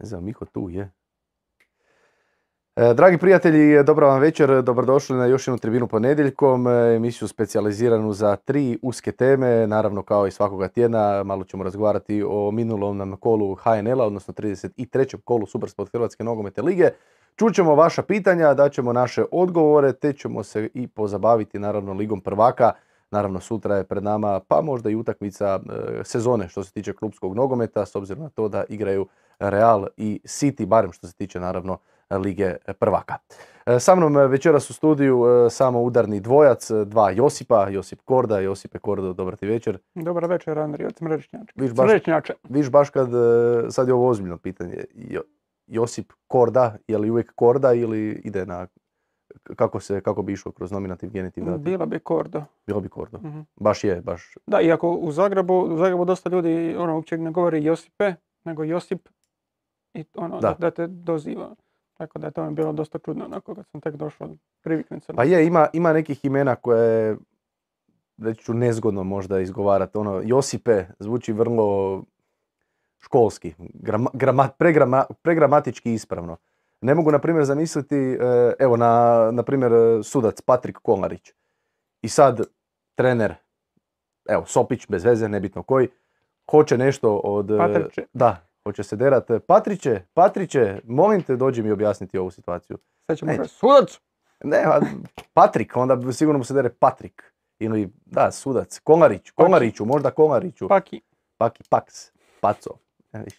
Ne znam, Miho tu je. E, Dragi prijatelji, dobra vam večer, dobrodošli na još jednu tribinu ponedjeljkom, e, emisiju specijaliziranu za tri uske teme, naravno kao i svakoga tjedna, malo ćemo razgovarati o minulom nam kolu HNL-a, odnosno 33. kolu Supersport Hrvatske nogometne lige. Čućemo vaša pitanja, daćemo naše odgovore, te ćemo se i pozabaviti naravno ligom prvaka. Naravno sutra je pred nama pa možda i utakmica e, sezone što se tiče klubskog nogometa, s obzirom na to da igraju Real i City, barem što se tiče naravno Lige prvaka. E, Sa mnom večeras u studiju e, samo udarni dvojac, dva Josipa, Josip Korda, Josipe Kordo, dobar ti večer. Dobar večer, Andrij, od Smrečnjača. Viš baš- Smrečnjače. Viš baš kad, e, sad je ovo ozbiljno pitanje, Jo- Josip Korda, je li uvijek Korda ili ide na, kako, se, kako bi išlo kroz nominativ, genitiv, dativ? Bila bi Kordo. Bilo bi Kordo. Mhm. Baš je, baš. Da, iako u Zagrebu, u Zagrebu dosta ljudi ono, uopće ne govori Josipe, nego Josip i ono, Da. da. da te doziva. Tako da je to mi bilo dosta čudno, onako kad sam tek došao priviknuti se. na- Pa je, ima, ima nekih imena koje, reći ću nezgodno možda izgovarati. Ono, Josipe zvuči vrlo školski, grama, grama- pregrama- pregramatički ispravno. Ne mogu, na primjer, zamisliti, e, evo, na, na primjer, sudac Patrik Kolarić. I sad trener, evo, Sopić, bez veze, nebitno koji, hoće nešto od... e, Patriče. Da, hoće se derat. Patriće, Patriće, molim te, dođi mi objasniti ovu situaciju. Sad ćemo neće. reći, sudac! Ne, a Patrik, onda bi sigurno mu se dere Patrik. Ili, da, sudac. Kolarić, Kolariću, možda Kolariću. Paki. Paki, Paks, Paco. E, viš.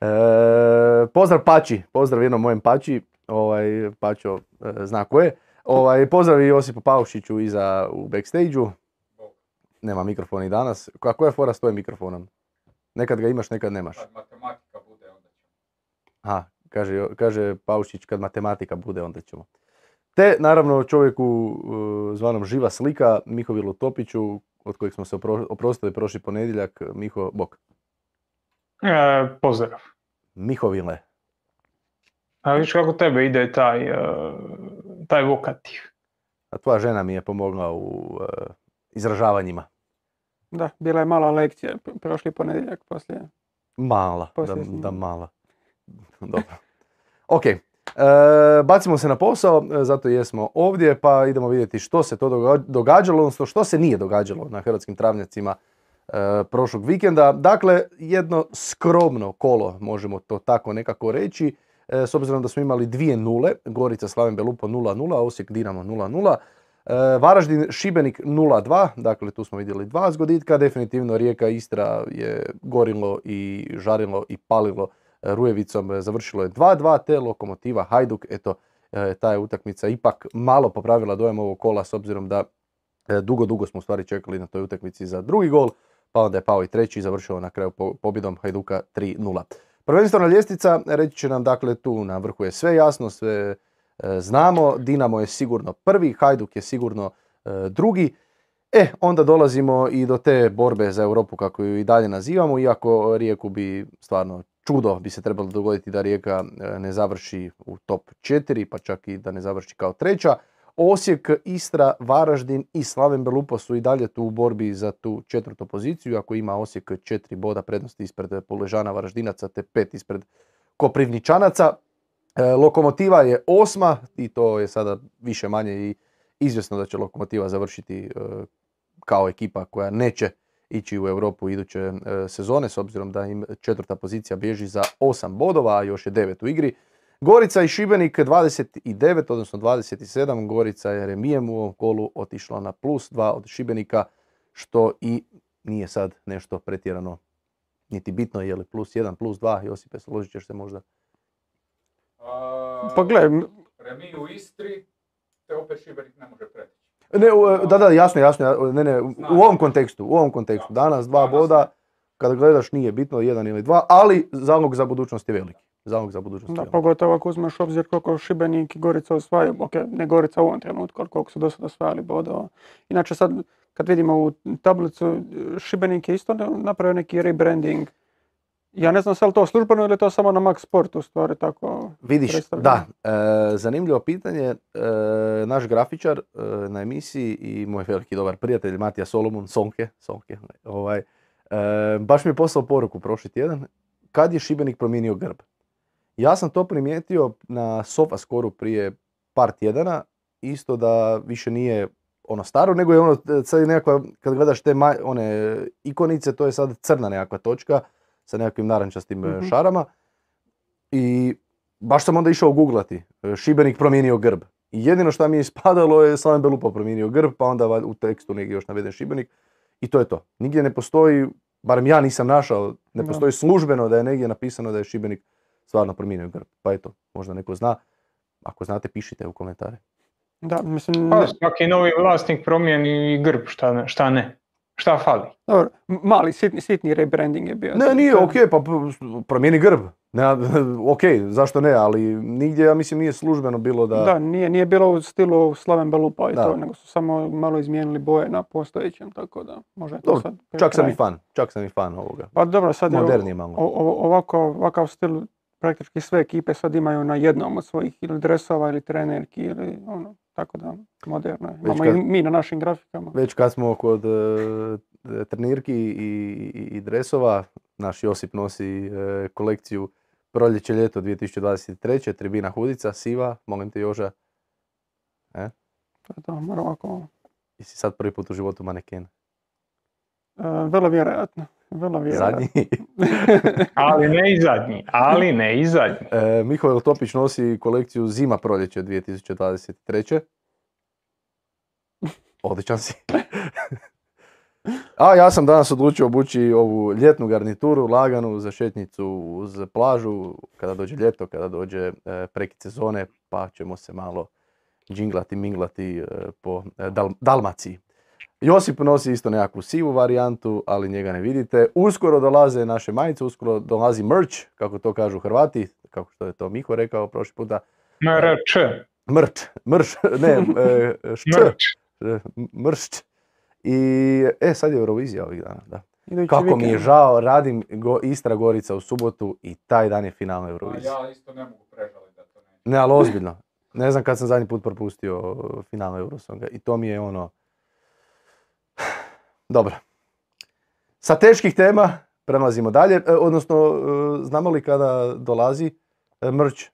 E, pozdrav Pači, pozdrav jednom mojem Pači. Ovaj, Pačo e, zna ko je. Ovaj, pozdrav i Josipu Paušiću iza u backstage-u. Nema mikrofona i danas. Kako je fora s tvojim mikrofonom? Nekad ga imaš, nekad nemaš. Kad matematika bude, onda ćemo. Aha, kaže, kaže Paušić, kad matematika bude, onda ćemo. Te, naravno, čovjeku uh, zvanom Živa slika, Mihovilu Topiću, od kojeg smo se opro- oprostili prošli ponedjeljak. Miho, bok. E, pozdrav. Mihovile. A viš kako tebe ide taj, e, taj vokativ. A tvoja žena mi je pomogla u uh, izražavanjima. Da, bila je mala lekcija prošli ponedjeljak poslije. Mala, da, Poslije da snimanja. mala. Dobro. Ok, e, bacimo se na posao, e, zato jesmo ovdje, pa idemo vidjeti što se to doga- događalo, odnosno što se nije događalo na hrvatskim travnjacima e, prošlog vikenda. Dakle, jedno skromno kolo, možemo to tako nekako reći, e, s obzirom da smo imali dvije nule, Gorica Slaven Belupo 0-0, Osijek Dinamo 0-0, E, Varaždin Šibenik 0-2, dakle tu smo vidjeli dva zgoditka, definitivno Rijeka Istra je gorilo i žarilo i palilo e, Rujevicom, e, završilo je 2-2, te Lokomotiva Hajduk, eto e, ta je utakmica ipak malo popravila dojam ovog kola s obzirom da e, dugo, dugo smo u stvari čekali na toj utakmici za drugi gol, pa onda je pao i treći i završio na kraju po- pobjedom Hajduka 3-0. Prvenstvena ljestvica reći će nam dakle tu na vrhu je sve jasno, sve e, znamo, Dinamo je sigurno prvi, Hajduk je sigurno e, drugi. E, onda dolazimo i do te borbe za Europu kako ju i dalje nazivamo, iako Rijeku bi stvarno čudo bi se trebalo dogoditi da Rijeka e, ne završi u top 4, pa čak i da ne završi kao treća. Osijek, Istra, Varaždin i Slaven Belupo su i dalje tu u borbi za tu četvrtu poziciju, ako ima Osijek četiri boda prednosti ispred Poležana Varaždinaca te pet ispred Koprivničanaca. E, Lokomotiva je osma i to je sada više manje i izvjesno da će Lokomotiva završiti e, kao ekipa koja neće ići u Europu iduće e, sezone s obzirom da im četvrta pozicija bježi za 8 bodova, a još je 9 u igri. Gorica i Šibenik 29, odnosno 27. Gorica je remijem u ovom kolu otišla na plus 2 od Šibenika, što i nije sad nešto pretjerano niti bitno, je li plus 1, plus 2, Josipe, složit ćeš se možda. Pa gle, m- Remi u Istri, te opet Šibenik ne može preći. Ne, u- da, da, jasno, jasno, ja- ne, ne, u- ovom kontekstu, u ovom kontekstu, danas dva boda, kada gledaš nije bitno, jedan ili dva, ali zalog za budućnost je veliki. Zalog za budućnost je da, pogotovo ako uzmeš obzir koliko Šibenik i Gorica osvajaju, ok, ne Gorica u ovom trenutku, ali koliko su do sada osvajali bodova. Inače sad, kad vidimo u tablicu, Šibenik je isto napravio neki rebranding. Ja ne znam se li to službeno ili to samo na Max Sportu u stvari tako Vidiš, da, e, zanimljivo pitanje, e, naš grafičar e, na emisiji i moj veliki dobar prijatelj Matija Solomon, Sonke, Sonke ovaj, e, baš mi je poslao poruku prošli tjedan, kad je Šibenik promijenio grb? Ja sam to primijetio na Sofaskoru prije par tjedana, isto da više nije ono staro, nego je ono, sad je nekakva, kad gledaš te maj- one ikonice, to je sad crna nekakva točka sa nekakvim narančastim e, Mhm. šarama. I baš sam onda išao googlati, e, Šibenik promijenio grb. I jedino što mi je ispadalo je Slaven Belupa promijenio grb, pa onda val- u tekstu negdje još naveden Šibenik. I to je to. Nigdje ne postoji, barem ja nisam našao, ne postoji službeno da je negdje napisano da je Šibenik stvarno promijenio grb. Pa eto, možda neko zna. Ako znate, pišite u komentare. Da, mislim, Pa svaki novi vlasnik promijeni i grb, šta ne, šta ne. Šta fali? dobro, mali, sitni, sitni rebranding je bio. Ne, nije, je- ok, pa promijeni grb. Ne, ok, zašto ne, ali nigdje, ja mislim, nije službeno bilo da... Da, nije, nije bilo u stilu Slaven Belupa i Da. to, nego su samo malo izmijenili boje na postojećem, tako da možda je to Dobro, sad čak sam i fan, čak sam i fan ovoga. Pa dobro, sad je Modernije malo. o- o- ovako, ovakav stil praktički sve ekipe sad imaju na jednom od svojih ili dresova ili trenerki ili ono, tako da moderno je. Imamo kad- i mi na našim grafikama. Već kad smo kod e, trenirki i, i, i dresova, naš Josip nosi e, kolekciju proljeće ljeto 2023. Tribina Hudica, siva, molim te Joža, To je to, mora ovako, jesi sad prvi put u životu maneken? e, vrlo vjerojatno. Vrlo vjerojatno. Zadnji. Ali ne i zadnji, ali ne i zadnji. E, Mihovil Topić nosi kolekciju Zima proljeće 2023. Odličan si. A ja sam danas odlučio obući ovu ljetnu garnituru, laganu za šetnicu uz plažu, kada dođe ljeto, kada dođe e, prekid sezone, pa ćemo se malo džinglati, minglati e, po e, Dal- Dalmaciji. Josip nosi isto nekakvu sivu varijantu, ali njega ne vidite. Uskoro dolaze naše majice, uskoro dolazi merch, kako to kažu Hrvati, kako što je to Miho rekao prošli puta. MRČ, Mrč, mrš, ne, e, šč, mrč. e, mršć. I, e, sad je Eurovizija ovih dana, da. Idući Kako mi je žao, radim go, Istra Gorica u subotu i taj dan je finalna A Eurovizija. ja isto ne mogu prežaliti da to neće. Ne, ali ozbiljno. Ne znam kad sam zadnji put propustio finalna Eurosonga i to mi je ono... Dobro. Sa teških tema prelazimo dalje, e, odnosno e, znamo li kada dolazi e, mrč?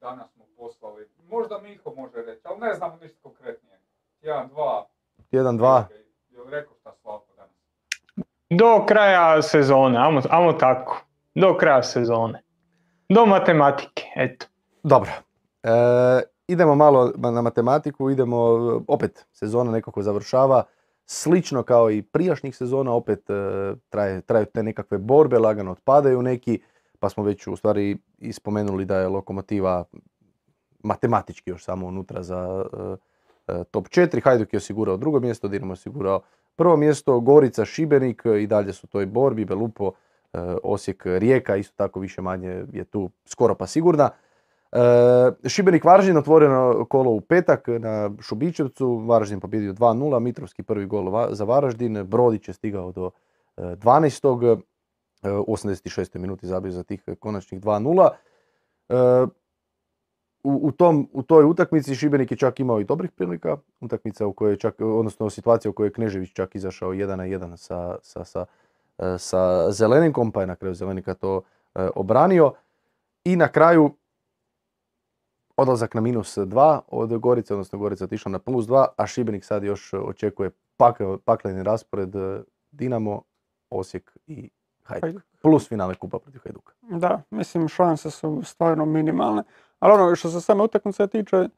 Danas smo poslali, možda Miho može reći, ali ne znamo ništa konkretnije. Jedan, dva. Jedan, dva. Jel rekao šta Slavko danas? Do kraja sezone, amo, amo tako. Do kraja sezone. Do matematike, eto. Dobro. E, idemo malo na matematiku, idemo, opet sezona nekako završava. Slično kao i prijašnjih sezona, opet e, traje, traju te nekakve borbe, lagano otpadaju neki, pa smo već u stvari i spomenuli da je lokomotiva matematički još samo unutra za e, e, top 4. Hajduk je osigurao drugo mjesto, Dinamo je osigurao prvo mjesto, Gorica, Šibenik i dalje su toj borbi, Belupo, Osijek, Rijeka, isto tako više manje je tu skoro pa sigurna. E, Šibenik Varaždin otvoreno kolo u petak na Šubićevcu, Varaždin pobjedio 2-0, Mitrovski prvi gol za Varaždin, Brodić je stigao do e, 12. e, u 86. minuti zabio za tih konačnih 2-0. E, u, u, tom, u toj utakmici Šibenik je čak imao i dobrih prilika, utakmica u kojoj je čak, odnosno situacija u kojoj je Knežević čak izašao 1 na 1 sa, sa, sa, e, sa pa je na kraju Zelenika to e, obranio. I na kraju odlazak na minus 2 od Gorice, odnosno Gorica otišla na plus 2, a Šibenik sad još očekuje pak, pakleni raspored e, Dinamo, Osijek i Hajduk. Hajduk. Plus finale kupa protiv Hajduka. Da, mislim šanse su stvarno minimalne. Ali ono što se same utakmice tiče,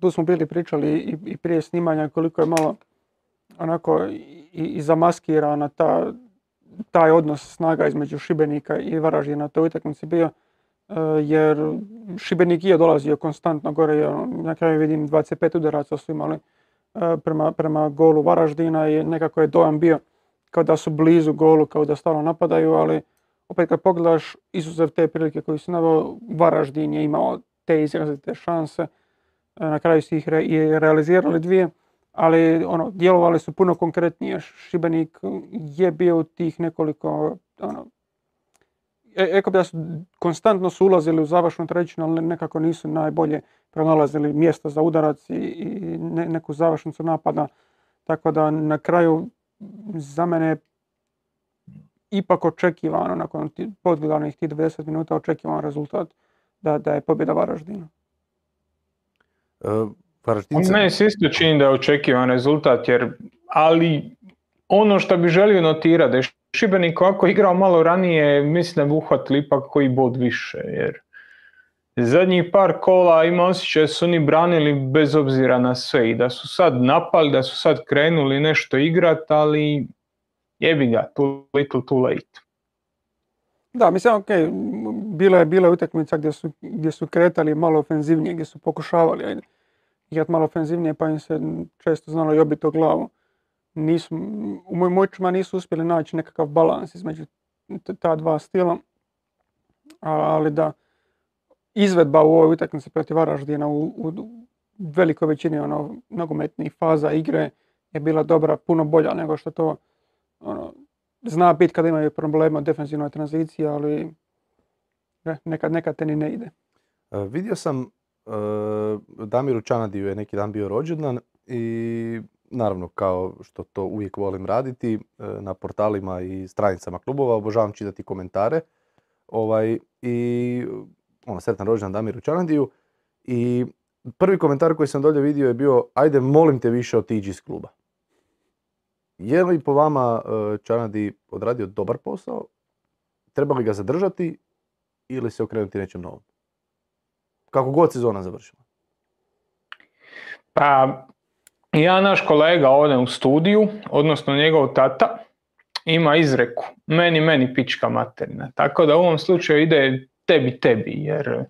tu smo bili pričali i, i prije snimanja koliko je malo onako i, i zamaskirana ta, taj odnos snaga između Šibenika i Varaždina na toj utakmici bio. E, jer Šibenik je dolazio konstantno gore, jer na kraju vidim 25 udaraca su imali e, prema, prema golu Varaždina i nekako je dojam bio kao da su blizu golu, kao da stalno napadaju, ali opet kad pogledaš izuzev te prilike koju si naveo, Varaždin je imao te izrazite šanse. E, Na kraju su ih re- i realizirali dvije, ali ono, djelovali su puno konkretnije. Šibenik je bio tih nekoliko, ono, rekao bi da su konstantno su ulazili u završnu trećinu, ali nekako nisu najbolje pronalazili mjesta za udarac i, i ne- neku završnicu napada. Tako da na kraju za mene ipak očekivano, nakon podgledanih tih 90 minuta očekivan rezultat da, da je pobjeda Varaždina. E, Varaždince- Meni se isto čini da je očekivan rezultat, jer, ali ono što bi želio notirati, Šibenik ovako igrao malo ranije, mislim da bi uhvatili ipak koji bod više, jer zadnjih par kola ima osjećaj da su oni branili bez obzira na sve i da su sad napali, da su sad krenuli nešto igrat, ali jebi ga, too little too late. Da, mislim, ok, bila je, bila je utakmica gdje su, gdje su kretali malo ofenzivnije, gdje su pokušavali ajde, igrat malo ofenzivnije, pa im se često znalo i obiti o glavu. Nisu, u mojim očima nisu uspjeli naći nekakav balans između ta dva stila, ali da, izvedba u ovoj utakmici protiv Varaždina u, u velikoj većini ono, nogometnih faza igre je bila dobra, puno bolja nego što to ono, zna biti kad imaju problema u defensivnoj tranziciji, ali ne, nekad, nekad te ni ne ide. E, Vidio sam e, Damiru Čanadiju je neki dan bio rođendan i naravno kao što to uvijek volim raditi e, na portalima i stranicama klubova obožavam čitati komentare ovaj i ono sretan rođendan Damiru Čanadiju i prvi komentar koji sam dolje vidio je bio ajde molim te više otiđi iz kluba. Je li po vama e, Čanadi odradio dobar posao? Treba li ga zadržati ili se okrenuti nečem novom? Kako god sezona završila. Pa, ja naš kolega ovdje u studiju, odnosno njegov tata, ima izreku, meni, meni pička materina. Tako da u ovom slučaju ide tebi, tebi, jer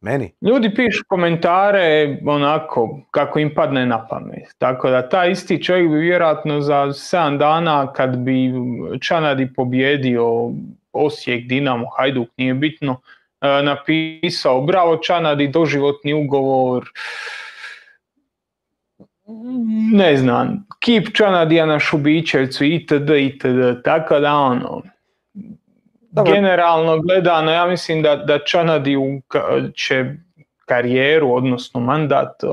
Meni? ljudi pišu komentare onako kako im padne na pamet. Tako da taj isti čovjek bi vjerojatno za 7 dana kad bi Čanadi pobjedio Osijek, Dinamo, Hajduk, nije bitno, e, napisao bravo Čanadi, doživotni ugovor, ne znam, kip Čanadija na Šubićevcu itd. itd. Tako da ono, Dobro. generalno gledano ja mislim da, da Čanadi će karijeru, odnosno mandat, e,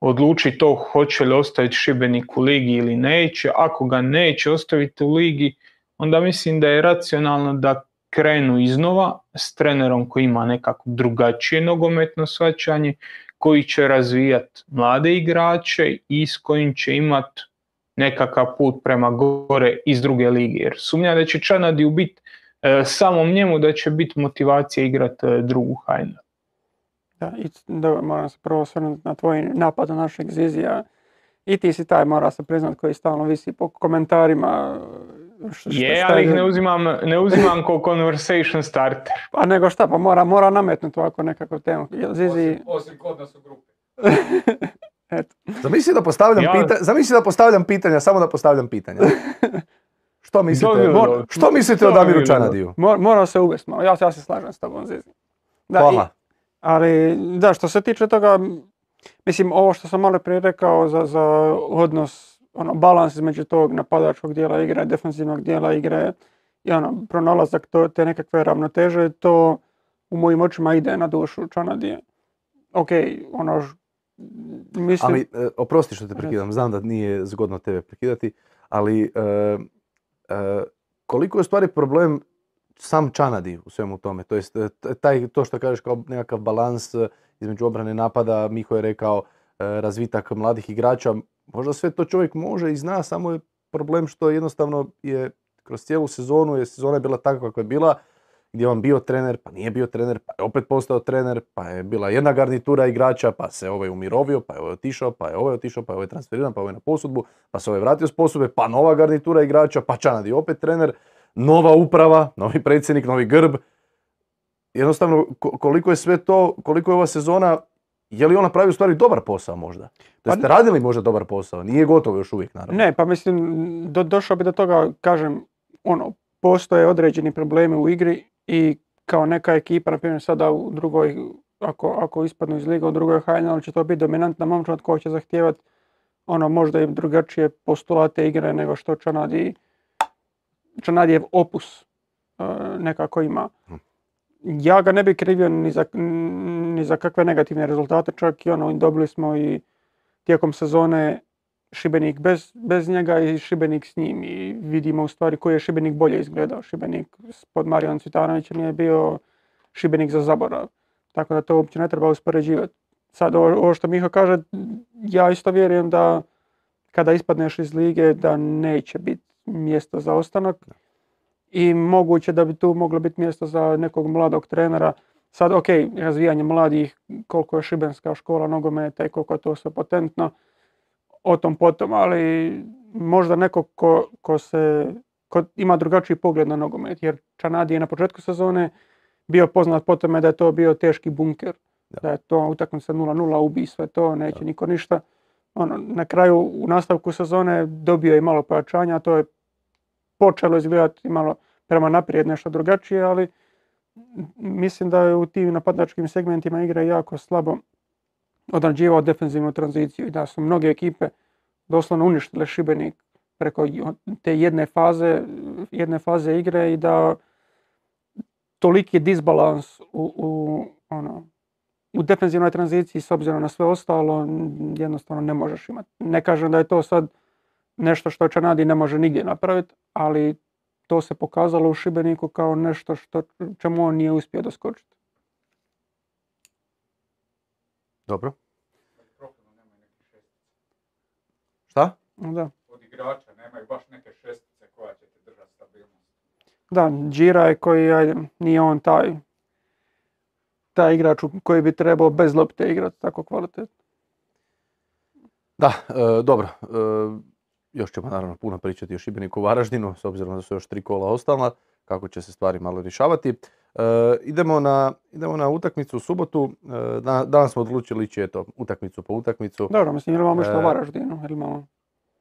odluči to hoće li ostaviti Šibenik u ligi ili neće. Ako ga neće ostaviti u ligi, onda mislim da je racionalno da krenu iznova s trenerom koji ima nekako drugačije nogometno shvaćanje, koji će razvijati mlade igrače i s kojim će imati nekakav put prema gore iz druge lige. Jer sumnja da će Čanadi biti e, samom njemu da će biti motivacija igrati e, drugu hajnu. Da, i da, moram se prvo osvrnuti na tvoj napad na našeg Zizija. I ti si taj, mora se priznat, koji stalno visi po komentarima. Š- što Je, šta ali ih ne uzimam, ne uzimam kao conversation starter. Pa nego šta, pa mora, mora nametnuti ovako nekakvu temu. Zizi, Osim, osim kod nas u grupi. eto. Zamisli da postavljam, Ja- pita- zamisli da postavljam pitanja, samo da postavljam pitanja. Što mislite, To bi bilo mor- dobro. što mislite o Damiru Čanadiju? Mor, mora se uvesti malo, ja, se- ja se slažem s tobom Zizi. Da, i- Hvala. Ali, da, što se tiče toga, mislim, ovo što sam malo prije rekao za, za odnos, ono, balans između tog napadačkog dijela igre, defensivnog dijela igre i ono, pronalazak to, te nekakve ravnoteže, to u mojim očima ide na dušu Čanadije. Ok, ono, mislim, Ali, e, oprosti što te prekidam, znam da nije zgodno tebe prekidati, ali e, e, koliko je stvari problem sam Čanadi u svemu tome? To jest, e, taj, to što kažeš kao nekakav balans e, između obrane i napada, Miho je rekao e, razvitak mladih igrača, možda sve to čovjek može i zna, samo je problem što jednostavno je kroz cijelu sezonu, je sezona bila takva kakva je bila, gdje je on bio trener, pa nije bio trener, pa je opet postao trener, pa je bila jedna garnitura igrača, pa se ovaj umirovio, pa je ovaj otišao, pa je ovaj otišao, pa je ovaj transferiran, pa je ovaj na posudbu, pa se ovaj vratio s posudbe, pa nova garnitura igrača, pa Čanadi opet trener, nova uprava, novi predsjednik, novi grb. Jednostavno, ko- koliko je sve to, koliko je ova sezona, je li on napravio u stvari dobar posao možda? Da Pa ste radili možda dobar posao, nije gotovo još uvijek naravno. Ne, pa mislim, do, došao bi do toga, kažem, ono, postoje određeni problemi u igri i kao neka ekipa, na primjer sada u drugoj, ako, ako ispadnu iz liga u drugoj hajni, će to biti dominantna momčad koja će zahtijevati ono možda i drugačije postulate igre nego što Čanadi, Čanadijev opus e, nekako ima. Ja ga ne bi krivio ni za, ni za kakve negativne rezultate, čak i ono, dobili smo i tijekom sezone Šibenik bez, bez njega i Šibenik s njim i vidimo u stvari koji je Šibenik bolje izgledao. Šibenik pod Marijan Cvitanovićem je bio Šibenik za zaborav. Tako da to uopće ne treba uspoređivati. Sad ovo, što Miho kaže, ja isto vjerujem da kada ispadneš iz lige da neće biti mjesto za ostanak i moguće da bi tu moglo biti mjesto za nekog mladog trenera. Sad, ok, razvijanje mladih, koliko je šibenska škola nogometa i koliko je to sve potentno, o tom potom, ali možda neko ko, ko se, ko ima drugačiji pogled na nogomet, jer Čanadi je na početku sezone bio poznat po tome da je to bio teški bunker, Da. da je to utakmica 0-0, ubi sve to, neće niko ništa. Ono, na kraju, u nastavku sezone dobio je malo pojačanja, to je počelo izgledati malo prema naprijed nešto drugačije, ali mislim da je u tim napadačkim segmentima igre jako slabo odrađivao defensivnu tranziciju i da su mnoge ekipe doslovno uništile Šibenik preko te jedne faze, jedne faze igre i da toliki disbalans u, u, ono, u defensivnoj tranziciji s obzirom na sve ostalo jednostavno ne možeš imati. Ne kažem da je to sad nešto što Čanadi ne može nigdje napraviti, ali to se pokazalo u Šibeniku kao nešto što, čemu on nije uspio doskočiti. Dobro. Šta? Da. Od igrača nemaju baš neke šestice koja će ti držati stabilnost. Da, Džira je koji, ajde, nije on taj, taj igrač koji bi trebao bez lopte igrati tako kvalitetno. Da, e, dobro. e, još ćemo naravno puno pričati o Šibeniku Varaždinu, s obzirom da su još tri kola ostala, kako će se stvari malo rješavati. E, idemo, na, idemo na utakmicu u subotu. E, da- danas smo odlučili ići eto, utakmicu po utakmicu. Dobro, mislim, ili imamo E, u Varaždinu, ili imamo,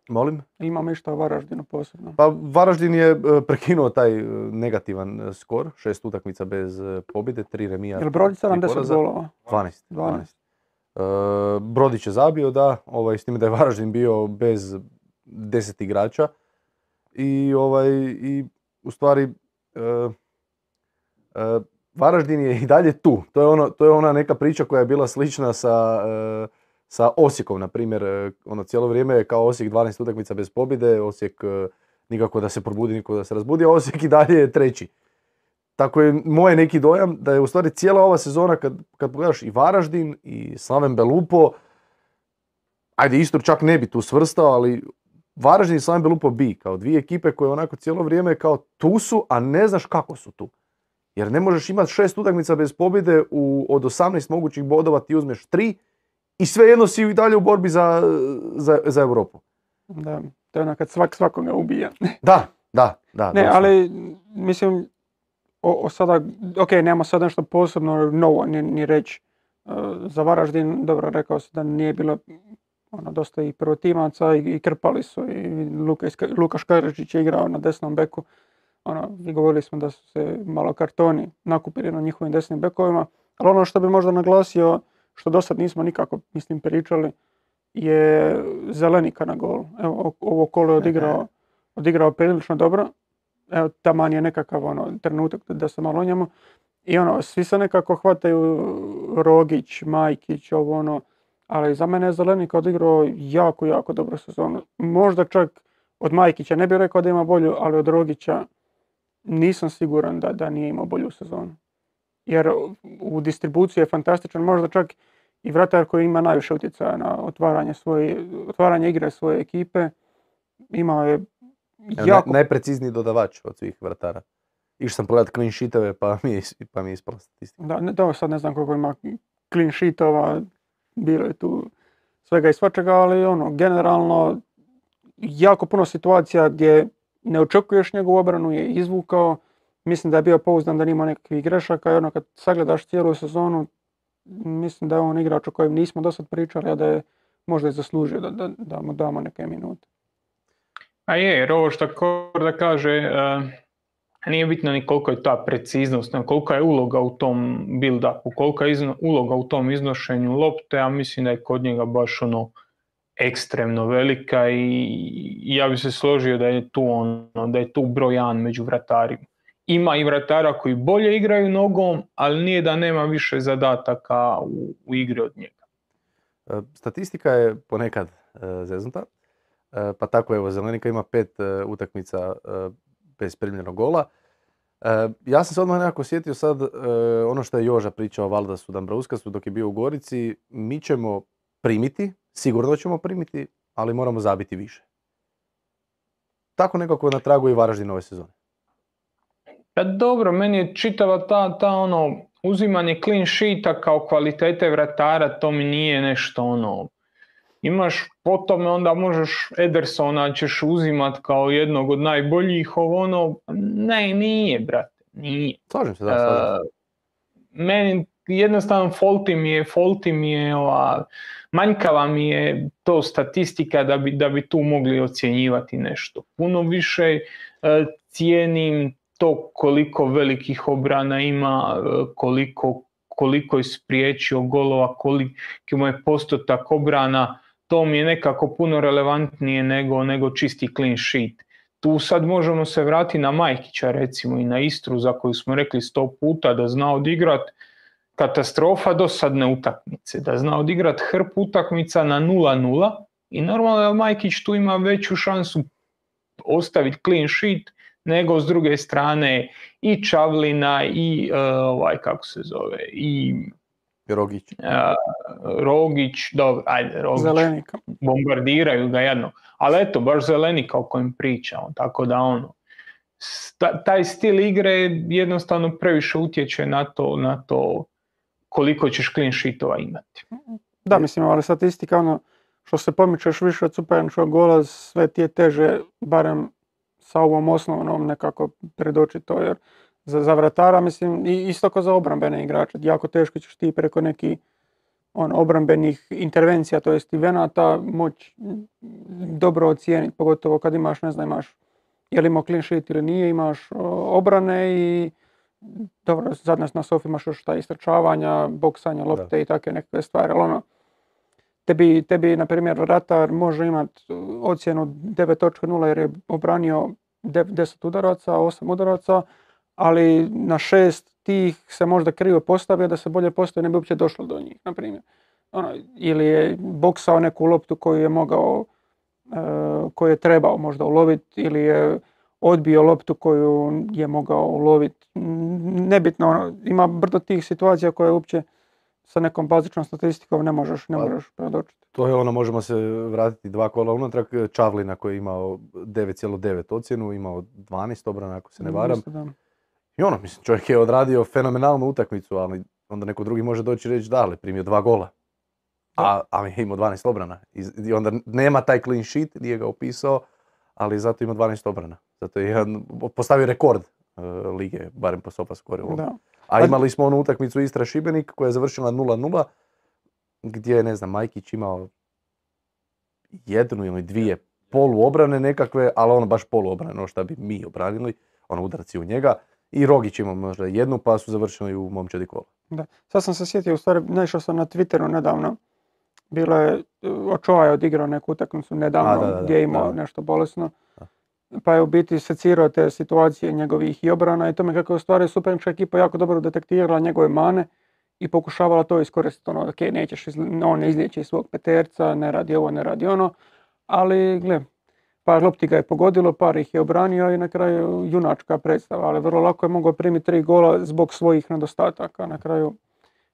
Molim? ili imamo išta Varaždinu posebno. Pa Varaždin je e, prekinuo taj e, negativan skor, šest utakmica bez pobjede, tri remija. Jel broj tri 70 poraza. golova? 12. 12. 12. E, Brodić je zabio, da, ovaj, s time da je Varaždin bio bez 10 igrača. I, ovaj, i u stvari e, e, Varaždin je i dalje tu. To je, ono, to je ona neka priča koja je bila slična sa, e, sa Osijekom, na primjer. e, Ono, cijelo vrijeme je kao Osijek 12 utakmica bez pobjede, Osijek e, nikako da se probudi, nikako da se razbudi, a Osijek i dalje je treći. Tako je moj neki dojam da je u stvari cijela ova sezona kad, kad pogledaš i Varaždin i Slaven Belupo, ajde Istor čak ne bi tu svrstao, ali Varaždin i Slaven Belupo bi, kao dvije ekipe koje onako cijelo vrijeme kao tu su, a ne znaš kako su tu. Jer ne možeš imati šest utakmica bez pobjede, u, od 18 mogućih bodova ti uzmeš tri i svejedno si i dalje u borbi za, za, za Europu. Da, to je ono kad svak svakoga ubija. Da, da, da. Ne, doslovno. ali mislim, o, o sada, ok, nemamo sad nešto posebno novo ni, ni reći. E, za Varaždin, dobro, rekao si da nije bilo ono, dosta i prvotimaca i, i krpali su i Luka, Iska- Luka Škaričić je igrao na desnom beku. Ono, i govorili smo da su se malo kartoni nakupili na njihovim desnim bekovima. Ali ono što bi možda naglasio, što do sad nismo nikako, mislim, pričali, je Zelenika na gol. Evo, ovo kolo je odigrao, odigrao prilično dobro. Evo, taman je nekakav ono, trenutak da se malo o njemu. I ono, svi se nekako hvataju Rogić, Majkić, ovo ono, ali za mene je Zelenik odigrao jako, jako dobru sezonu. Možda čak od Majkića ne bih rekao da ima bolju, ali od Rogića nisam siguran da, da nije imao bolju sezonu. Jer u distribuciji je fantastičan, možda čak i vratar koji ima najviše utjecaja na otvaranje, svoje, otvaranje igre svoje ekipe. Imao je jako najprecizniji dodavač od svih vratara. Išao sam pogledat clean sheetove pa mi je, pa mi je ispala statistika. Da, ne, da, sad ne znam koliko ima clean sheetova, bilo je tu svega i svačega, ali ono, generalno jako puno situacija gdje ne očekuješ njegovu obranu je izvukao, mislim da je bio pouzdan da nima nekakvih grešaka i ono kad sagledaš cijelu sezonu, mislim da je on igrač o kojem nismo do sad pričali, a da je možda i zaslužio da, da, da mu damo neke minute. A je, jer ovo što Kor da kaže, e, nije bitno ni koliko je ta preciznost, nego kolika je uloga u tom build-upu, kolika je izno- uloga u tom iznošenju lopte, a mislim da je kod njega baš ono ekstremno velika i, ja bi se složio da je tu ono, da je tu broj jedan među vratarima. Ima i vratara koji bolje igraju nogom, ali nije da nema više zadataka u, u igri od njega. E, Statistika je ponekad e, zeznuta, e, pa tako evo Zelenika ima pet utakmica bez primljenog gola. E, ja sam se odmah nekako sjetio sad e, ono što je Joža pričao Valdasu Dambrauskasu dok je bio u Gorici. Mi ćemo primiti, sigurno ćemo primiti, ali moramo zabiti više. Tako nekako na tragu i Varaždin ove sezone. Pa dobro, meni je čitava ta, ta ono, uzimanje clean sheeta kao kvalitete vratara, to mi nije nešto ono, imaš po tome onda možeš Edersona ćeš uzimat kao jednog od najboljih, ovo ono, ne, nije, brate, nije. Slažem se, da, slažem. E, meni jednostavno faulty mi je, faulty mi je ova, manjkava mi je to statistika da bi, da bi tu mogli ocjenjivati nešto. Puno više e, cijenim to koliko velikih obrana ima, e, koliko, koliko je spriječio golova, koliki mu je postotak obrana, to mi je nekako puno relevantnije nego, nego čisti clean sheet. Tu sad možemo se vratiti na Majkića recimo i na Istru za koju smo rekli sto puta da zna odigrat katastrofa dosadne utakmice, da zna odigrat hrp utakmica na 0-0 i normalno da Majkić tu ima veću šansu ostaviti clean sheet nego s druge strane i Čavlina i uh, ovaj kako se zove i Rogić. uh, Rogić, dobro, ajde, Rogić, Zelenika. bombardiraju ga jedno. Ali eto, baš Zelenika o kojem pričamo, tako da ono, sta- taj stil igre jednostavno previše utječe na to, na to koliko ćeš clean sheetova imati. Da, mislim, ali statistika, ono, što se pomičeš više od superničkog gola, sve ti je teže, barem sa ovom osnovnom nekako predoći to, jer za, za vratara, mislim, i isto kao za obrambene igrače, jako teško ćeš ti preko nekih on, obrambenih intervencija, to jest venata, moć dobro ocijeniti, pogotovo kad imaš, ne znam, imaš je li imao clean sheet ili nije, imaš o, obrane i dobro, sad nas na sofi imaš još ta istrčavanja, boksanja, lopte i takve nekakve stvari, ali ono, tebi, tebi na primjer, ratar može imati ocjenu 9.0 jer je obranio 10 udaraca, 8 udaraca, ali na šest tih se možda krivo postavio da se bolje postavio ne bi uopće došlo do njih, na primjer. Ono, ili je boksao neku loptu koju je mogao, e, koju je trebao možda uloviti, ili je odbio loptu koju je mogao uloviti. Nebitno, ono, ima brdo tih situacija koje uopće sa nekom bazičnom statistikom ne možeš, ne Pa, možeš predočiti. To je ono, možemo se vratiti dva kola unatrag. Čavlina koji je imao 9,9 ocjenu, imao 12 obrana ako se ne varam. Da. I ono, mislim, čovjek je odradio fenomenalnu utakmicu, ali onda neko drugi može doći i reći da, ali primio dva gola. A, ali je imao 12 obrana. I, onda nema taj clean sheet, nije ga opisao, ali zato ima 12 obrana. Zato je jedan, postavio rekord e, lige, barem po sofa score Da. A imali smo onu utakmicu Istra Šibenik koja je završila 0-0, gdje je, ne znam, Majkić imao jednu ili dvije poluobrane nekakve, ali ono baš poluobrane, ono što bi mi obranili, ono udarci u njega. I Rogić imao možda jednu, pa su završili u momčadi kola. Da. Sad sam se sjetio, u stvari, naišao sam na Twitteru nedavno. Bilo je, Očova je odigrao neku utakmicu nedavno A, da, da, gdje je imao nešto bolesno. Pa je u biti secirao te situacije njegovih i obrana i tome kako je u stvari supernička ekipa jako dobro detektirala njegove mane i pokušavala to iskoristiti. Ono, ok, nećeš, izli- on ne izliječi iz svog peterca, ne radi ovo, ne radi ono. Ali, gle, par lopti ga je pogodilo, par ih je obranio i na kraju junačka predstava, ali vrlo lako je mogao primiti tri gola zbog svojih nedostataka. Na kraju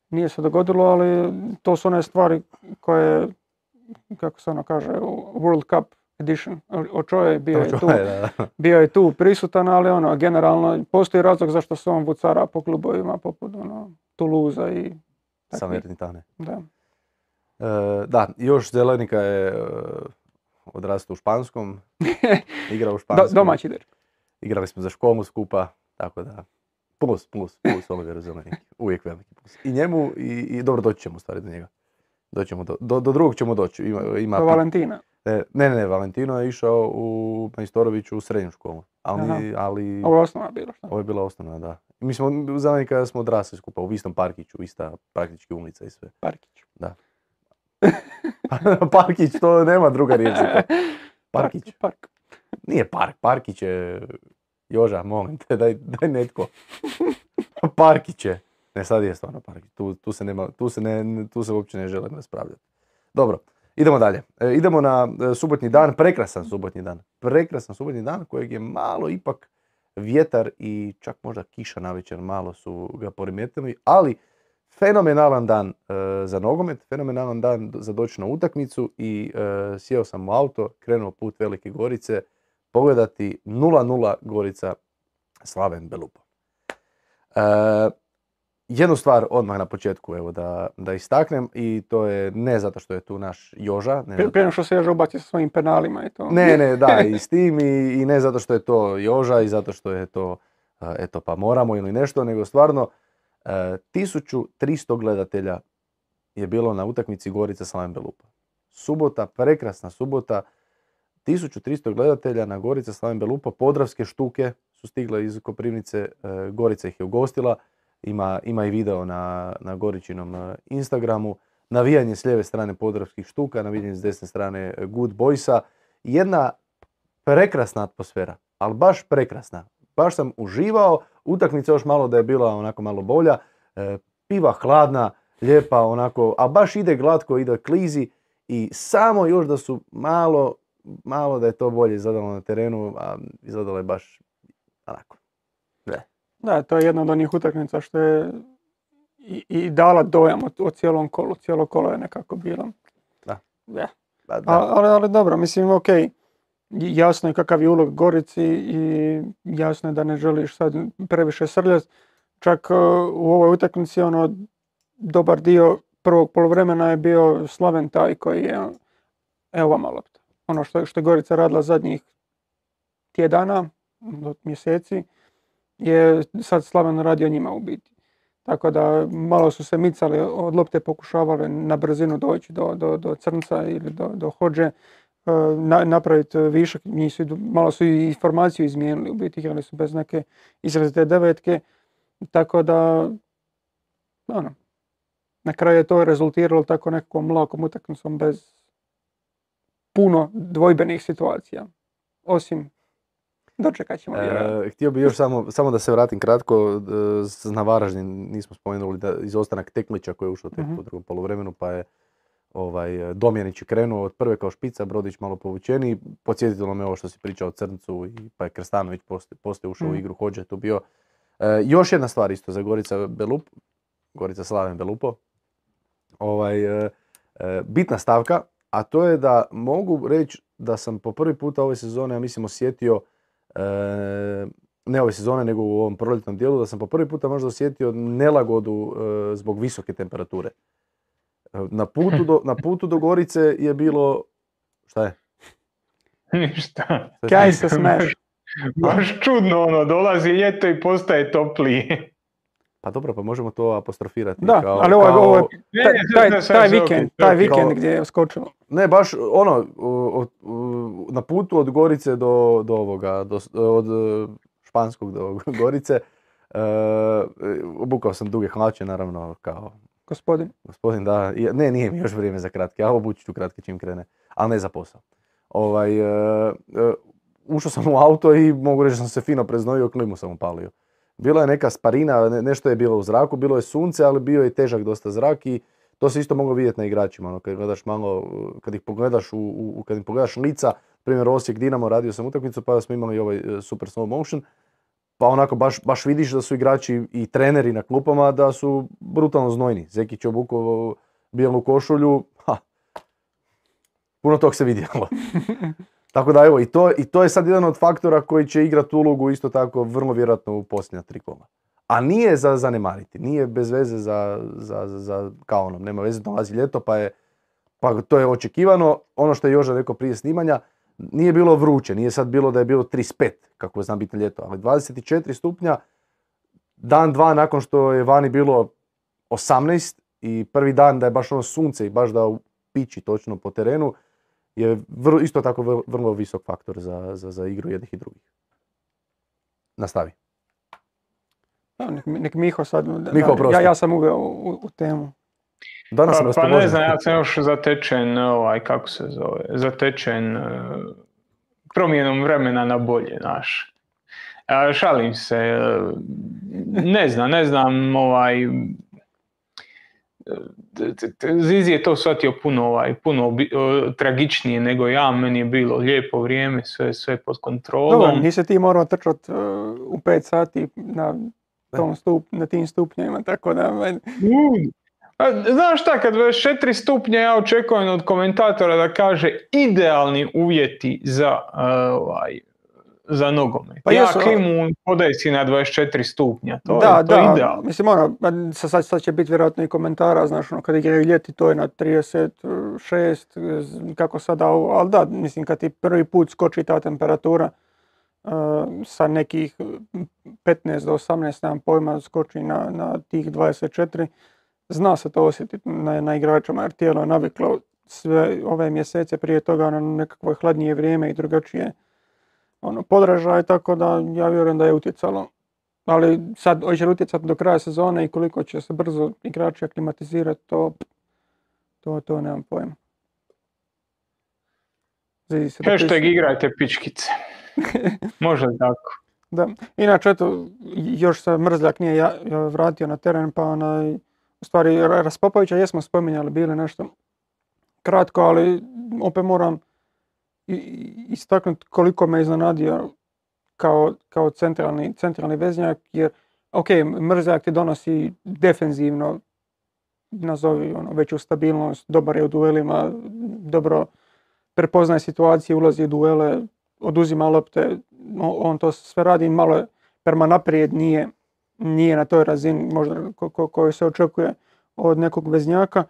nije se dogodilo, ali to su one stvari koje, kako se ono kaže, World Cup edition. Očo je bio je tu, bio je tu prisutan, ali ono, generalno postoji razlog zašto se on vucara po klubovima poput ono, Toulouse i takvih. Salernitane. Da. E, da, još Zelenika je e, odrastao u Španskom, igrao u Do, Španskom. domaći derbi. Igrali smo za školu skupa, tako da plus, plus, plus Oliveru Zelenik. Uvijek veliki plus. I njemu, i, i dobro doći ćemo u stvari do njega. Doći ćemo do, do, do drugog ćemo doći. Ima, ima Do Valentina. e, ne, ne, ne, Valentino je išao u Majstoroviću u srednju školu. Ali, ali Ovo je osnova bilo šta. ovo je bila osnovna, da. Mi smo u Zelenika smo odrasli skupa u istom parkiću, ista praktički ulica i sve. Parkić. Parkić, to nema druga riječ. Parkić. Park. park. Nije park, Parkić je... Joža, molim te, daj, daj netko. Parkić je. Ne, sad je stvarno Parkić. Tu, tu, se, nema, tu, se ne, tu se uopće ne želim raspravljati. Dobro, idemo dalje. E, idemo na e, subotnji dan, prekrasan subotnji dan. Prekrasan subotnji dan kojeg je malo ipak vjetar i čak možda kiša na večer malo su ga poremetili, ali fenomenalan dan e, za nogomet, fenomenalan dan za doći na utakmicu i e, sjeo sam u auto, krenuo put Velike Gorice, pogledati 0-0 Gorica Slaven Belupo. E, jednu stvar odmah na početku evo da, da istaknem i to je ne zato što je tu naš Joža. Ne, zato- Prije što se Joža ubaci sa svojim penalima i to. ne, ne, da, i s tim i, i ne zato što je to Joža i zato što je to, eto pa moramo ili nešto, nego stvarno 1300 gledatelja je bilo na utakmici Gorica Slaven Belupa. Subota, prekrasna subota, 1300 gledatelja na Gorica Slaven Belupa, Podravske štuke su stigle iz Koprivnice, e, Gorica ih je ugostila, ima, ima i video na, na Goričinom e, Instagramu, navijanje s lijeve strane Podravskih štuka, navijanje s desne strane e, Good Boysa, jedna prekrasna atmosfera, ali baš prekrasna. Baš sam uživao, utakmica još malo da je bila onako malo bolja, e, piva hladna, lijepa onako, a baš ide glatko, ide klizi i samo još da su malo, malo da je to bolje izgledalo na terenu, a izgledalo je baš onako. Da, to je jedna od onih utakmica što je i, i dala dojam o, o cijelom kolu. Cijelo kolo je nekako bilo. Da. Da. Pa da. A- ali, ali dobro, mislim, ok, jasno je kakav je ulog Gorici i jasno je da ne želiš sad previše srljati. Čak uh, u ovoj utakmici ono, dobar dio prvog poluvremena je bio Slaven taj koji je, evo vama lopta. Ono što, što je Gorica radila zadnjih tjedana, mjeseci, je sad Slaven radio njima u biti. Tako da malo su se micali od lopte, pokušavali na brzinu doći do, do, do crnca ili do, do hođe, e, napraviti višak, nisu, idu- malo su i formaciju izmijenili, u biti igrali su bez neke izrazite devetke, tako da, ono, na kraju je to rezultiralo tako nekakvom lakom utakmicom bez puno dvojbenih situacija. Osim, dočekat ćemo. E, htio bih još samo, samo da se vratim kratko e, na Varaždin, nismo spomenuli da izostanak Teklića koji je ušao tek Mhm. po drugom poluvremenu, pa je ovaj, Domjanić je krenuo od prve kao špica, Brodić malo povučeni, podsjetilo me ovo što si pričao o Crncu, i, pa je Krstanović poslije, poslije ušao u Mhm. igru, Hođe tu bio. E, još jedna stvar isto za Gorica Belup, Gorica Slaven Belupo, ovaj, e, e, bitna stavka, a to je da mogu reći da sam po prvi puta ove sezone, ja mislim, osjetio e, ne ove sezone, nego u ovom proljetnom dijelu, da sam po prvi puta možda osjetio nelagodu e, zbog visoke temperature. Na putu, do, na putu do Gorice je bilo, šta je? Ništa. Kaj se smeš? Baš čudno ono, dolazi ljeto i postaje toplije. Pa dobro, pa možemo to apostrofirati. Da, kao- ali ovo je- kao- ovo je taj, taj, taj vikend, taj vikend Kao- gdje je skočilo. Ne, baš ono, o- o- o- na putu od Gorice do, do ovoga, do, od e, Španskog do Gorice, e, obukao sam duge hlače, naravno, kao Gospodin. gospodin, da, ne, nije mi još vrijeme za kratke, ja obući ću kratke čim krene, ali ne za posao. Ovaj, e, e, ušao sam u auto i mogu reći da sam se fino preznojio, klimu sam upalio. Bila je neka sparina, ne- nešto je bilo u zraku, bilo je sunce, ali bio je težak dosta zrak i to se isto moglo vidjeti na igračima, ono, kad gledaš malo, kad ih pogledaš, u, u- kad im pogledaš lica, primjer Osijek Dinamo, radio sam utakmicu, pa smo imali ovaj e, super slow motion, pa onako baš, baš vidiš da su igrači i treneri na klupama da su brutalno znojni. Zekić je obukao bijelu košulju, ha, puno tog se vidjelo. tako da evo, i to, i to je sad jedan od faktora koji će igrati ulogu isto tako vrlo vjerojatno u posljednja tri kola. A nije za zanemariti, nije bez veze za, za, za, za kao ono, nema veze, dolazi ljeto pa je, pa to je očekivano. Ono što je Joža rekao prije snimanja, nije bilo vruće, nije sad bilo da je bilo 35, kako zna biti ljeto, ali 24 stupnja, dan dva nakon što je vani bilo 18 i prvi dan da je baš ono sunce i baš da u pići točno po terenu, je vrlo, isto tako vrlo, vrlo visok faktor za, za, za igru jednih i drugih. Nastavi. Da, nek, nek Miho sad, Miho, da, ja, ja sam uveo u, u temu. Danas sam Pa, pa ne znam, ja sam još zatečen, ovaj, kako se zove, zatečen e, promjenom vremena na bolje, znaš. A, šalim se, e, ne znam, ne znam, ovaj, e, Zizi je to shvatio puno, ovaj, puno obi- o, tragičnije nego ja, meni je bilo lijepo vrijeme, sve, sve pod Dobro, kontrolom. nisi ti morao trčat uh, u 5 sati na, tom stup, na tim stupnjima, tako da meni- Mm. A, Znaš šta, kad 24 stupnja ja očekujem od komentatora da kaže idealni uvjeti za, uh, ovaj, za nogomet. Pa ja jesu, klimu podaj si na 24 stupnja, to da, je, to je da, idealno. mislim ono, sa- sad, sad će biti vjerojatno i komentara, znaš, ono, kad igraju ljeti to je na 36, z- kako sada, ali da, mislim, kad ti prvi put skoči ta temperatura, uh, sa nekih 15 do 18, nemam pojma, skoči na, na tih 24, zna se to osjetiti na, na igračima, jer tijelo je naviklo sve ove mjesece prije toga na nekakvo hladnije vrijeme i drugačije ono, podražaj, tako da ja vjerujem da je utjecalo. Ali sad, hoće li utjecati do kraja sezone i koliko će se brzo igrači aklimatizirati, to, to, to nemam pojma. Se Hashtag igrajte pičkice. Može tako. Da. Inače, eto, još se Mrzljak nije ja, ja vratio na teren, pa onaj, u stvari Ra- Raspopovića jesmo spominjali, bili nešto kratko, ali opet moram istaknuti koliko me iznenadio kao, kao centralni, centralni veznjak, jer ok, Mrzljak ti donosi defenzivno, nazovi ono, veću stabilnost, dobar je u duelima, dobro prepoznaje situacije, ulazi u duele, oduzima lopte, on to sve radi malo je prema naprijed, nije, nije na toj razini možda ko, ko- koju se očekuje od nekog veznjaka,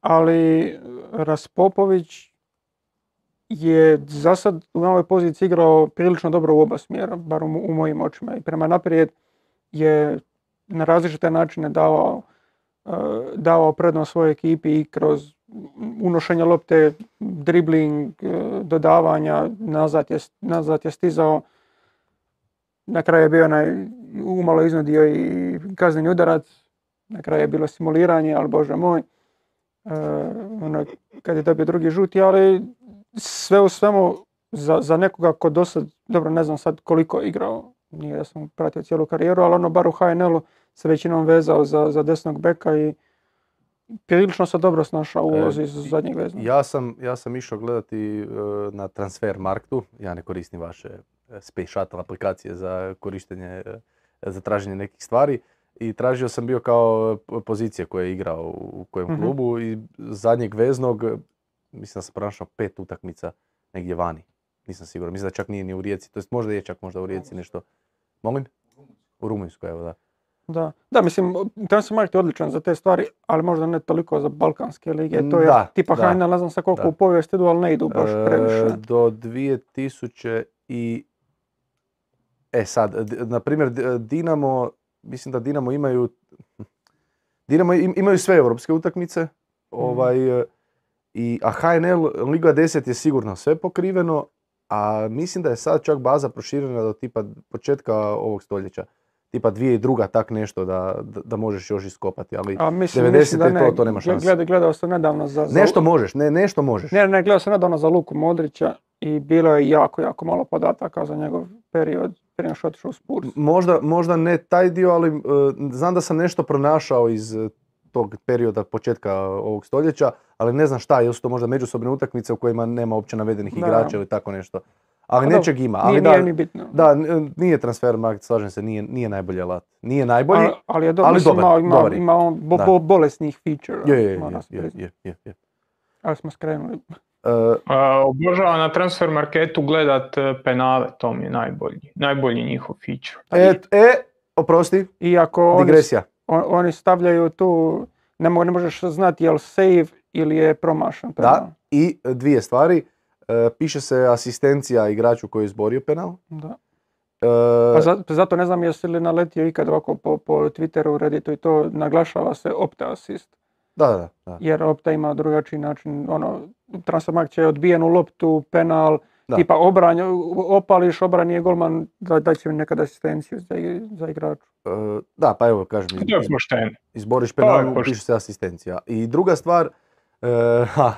ali Raspopović je za sad u ovoj poziciji igrao prilično dobro u oba smjera, bar u, u mojim očima. I prema naprijed je na različite načine davao, eh, davao prednost svojoj ekipi i kroz unošenje lopte, dribling, eh, dodavanja, nazad je, nazad je stizao. Na kraju je bio onaj, umalo iznudio i kazneni udarac. Na kraju je bilo simuliranje, ali bože moj. Eh, ono, kad je dobio drugi žuti, ali sve u svemu za, za nekoga ko do sad, dobro ne znam sad koliko je igrao, nije da sam pratio cijelu karijeru, ali ono bar u HNL-u se većinom vezao za, za desnog beka i prilično se dobro snašao u E, ulozi za zadnjeg vezna. Ja sam, ja sam išao gledati e, na Transfer Marktu, ja ne koristim vaše e, Space Shuttle aplikacije za korištenje, e, za traženje nekih stvari i tražio sam bio kao p- pozicije koje je igrao u kojem Mhm. klubu i zadnjeg veznog, e, mislim da sam pronašao pet utakmica negdje vani. Nisam siguran, mislim da čak nije ni u Rijeci, to jest možda je čak možda u Rijeci nešto. Molim? U Rumunjskoj, evo da. Da, da mislim, Transfermarkt je odličan za te stvari, ali možda ne toliko za balkanske lige. To je Da, tipa da, HNL, ne znam sa koliko da. u povijesti idu, ali ne idu baš E, previše. do 2000 i... E sad, na primjer Dinamo, mislim da Dinamo imaju... Dinamo im- imaju sve europske utakmice, ovaj, e, i, a HNL, Liga 10 je sigurno sve pokriveno, a mislim da je sad čak baza proširena do tipa početka ovog stoljeća. Tipa dvije i druga tak nešto da, da, da možeš još iskopati, ali A mislim, 90 mislim da ne, to, to nema šanse. Gledao, gledao sam nedavno za, za- nešto možeš, ne, nešto možeš. Ne, ne, gledao sam nedavno za Luku Modrića i bilo je jako, jako malo podataka za njegov period prije nego što otišao u Spurs. Možda, možda ne taj dio, ali e, znam da sam nešto pronašao iz e, tog perioda početka ovog stoljeća, ali ne znam šta, jesu to možda međusobne utakmice u kojima nema uopće navedenih Da. igrača ili tako nešto. Ali nečeg ima. Ali Nije, da, nije ni bitno. da, nije transfer market, slažem se, nije, nije najbolji alat. Nije najbolji, ali, ali je do, ali mislim, dobar, ima, ima, dobar ima on bo, Da. bo- bolesnih feature. je, je, je, je, je, je. Ali smo skrenuli. E, A, obožavam na transfer marketu gledat e, penale, to mi je najbolji, najbolji njihov feature. e, e, oprosti, Iako oni, digresija. on- oni stavljaju tu, ne, mo- ne možeš znati je li save ili je promašan. penal. Da, i dvije stvari. E, piše se asistencija igraču koji je izborio penal. Da. E, Pa za- zato ne znam jesi li naletio ikad ovako po, po Twitteru, Redditu i to naglašava se opta assist. Da, da, da. Jer opta ima drugačiji način, ono, Transfermarkt će odbijenu loptu, penal, Da. tipa obranj, opališ, obrani je golman, da, da će mi nekad asistenciju za, za igraču. E, da, pa evo kažem, je izboriš je penal, pošteno. piše se asistencija. I druga stvar, e, ha,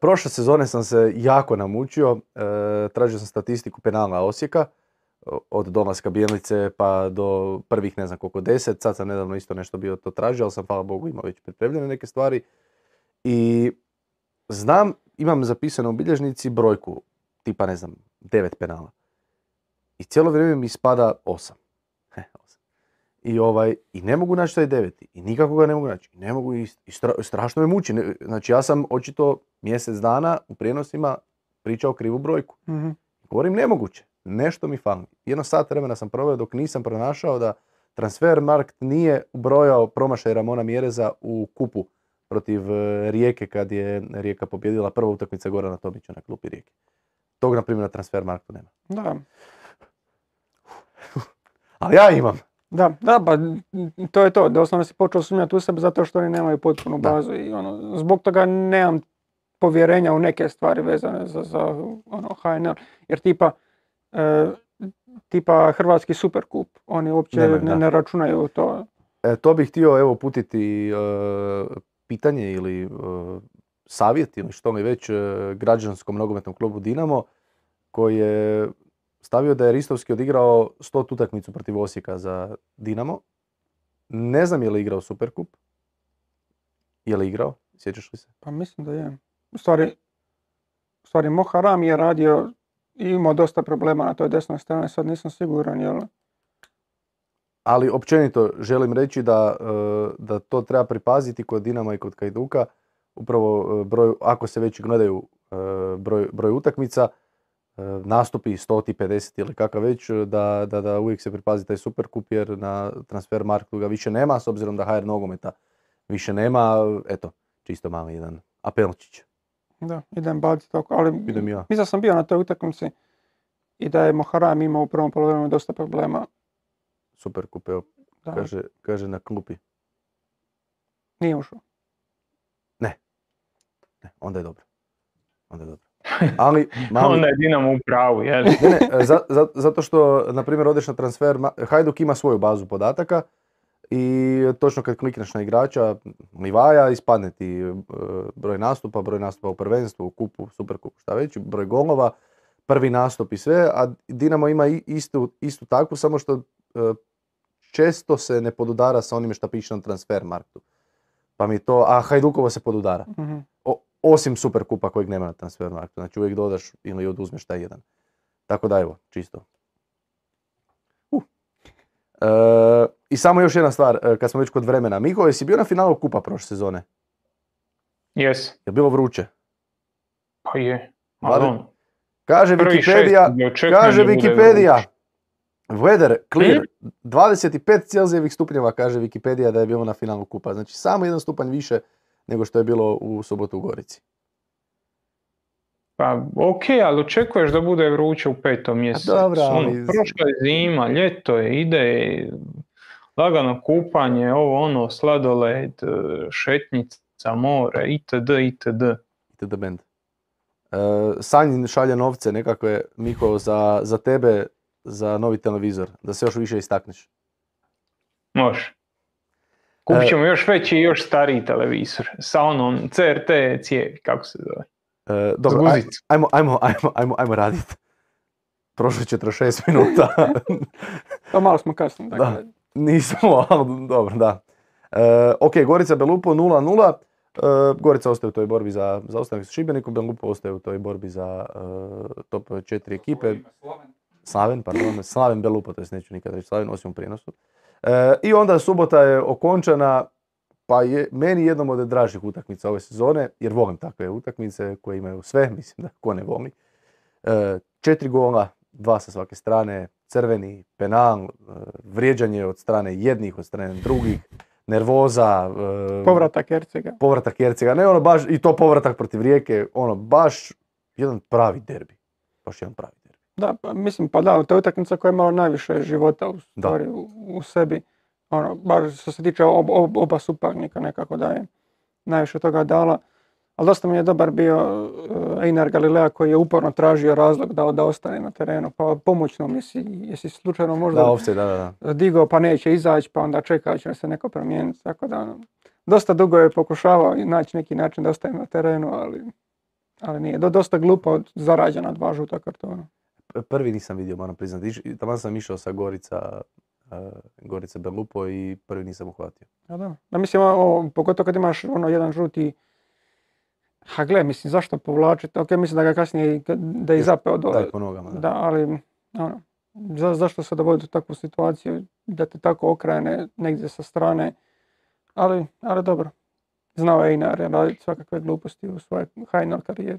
prošle sezone sam se jako namučio, e, tražio sam statistiku penala Osijeka, od dolaska Bijelice pa do prvih ne znam koliko deset, sad sam nedavno isto nešto bio to tražio, ali sam hvala Bogu imao već pripremljene neke stvari. I znam, imam zapisano u bilježnici brojku, tipa ne znam, devet penala. I cijelo vrijeme mi spada osam. Osam. I, ovaj, I ne mogu naći taj deveti. I nikako ga ne mogu naći. I ne mogu, i, i stra- strašno me muči. Ne- Znači ja sam očito mjesec dana u prijenosima pričao krivu brojku. Mhm. Govorim nemoguće, nešto mi fali. Jedno sat vremena sam proveo dok nisam pronašao da Transfermarkt nije ubrojao promašaj Ramona Mjereza u kupu protiv e, Rijeke kad je Rijeka pobjedila prva utakmica Gorana Tomića na klupi Rijeke. Tog, na primjer, na Transfermarktu nema. Da. Ali ja imam. Da, da, pa to je to. Doslovno si počeo sumnjati u sebe zato što oni nemaju potpunu Da. bazu i ono, zbog toga nemam povjerenja u neke stvari vezane za, za ono, HNL. Jer tipa, e, tipa Hrvatski superkup, oni uopće Nemaju, ne, ne računaju to. E, to bih htio evo uputiti e, pitanje ili e, savjet ili što li već e, građanskom nogometnom klubu Dinamo koji je stavio da je Ristovski odigrao 100 utakmicu protiv Osijeka za Dinamo. Ne znam je li igrao Superkup. Je li igrao? Sjećaš li se? Pa mislim da je. U stvari, u stvari Moharam je radio imao dosta problema na toj desnoj strani, sad nisam siguran, jel? Ali općenito želim reći da, e, da to treba pripaziti kod Dinama i kod Kajduka. Upravo e, broj, ako se već gledaju e, broj, broj utakmica, nastupi 100, 50 ili kakav već, da, da, da uvijek se pripazi taj superkup jer na transfer marketu ga više nema, s obzirom da HR nogometa više nema. Eto, čisto mali jedan apelčić. Da, idem baciti tako, ali Idem ja. mislim da sam bio na toj utakmici i da je Moharam imao u prvom polovremenu dosta problema. Superkup, evo, Da, kaže, kaže na klupi. nije ušao. Ne, onda je dobro. Onda je dobro. Ali, mali, Onda je Dinamo u pravu, jel? Ne, ne, za- za- zato što, na primjer, odeš na transfer, Hajduk ima svoju bazu podataka i točno kad klikneš na igrača, Livaja, ispadne ti e, broj nastupa, broj nastupa u prvenstvu, u kupu, superkupu, šta već, broj golova, prvi nastup i sve, a Dinamo ima istu, istu takvu, samo što e, često se ne podudara sa onime što piše na transfer marktu. Pa mi to, a Hajdukovo se podudara. Mhm. O- osim Superkupa kojeg nema na transfermarktu. Znači uvijek dodaš ili oduzmeš taj jedan. Tako da evo, čisto. E, I samo još jedna stvar, e, kad smo već kod vremena. Miko, jesi bio na finalu Kupa prošle sezone? Jes, Je bilo vruće? pa je. Kaže Wikipedia, kaže Wikipedia, weather clear, 25 Celzijevih stupnjeva, kaže Wikipedia da je bilo na finalu Kupa. Znači samo jedan stupanj više nego što je bilo u subotu u Gorici. Pa ok, ali očekuješ da bude vruće u petom mjesecu. dobro, Ono, ali- prošla je zima, ljeto je, ide lagano kupanje, ovo ono, sladoled, e, šetnica, more, itd. itd. itd. band. E, Sanjin šalje novce nekakve, Miko, za, za tebe, za novi televizor, da se još više istakneš. Može. Kupit E, ćemo još veći i još stariji televizor sa onom CRT cijevi, kako se zove. E, dobro, aj- ajmo, ajmo, ajmo, ajmo, ajmo radit. Prošlo je 46 minuta. To malo smo kasno. Da. Dakle, Nismo, ali dobro, da. E, ok, Gorica Belupo 0-0. E, Gorica ostaje u toj borbi za, za ostanak s Šibenikom, Belupo ostaje u toj borbi za e, top 4 ekipe. Slaven, pardon, Slaven Belupo, to jest neću nikad reći Slaven, osim u prijenosu. E, I onda subota je okončana, pa je meni jednom od dražih utakmica ove sezone, jer volim takve utakmice koje imaju sve, mislim da ko ne voli. E, četiri gola, dva sa svake strane, crveni, penal, e, vrijeđanje od strane jednih, od strane drugih, nervoza, e, povratak Ercega. povratak Ercega, ne ono baš, i to povratak protiv Rijeke, ono baš jedan pravi derbi. Baš jedan pravi derbi. Da, pa, mislim, pa da, to je utakmica koja je imala najviše života u, Da. stvari, u, u sebi. Ono, bar što se tiče ob, ob- oba suparnika nekako da je najviše toga dala. Ali dosta mi je dobar bio uh, Einar Galilea koji je uporno tražio razlog da, da ostane na terenu. Pa pomoć nam, jesi, jesi slučajno možda Da, offside, da, da, digao pa neće izaći pa onda čeka će se neko promijeniti. Tako da, ono, dosta dugo je pokušavao naći neki način da ostane na terenu, ali, ali nije. Do, dosta glupo zarađena dva žuta kartona. Prvi nisam vidio, moram priznati. Taman sam išao sa Gorica, Gorica Belupo i prvi nisam uhvatio. A da. da mislim, ovo, pogotovo kad imaš ono jedan žuti Ha gle, mislim, zašto povlačiti? Ok, mislim da ga kasnije, i da je i zapeo dole. Po nogama. Da. Da, ali, ono, za, zašto se dovodi u takvu situaciju da te tako okrene negdje sa strane, ali, ali dobro. Znao je Einar raditi svakakve gluposti u svojoj hajnoj karijeri.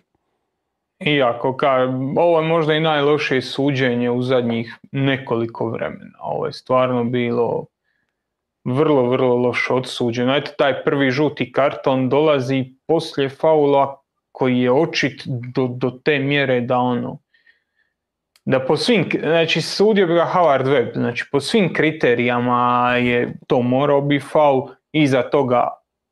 Iako, ka, ovo je možda i najlošije suđenje u zadnjih nekoliko vremena. Ovo je stvarno bilo vrlo, vrlo loše odsuđeno. Eto, taj prvi žuti karton dolazi poslije faula koji je očit do, do te mjere da ono, da po svim, znači sudio bi ga Howard Webb, znači po svim kriterijama je to morao biti faul, iza toga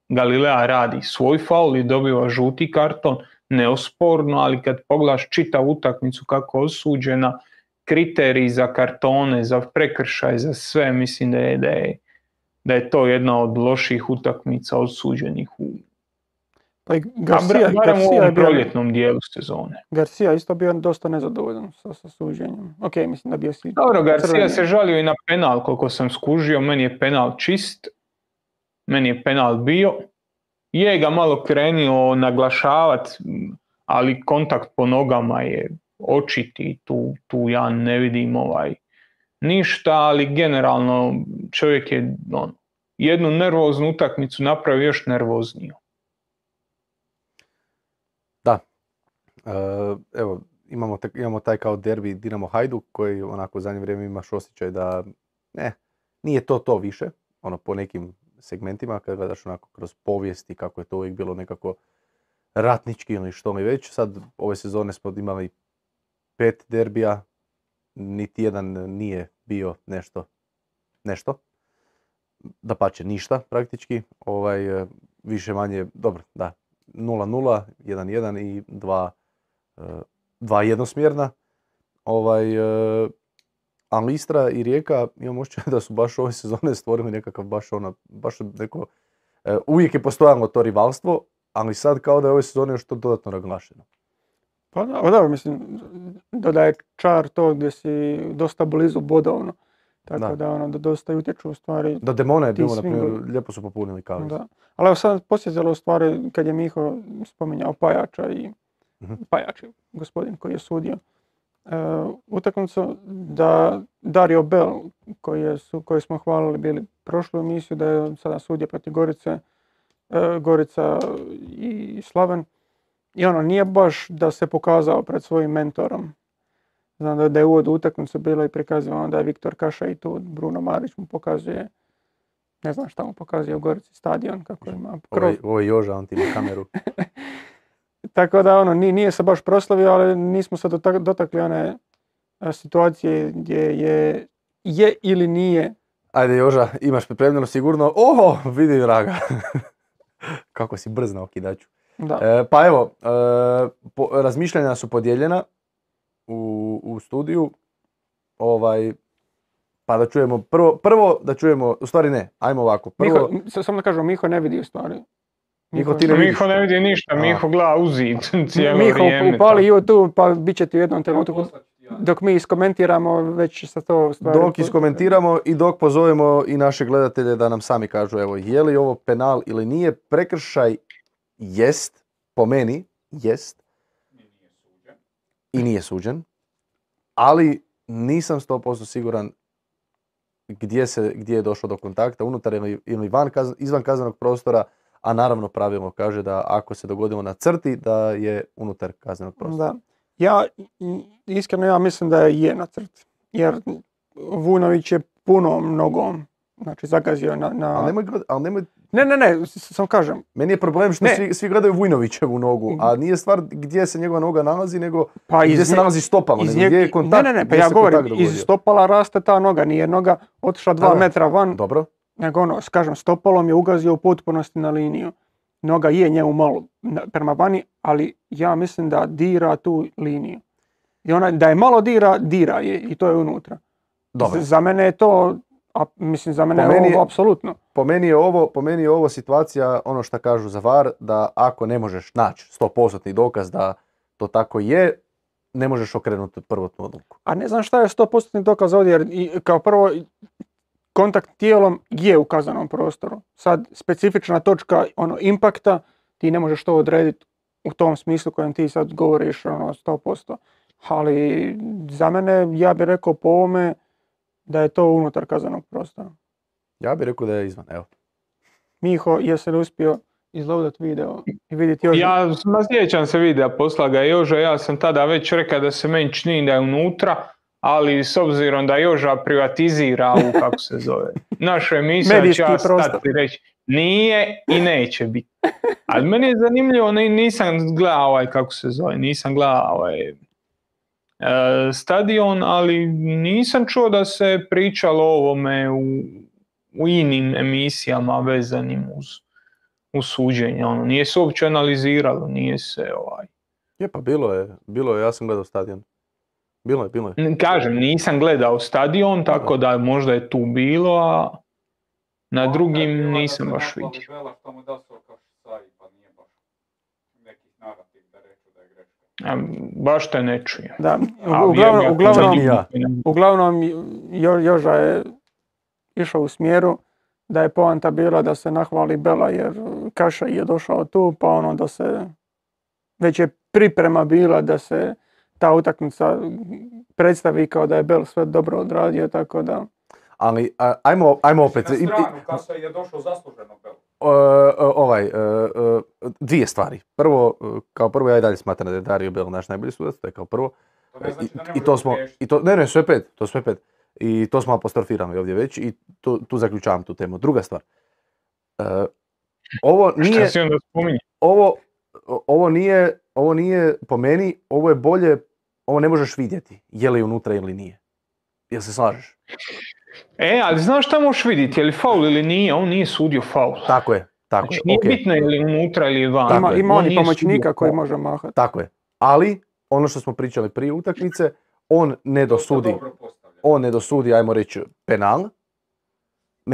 Galilea radi svoj faul i dobiva žuti karton, neosporno, ali kad pogledaš čitavu utakmicu kako je osuđena, kriteriji za kartone, za prekršaj, za sve, mislim da je, da je, da je to jedna od loših utakmica osuđenih u Pa i Garcia, bar- barem u ovom bio, proljetnom dijelu sezone. Garcia isto bio dosta nezadovoljan sa, sa suđenjem. Ok, mislim da bio si Dobro, Garcia crveni. se žalio i na penal, koliko sam skužio, meni je penal čist, meni je penal bio, je ga malo krenuo naglašavat, m, ali kontakt po nogama je očiti, tu, tu ja ne vidim ovaj ništa, ali generalno čovjek je on, jednu nervoznu utakmicu napravio još nervozniju. E, evo, imamo, imamo taj kao derbi Dinamo Hajduk koji onako u zadnje vrijeme imaš osjećaj da ne, nije to to više, ono po nekim segmentima kad gledaš onako kroz povijesti kako je to uvijek bilo nekako ratnički ili što mi već. Sad ove sezone smo imali pet derbija, niti jedan nije bio nešto, nešto. Da pače ništa praktički, ovaj, e, više manje, dobro, da, 0-0, 1-1 i 2 e, dva jednosmjerna. Ovaj, e, ali Istra i Rijeka imam osjećaj da su baš ove sezone stvorili nekakav baš ono, baš neko, e, uvijek je postojalo to rivalstvo, ali sad kao da je ove sezone još to dodatno naglašeno. Pa da, pa dobro, mislim, dodaje čar to gdje si dosta blizu bodovno. Tako Da. da, ono, da dosta i utječu u stvari. Da Demona je bilo, na primjer, lijepo su popunili kavez. Da. Ali evo sad posjetilo u stvari kad je Miho spominjao Pajača i Mhm. Pajač je gospodin koji je sudio utakmicu da Dario Bell koji, je, su, koji smo hvalili bili prošlu emisiju da je sada sudio protiv Gorice, e, Gorica i Slaven i ono nije baš da se pokazao pred svojim mentorom. Znam da, je uvod u utakmicu bilo i prikazivano da je Viktor Kaša i tu Bruno Marić mu pokazuje ne znam šta mu pokazuje u Gorici stadion kako ima krov. Ovaj, ovaj Joža, on ti ima kameru. Tako da ono, ni- nije se baš proslavio, ali nismo se dotak- dotakli one e, situacije gdje je, je ili nije. Ajde Joža, imaš pripremljeno sigurno. Oho, vidi vraga. Kako si brz na okidaču. Da. E, pa evo, e, po- razmišljanja su podijeljena u, u studiju. Ovaj, pa da čujemo, prvo, prvo da čujemo, u stvari ne, ajmo ovako. Prvo, Miho, samo da kažem, Miho ne vidi u stvari. Miho, ti ne vidiš. Miho ne vidi ništa. Miho gleda u zid cijelo Miho vrijeme. upali YouTube pa bit će ti u jednom trenutku. Dok mi iskomentiramo, već sa to stvari... Dok iskomentiramo i dok pozovemo i naše gledatelje da nam sami kažu evo je li ovo penal ili nije, prekršaj jest, po meni jest Ni nije suđen. i nije suđen, ali nisam 100% siguran gdje, se, gdje je došlo do kontakta, unutar ili, ili van, izvan kaznenog prostora, a naravno pravilo kaže da ako se dogodilo na crti da je unutar kaznenog prostora. Da. Ja, iskreno ja mislim da je na crti. Jer Vunović je punom nogom znači zagazio na... na... Ali nemoj, ali nemoj, Ne, ne, ne, samo kažem, meni je problem što Ne. svi, svi gledaju Vujnovićevu nogu, a nije stvar gdje se njegova noga nalazi, nego pa gdje iz se nje- nalazi stopalo, iz gdje je kontakt. Ne, ne, ne, pa ja govorim, iz stopala raste ta noga, nije noga otišla dva da. metra van, Dobro, nego ono, kažem, stopalom je ugazio u potpunosti na liniju. Noga je njemu malo prema vani, ali ja mislim da dira tu liniju. I ona, da je malo dira, dira je i to je unutra. dobro. Z- Za mene je to, a, mislim, za mene Po je meni ovo apsolutno. po meni je ovo, po meni je ovo situacija, ono što kažu za VAR, da ako ne možeš naći 100% dokaz da to tako je, ne možeš okrenuti prvotnu odluku. A ne znam šta je 100% dokaz ovdje, jer kao prvo kontakt tijelom je u kazanom prostoru. Sad, specifična točka ono impakta, ti ne možeš to odrediti u tom smislu kojem ti sad govoriš, ono, 100%. Ali za mene, ja bih rekao po ovome da je to unutar kaznenog prostora. Ja bih rekao da je izvan, evo. Miho, jesi li uspio izloadat video i vidjeti još? Ja ma sjećam se videa, posla ga Joža, ja sam tada već rekao da se meni čini da je unutra, ali s obzirom da Joža privatizira u, kako se zove, našu emisiju, ću ja stati reći, nije i neće biti. Ali meni je zanimljivo, ni- nisam gledao ovaj, kako se zove, nisam gledao ovaj, e, stadion, ali nisam čuo da se pričalo o ovome u, u inim emisijama vezanim uz, uz suđenje. Ono, nije se uopće analiziralo, nije se ovaj... Je pa bilo je, bilo je, ja sam gledao stadion. Bilo je, bilo je. Kažem, nisam gledao stadion, tako da možda je tu bilo, a na drugim nisam baš vidio. Pa baš nekih narativ da reću da je greška. A, baš te ne čujem. Da, uglavnom, uglavnom, ja. uglavnom Jo- Joža je išao u smjeru da je poanta bila da se nahvali Bela jer Kaša je došao tu pa ono da se već je priprema bila da se ta utakmica predstavi kao da je Bel sve dobro odradio tako da Ali a, ajmo, ajmo opet. Na stranu, Kasa je došao zasluženo Bela. E, ovaj, e, e, dvije stvari. Prvo, e, kao prvo ja i dalje smatram da je Dario Bel naš najbolji sudac, to je kao prvo. To ne I, znači da i to smo, i to, ne ne, sve pet, to sve pet. I to smo apostrofirali ovdje već i tu, tu zaključavam tu temu. Druga stvar. E, ovo nije, Šta si onda spominje? ovo, ovo nije, ovo nije po meni, ovo je bolje, ovo ne možeš vidjeti, je li unutra ili nije. Jel se slažeš? E, ali znaš šta možeš vidjeti, je li faul ili nije, on nije sudio faul. Tako je, tako Znači, je, nije okej. bitno je li unutra ili van. Ima, ima On pomoćnika koji može mahati. Tako je. Ali, ono što smo pričali prije utakmice, on ne dosudi, on ne dosudi, ajmo reći, penal,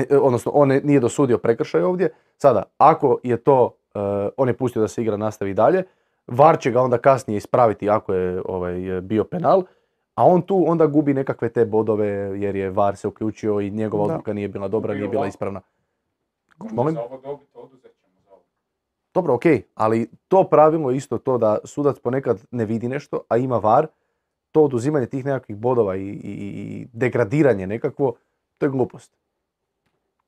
e, odnosno on ne- nije dosudio prekršaj ovdje. Sada, ako je to, e, on je pustio da se igra nastavi dalje, VAR će ga onda kasnije ispraviti ako je ovaj, bio penal, a on tu onda gubi nekakve te bodove jer je VAR se uključio i njegova Da. odluka nije bila dobra, nije bila ispravna. Molim? Dobro, ok, ali to pravilo je isto to da sudac ponekad ne vidi nešto, a ima VAR, to oduzimanje tih nekakvih bodova i, i, i degradiranje nekakvo, to je glupost.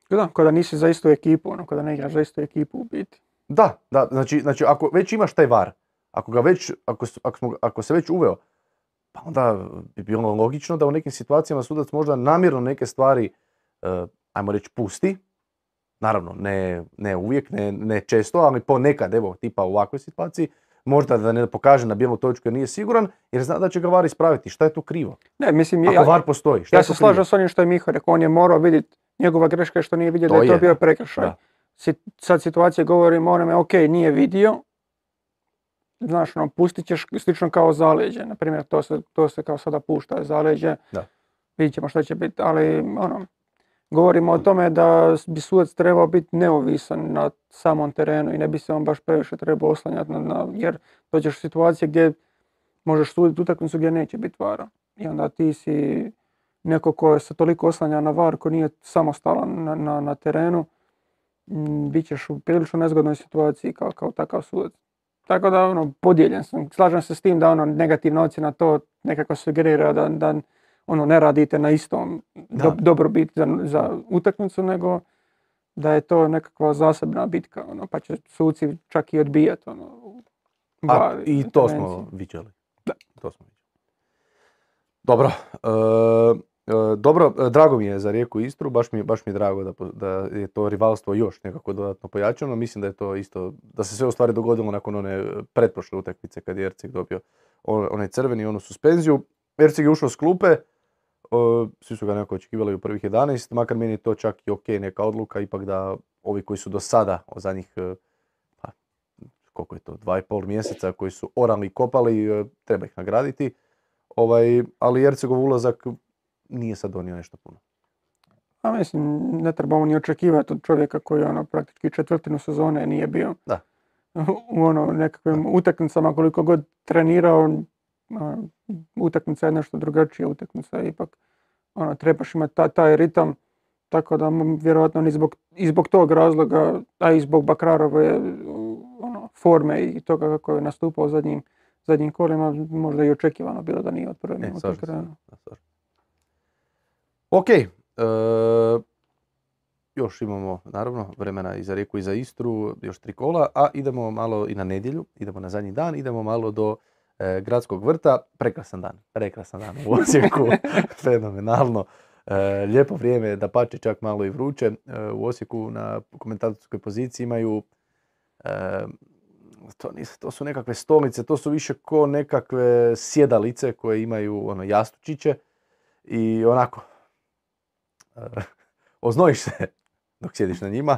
Da, kao da nisi za istu ekipu, ono, kao da ne igraš za istu ekipu u biti. Da, da, znači, znači ako već imaš taj VAR, ako, ga već, ako, ako, smo, ako se već uveo, pa onda bi bilo logično da u nekim situacijama sudac možda namjerno neke stvari, eh, ajmo reći, pusti. Naravno, ne, ne uvijek, ne, ne često, ali ponekad, evo, tipa u ovakvoj situaciji, možda da ne pokaže na bijelu točku jer nije siguran, jer zna da će ga VAR ispraviti. Šta je tu krivo? Ne, mislim, Ako ja, VAR postoji, šta ja je se slažem s onim što je Miho rekao, on je morao vidjeti njegova greška je što nije vidio To da je to bio prekršaj. Da. Sad situacija govorimo o onome, ok, nije vidio, znaš, ono, pustit ćeš slično kao zaleđe, na primjer, to se, to se kao sada pušta, zaleđe, Da. vidjet ćemo što će biti, ali, ono, govorimo o tome da bi sudac trebao biti neovisan na samom terenu i ne bi se on baš previše trebao oslanjati na, na jer dođeš u situacije gdje možeš suditi utakmicu gdje neće biti vara. I onda ti si neko ko se toliko oslanja na var, ko nije samostalan na, na, na terenu, m, bit ćeš u prilično nezgodnoj situaciji kao, kao takav sudac. Tako da, ono, podijeljen sam. Slažem se s tim da, ono, negativna ocjena to nekako sugerira da, da ono, ne radite na istom Da. do, dobrobit za, za utakmicu, nego da je to nekakva zasebna bitka, ono, pa će suci čak i odbijati, ono, A, var I to smo viđali. Da. To smo. Dobro, e, dobro, e, drago mi je za Rijeku i Istru, baš mi, baš mi je drago da, da je to rivalstvo još nekako dodatno pojačano. Mislim da je to isto, da se sve u stvari dogodilo nakon one pretprošle utakmice kad je Erceg dobio on- onaj crveni, onu suspenziju. Erceg je ušao s klupe, e, svi su ga nekako očekivali u prvih 11, makar meni je to čak i ok neka odluka, ipak da ovi koji su do sada, o zadnjih e, pa, koliko je to, dva i pol mjeseca koji su orali i kopali, e, treba ih nagraditi. Ovaj, ali Ercegov ulazak nije sad donio nešto puno. A mislim, ne trebamo ni očekivati od čovjeka koji ono praktički četvrtinu sezone nije bio Da. u ono nekakvim utakmicama koliko god trenirao, ono, utakmica je nešto drugačija, utakmica je ipak ono, trebaš imati ta- taj ritam, tako da vjerojatno ni zbog, i zbog tog razloga, a i zbog Bakrarove ono, forme i toga kako je nastupao zadnjim, zadnjim kolima, možda i očekivano bilo da nije od prve E, minute slažem se, krenuo. da, slažem. Ok, e, još imamo naravno vremena i za Rijeku i za Istru, još tri kola, a idemo malo i na nedjelju, idemo na zadnji dan, idemo malo do e, gradskog vrta, prekrasan dan, prekrasan dan u Osijeku, fenomenalno. E, lijepo vrijeme, da pače čak malo i vruće. E, u Osijeku na komentatorskoj poziciji imaju e, to, nisu, to su nekakve stolnice, to su više ko nekakve sjedalice koje imaju ono jastučiće i onako oznojiš se dok sjediš na njima.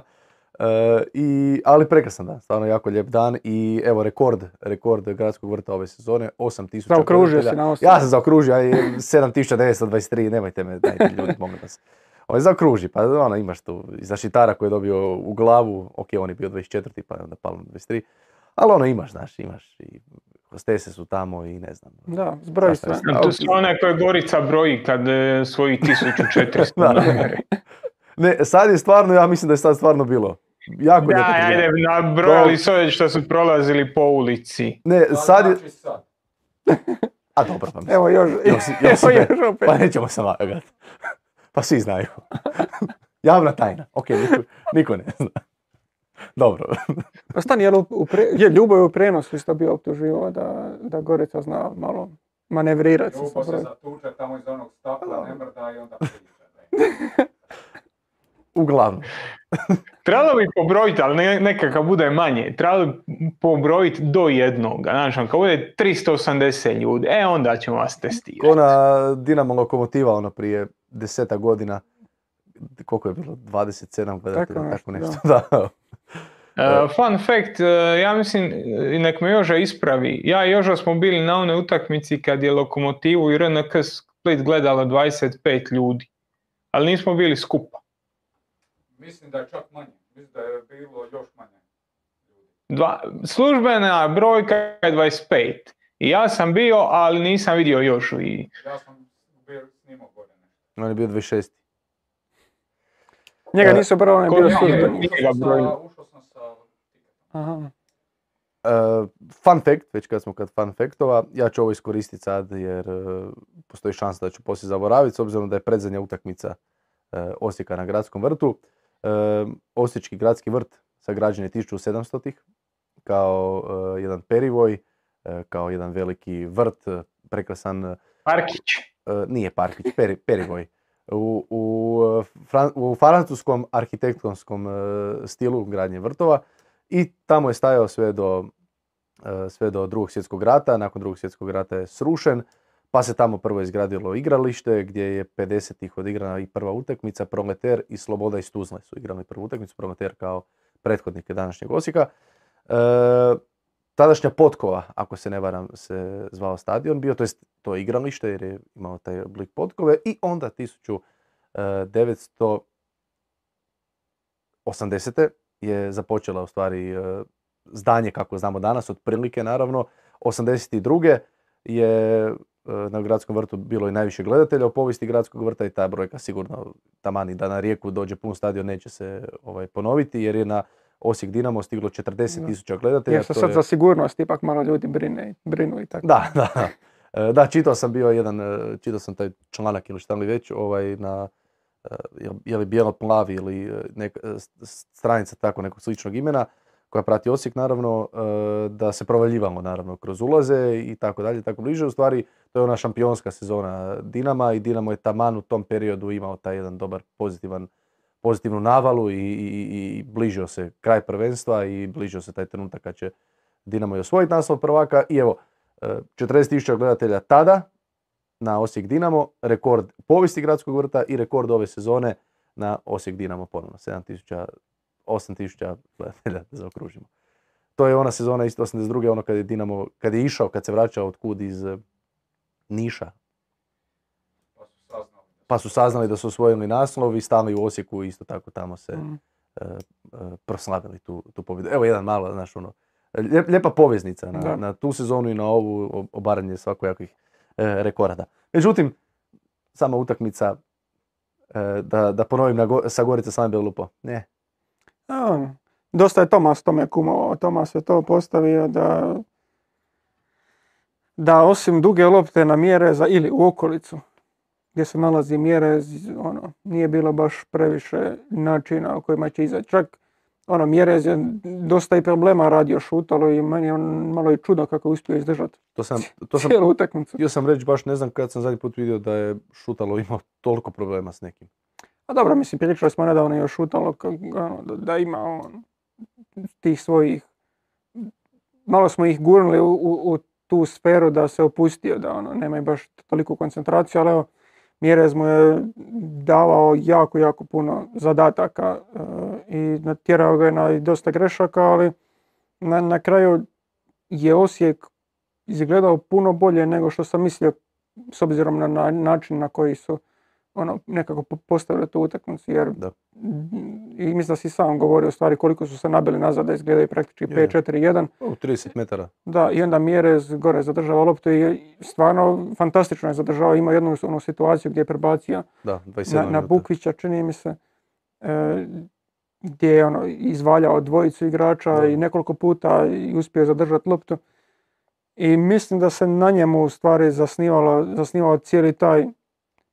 E, i, ali prekrasan dan, stvarno jako lijep dan i evo rekord, rekord gradskog vrta ove sezone, 8000 Zaokružio si na. Ja sam zaokružio, aj 7923, nemojte me, dajte ljudi, molim vas. Ovaj zaokruži, pa ono, imaš tu zaštitara koji je dobio u glavu, ok, on je bio 24. pa je onda palo na 23. Ali ono imaš, znaš, imaš i hostese su tamo i ne znam. Da, zbroji sve. je. To su one koje Gorica broji kad e, svoji 1400 Da. namere. Ne, sad je stvarno, ja mislim da je sad stvarno bilo. Jako Da, ajde, nabrojali su ovdje što su prolazili po ulici. Ne, sad je... znači. A dobro, pa mislim. Evo još, Josip- evo Josipe, još opet. Pa nećemo se lagati. Pa svi znaju. Javna tajna. Ok, niko, niko ne zna. Dobro. Pa stani, jel u, pre, je, Ljubo je u prenosu isto bio optuživao da, da Gorica zna malo manevrirati Ljubo se zatuče tamo iz onog Pa stakla, ne mrda i onda priča. Uglavnom. Trebalo bi pobrojiti, ali ne, nekakav bude manje. Trebalo bi pobrojiti do jednoga. Znači, ako bude 380 ljudi, e onda ćemo vas testirati. Ko na Dinamo Lokomotiva ono prije deseta godina. Koliko je bilo? 27 gledatelja, Tako tako, nešto, nešto. Da. Uh, fun fact, uh, ja mislim, i nek me Joža ispravi, ja i Joža smo bili na onoj utakmici kad je Lokomotivu i RNK Split gledalo 25 ljudi, ali nismo bili skupa. Mislim da je čak manje. Mislim da je bilo još manje ljudi. Dva, službena brojka je 25. I ja sam bio, ali nisam vidio Jožu. I, Ja sam bio snimao nešto. On je bio 26. Njega E, nisu broj, on je bio nije- službeni. nije Ušao sam sa-. Aha. Uh, fun fact, već kad smo kod fun faktova, ja ću ovo iskoristiti sad jer uh, postoji šansa da ću poslije zaboraviti s obzirom da je predzadnja utakmica uh, Osijeka na gradskom vrtu. Uh, Osječki gradski vrt sagrađen je 1700-ih kao uh, jedan perivoj, uh, kao jedan veliki vrt, uh, prekrasan Parkić. e, nije Parkić, peri, Perivoj. U, u, u francuskom arhitektonskom e, stilu gradnje vrtova i tamo je stajao sve do, e, sve do drugog svjetskog rata. Nakon drugog svjetskog rata je srušen, pa se tamo prvo izgradilo igralište gdje je 50-ih odigrana i prva utakmica. Proleter i Sloboda iz Tuzle su igrali prvu utakmicu. Proleter kao prethodnike današnjeg Osijeka. E, tadašnja Potkova, ako se ne varam, se zvao stadion bio, to jest to igralište jer je imao taj oblik Potkove i onda 1980. je započela u stvari e, zdanje kako znamo danas, otprilike naravno. 82. je e, na gradskom vrtu bilo i najviše gledatelja u povijesti gradskog vrta i ta brojka sigurno tamani da na rijeku dođe pun stadion neće se ovaj, ponoviti jer je na Osijek Dinamo stiglo 40.000 gledatelja. Jer se sad je- za sigurnost ipak malo ljudi brine, brinu i tako. da, da. E, Da, čitao sam bio jedan, e, čitao sam taj članak ili šta li već, ovaj, na, e, je li bijelo-plavi ili s- stranica tako nekog sličnog imena, koja prati Osijek naravno, da se provaljivamo naravno kroz ulaze i tako dalje, tako bliže. U stvari, to je ona šampionska sezona Dinama i Dinamo je taman u tom periodu imao taj jedan dobar pozitivan pozitivnu navalu i, i, i- bližio se kraj prvenstva i bližio se taj trenutak kad će Dinamo i osvojiti naslov prvaka i evo, 40.000 gledatelja tada na Osijek Dinamo, rekord povijesti gradskog vrta i rekord ove sezone na Osijek Dinamo ponovno, 7.000, 8.000 gledatelja da zaokružimo. To je ona sezona isto 82. ono kad je Dinamo, kad je išao, kad se vraćao od kud iz e, Niša, Pa su saznali. da pa su saznali da su osvojili naslov i stali u Osijeku i isto tako tamo se Mm. e, e, proslavili tu, tu pobjedu. Evo jedan malo, znaš, ono, lijepa poveznica na, Da. na tu sezonu i na ovu o- obaranje svakojakih e, rekorda. Međutim, sama utakmica, e, da, da ponovim na Go- sa Gorica sam lupo. Ne, A, dosta je Tomas tome kumovao. Tomas je to postavio da da osim duge lopte na Mjereza ili u okolicu gdje se nalazi Mjerez, ono, nije bilo baš previše načina u kojima će izaći. Čak ono, Mjerez je dosta i problema radio šutalo i meni je on malo i čudo kako je uspio izdržati To sam, to sam, cijelu utakmicu. htio sam reći, baš ne znam kad sam zadnji put vidio da je šutalo imao toliko problema s nekim. A dobro, mislim, pričali smo nedavno o šutalo, ono, da, da ima on, tih svojih, malo smo ih gurnuli u, u, u tu sferu da se opustio, da ono, nema baš toliku koncentraciju, ali evo, Mjerez mu je davao jako, jako puno zadataka e, i natjerao ga je na dosta grešaka, ali na, na kraju je Osijek izgledao puno bolje nego što sam mislio s obzirom na, na način na koji su ono, nekako po- postavili tu utakmicu, jer Da. i mislim da si sam govorio u stvari koliko su se nabili nazad da izgledaju praktički Je, je. 5-4-1. U 30 metara. Da, i onda Mjerez gore zadržava loptu i stvarno fantastično je zadržao. Ima jednu onu situaciju gdje je prebacio Da, 27 na, na. Bukvića, čini mi se, e, gdje je ono, izvaljao dvojicu igrača Da. i nekoliko puta i uspio zadržati loptu. I mislim da se na njemu u stvari zasnivalo, zasnivao cijeli taj,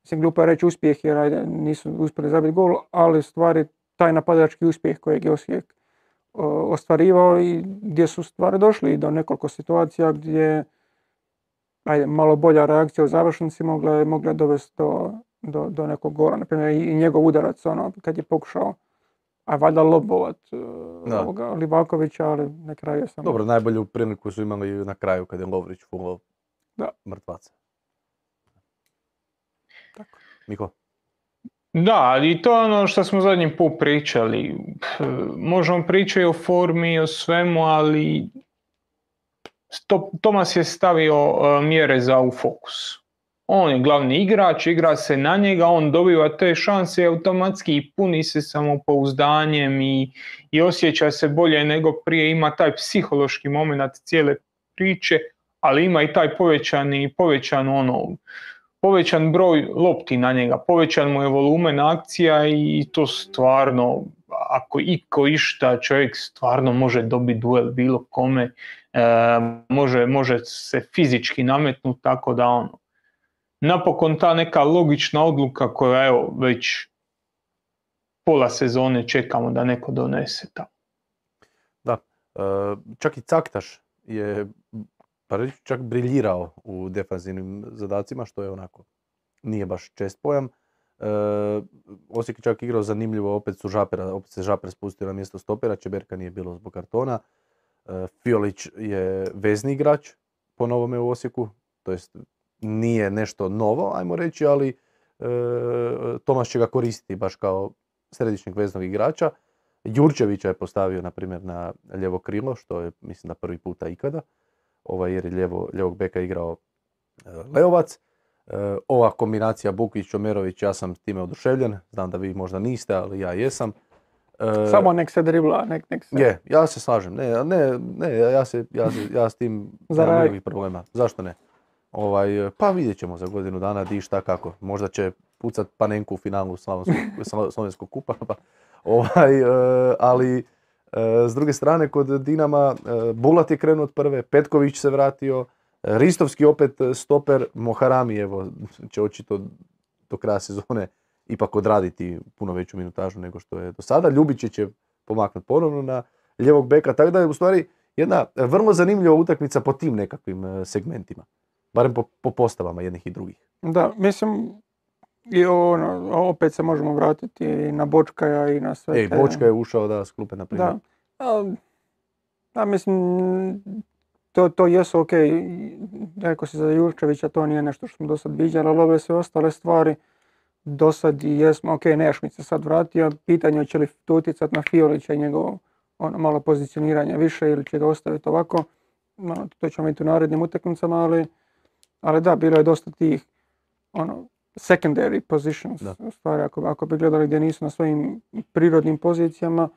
mislim glupo je reći uspjeh jer ajde, nisu uspjeli zabiti gol, ali u stvari taj napadački uspjeh kojeg je Osijek o, ostvarivao i gdje su stvari došli do nekoliko situacija gdje ajde, malo bolja reakcija u završnici mogla je mogla dovesti do, do, do nekog gola. Naprimjer, i i njegov udarac, ono, kad je pokušao, a valjda lobovat Da. ovoga Livakovića, ali na kraju je samo... Dobro, najbolju priliku su imali na kraju kad je Lovrić fulao Da. mrtvaca. Tako. Miko? Da, i to je ono što smo zadnji put pričali. Možemo pričati o formi o svemu, ali Tomas je stavio e, mjere za u fokus. On je glavni igrač, igra se na njega, on dobiva te šanse automatski i puni se samopouzdanjem i, i osjeća se bolje nego prije, ima taj psihološki moment cijele priče, ali ima i taj povećani, povećan ono, povećan broj lopti na njega, povećan mu je volumen akcija i to stvarno, ako iko išta, čovjek stvarno može dobiti duel bilo kome, e, može, može se fizički nametnuti tako da ono, napokon ta neka logična odluka koja evo već pola sezone čekamo da neko donese tamo. E, čak i Caktaš je pa čak briljirao u defanzivnim zadacima, što je onako nije baš čest pojam. E, Osijek je čak igrao zanimljivo, opet su Žapera, opet se Žaper spustio na mjesto stopera, Čeberka nije bilo zbog kartona. E, Fiolić je vezni igrač po novome u Osijeku, to jest nije nešto novo, ajmo reći, ali e, Tomas će ga koristiti baš kao središnjeg veznog igrača. Jurčevića je postavio, na primjer, na lijevo krilo, što je, mislim, da prvi puta ikada, ovaj, jer je lijevog beka igrao e, Leovac. E, ova kombinacija Bukić-Omerović, ja sam s time oduševljen, znam da vi možda niste, ali ja jesam. E, Samo nek se dribla, nek, nek se... je, ja se slažem. Ne, ne, ne, ja, se, ja, se, ja s tim nemam nikakvih problema. Zašto ne? Ovaj, pa vidjet ćemo za godinu dana di šta kako. Možda će pucat panenku u finalu Slovenskog kupa. Pa, ovaj, ali s druge strane kod Dinama e, Bulat je krenuo od prve, Petković se vratio, e, Ristovski opet e, stoper, Moharami evo će očito do kraja sezone ipak odraditi puno veću minutažu nego što je do sada. Ljubići će pomaknuti ponovno na lijevog beka, tako da je u stvari jedna e, vrlo zanimljiva utakmica po tim nekakvim e, segmentima. Barem po, po postavama jednih i drugih. Da, mislim, i ono, opet se možemo vratiti i na Bočkaja i na sve Ej, te- Bočka je ušao da s klupe, na primjer. Da. A, da, mislim, to, to jesu ok. Rekao si za Jurčevića, to nije nešto što smo do sad viđali, ali ove sve ostale stvari do sad jesmo, ok, Nešmić se sad vratio, pitanje je će li to utjecat na Fiolića i njegovo ono, malo pozicioniranje više ili će ga ostaviti ovako. No, to ćemo vidjeti u narednim utakmicama, ali, ali da, bilo je dosta tih ono, secondary positions, Da. u stvari ako, ako bi gledali gdje nisu na svojim prirodnim pozicijama,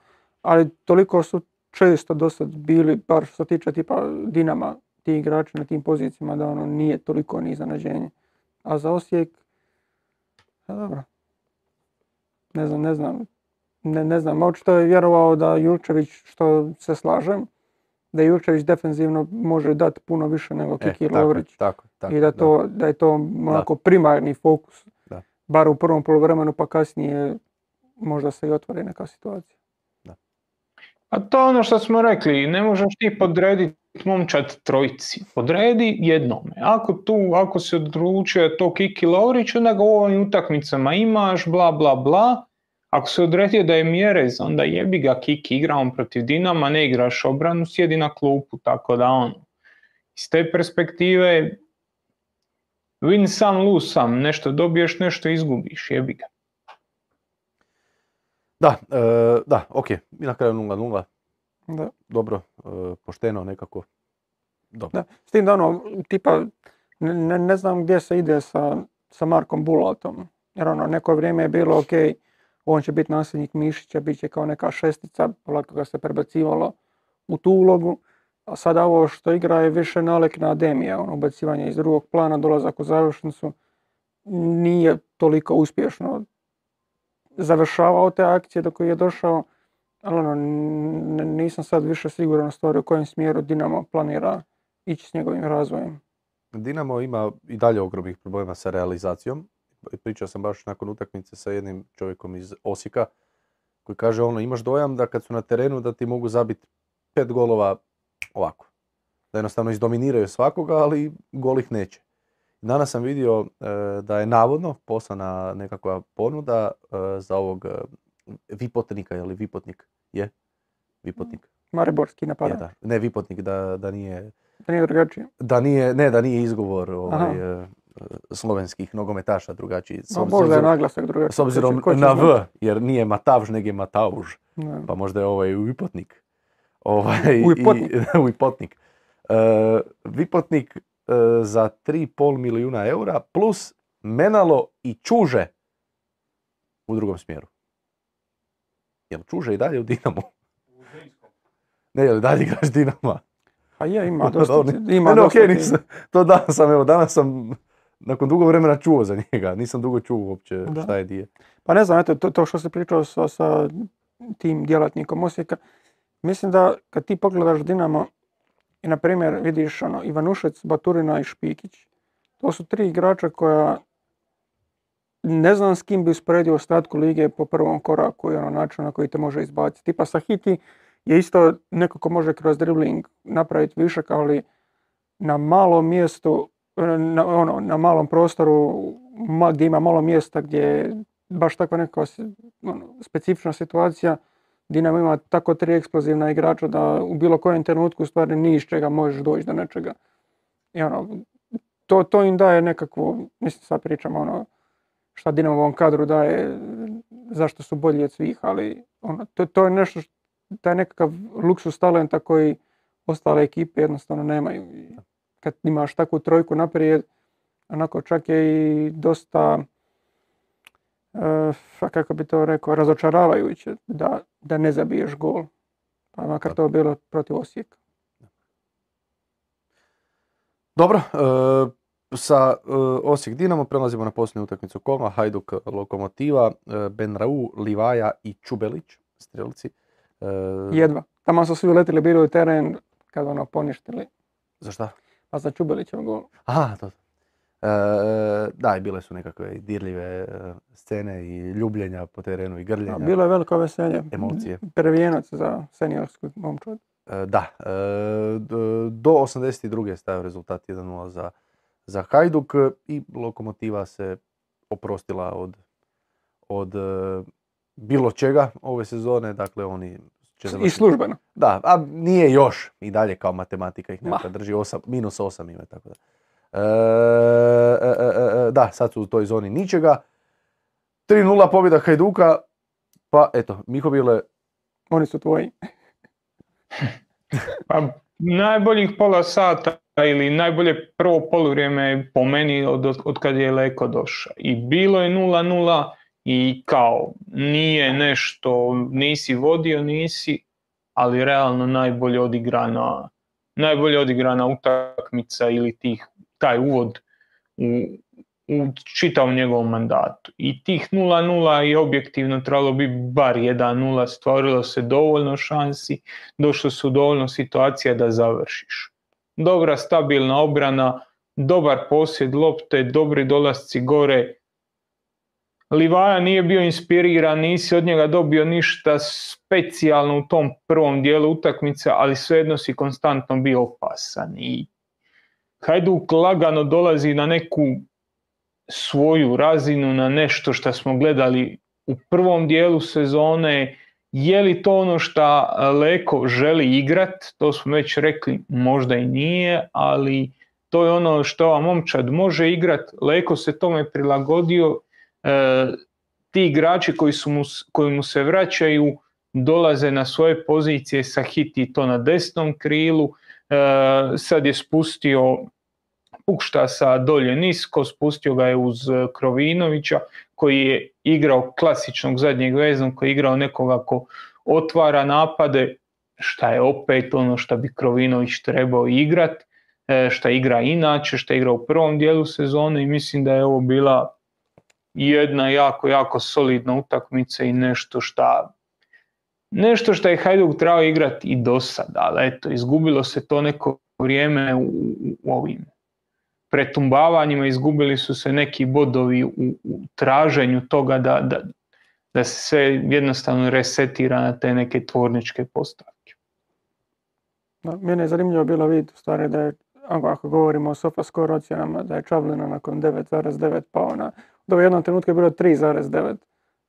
ali toliko su često do sad bili, bar što se tiče tipa Dinama, ti igrači na tim pozicijama da ono nije toliko ni iznenađenje. A za Osijek, a dobro, ne znam, ne znam, ne, ne znam, očito je vjerovao da Jurčević, što se slažem, da Jurčević defensivno može dati puno više nego E, Kiki je, Lovrić. tako, tako, I da, to, da je to onako primarni fokus. Da. Bar u prvom poluvremenu pa kasnije možda se i otvori neka situacija. A to je ono što smo rekli, ne možeš ti podrediti momčad trojici, podredi jednome. Ako tu, ako se odlučio to Kiki Lovrić, onda ga u ovim utakmicama imaš, bla bla bla. Ako se odredio da je mjerez, onda jebi ga Kiki, igramo protiv Dinama, ne igraš obranu, sjedi na klupu, tako da ono. Iz te perspektive, win sam, lose sam, nešto dobiješ, nešto izgubiš, jebi ga. Da, e, da, ok, i na kraju 0-0, Da. dobro, e, pošteno nekako. Dobro. Da. S tim da ono, tipa, ne, ne- ne znam gdje se ide sa, sa Markom Bulatom. Jer ono, neko vrijeme je bilo ok, on će biti nasljednik Mišića, bit će kao neka šestica, polako ga se prebacivalo u tu ulogu. A sada ovo što igra je više nalik na Ademija, ono, ubacivanje iz drugog plana, dolazak u završnicu. Nije toliko uspješno završavao te akcije dok je došao, ali ono, nisam sad više siguran stvari u kojem smjeru Dinamo planira ići s njegovim razvojem. Dinamo ima i dalje ogromnih problema sa realizacijom. Pričao sam baš nakon utakmice sa jednim čovjekom iz Osijeka koji kaže ono imaš dojam da kad su na terenu da ti mogu zabiti pet golova ovako. Da jednostavno izdominiraju svakoga, ali gol ih neće. Danas sam vidio e, da je navodno poslana nekakva ponuda e, za ovog e, Vipotnika, je li Vipotnik? Je? Vipotnik. Mariborski Je, napadač. da. Ne Vipotnik, da, da nije Da nije drugačije. da nije, ne, da nije izgovor ovaj, slovenskih nogometaša drugačiji. S, No, ob- s možda je obzirom, naglasak drugačiji. s obzirom Ko će- na? V, jer nije Matavž, nego je Matauž. Da. Pa možda je ovaj Vipotnik. Ovaj, i- Ujpotnik. Vipotnik e, za 3,5 milijuna eura plus Menalo i Čuže u drugom smjeru. Jel Čuže i dalje u Dinamo? U. Ne, jel dalje igraš Dinama? Pa je, ima dosta. Ima Ne, ne, dosta tih- nisam, to danas sam, evo, danas sam nakon dugo vremena čuo za njega, nisam dugo čuo uopće Da. šta je dije. Pa ne znam, eto, to, to što si pričao sa, sa tim djelatnikom Osijeka, mislim da kad ti pogledaš Dinamo i na primjer vidiš ono, Ivanušec, Baturina i Špikić, to su tri igrača koja ne znam s kim bi usporedio ostatku lige po prvom koraku i ono način na koji te može izbaciti. Tipa Sahiti je isto neko ko može kroz dribbling napraviti višak, ali na malom mjestu, na, ono, na malom prostoru ma, gdje ima malo mjesta gdje je baš takva neka ono, specifična situacija, Dinamo ima tako tri eksplozivna igrača da u bilo kojem trenutku u stvari ni iz čega možeš doći do nečega. I ono, to, to im daje nekakvu, mislim sad pričam ono, šta Dinamo ovom kadru daje, zašto su bolji od svih, ali ono, to, to je nešto, taj nekakav luksus talenta koji ostale ekipe jednostavno nemaju. Kad imaš takvu trojku naprijed, onako čak je i dosta, e, kako bi to rekao, razočaravajuće da, da ne zabiješ gol. Pa makar to bilo protiv Osijeka. Dobro, e, sa e, Osijek Dinamo prelazimo na posljednju utakmicu Koma, Hajduk Lokomotiva, e, Benrau, Livaja i Čubelić, strelci. Jedva. Tamo su svi uletili bili u teren kad ono poništili. Za šta? Pa za Čubelićev gol. Aha, to. E, da, i bile su nekakve dirljive e, scene i ljubljenja po terenu i grljenja. A, bilo je veliko veselje. Emocije. Prvijenac za seniorsku momčad. E, Da, e, do 82. je stavio rezultat 1-0 za, za Hajduk i Lokomotiva se oprostila od, od e, bilo čega ove sezone, dakle oni će I završiti. službeno. Da, a nije još i dalje kao matematika ih Ma. nekad drži, osam, minus 8 ima tako da. E, e, e, e, da, sad su u toj zoni ničega. 3-0 pobjeda Hajduka, pa eto, Miho Bile, Oni su tvoji. Pa najboljih pola sata ili najbolje prvo poluvrijeme po meni od, od kad je Leko došao. I bilo je 0-0 i kao nije nešto, nisi vodio, nisi, ali realno najbolje odigrana, najbolje odigrana utakmica ili tih, taj uvod u, u čitavom njegovom mandatu. I tih 0-0 je objektivno trebalo bi bar 1-0, stvorilo se dovoljno šansi, došlo su dovoljno situacija da završiš. Dobra stabilna obrana, dobar posjed lopte, dobri dolasci gore. Livaja nije bio inspiriran, nisi od njega dobio ništa specijalno u tom prvom dijelu utakmice, ali svejedno si konstantno bio opasan. I Hajduk lagano dolazi na neku svoju razinu, na nešto što smo gledali u prvom dijelu sezone, je li to ono što Leko želi igrat, to smo već rekli, možda i nije, ali to je ono što ova momčad može igrat, Leko se tome prilagodio, ti igrači koji, su mu, koji mu se vraćaju dolaze na svoje pozicije, Sahiti to na desnom krilu, e, sad je spustio sa dolje nisko, spustio ga je uz Krovinovića koji je igrao klasičnog zadnjeg veznog, koji je igrao nekoga ko otvara napade, šta je opet ono što bi Krovinović trebao igrat, e, šta igra inače, šta igra u prvom dijelu sezone i mislim da je ovo bila jedna jako, jako solidna utakmica i nešto šta nešto što je Hajduk trebao igrati i do sada, ali eto, izgubilo se to neko vrijeme u, u ovim pretumbavanjima, izgubili su se neki bodovi u, u traženju toga da, da, da se sve jednostavno resetira na te neke tvorničke postavke. Da, mene je zanimljivo bilo vidjeti u stvari da je, ako govorimo o sofa score ocjenama, da je Čavlina nakon 9,9 pao na, do jednom trenutku je bilo 3,9,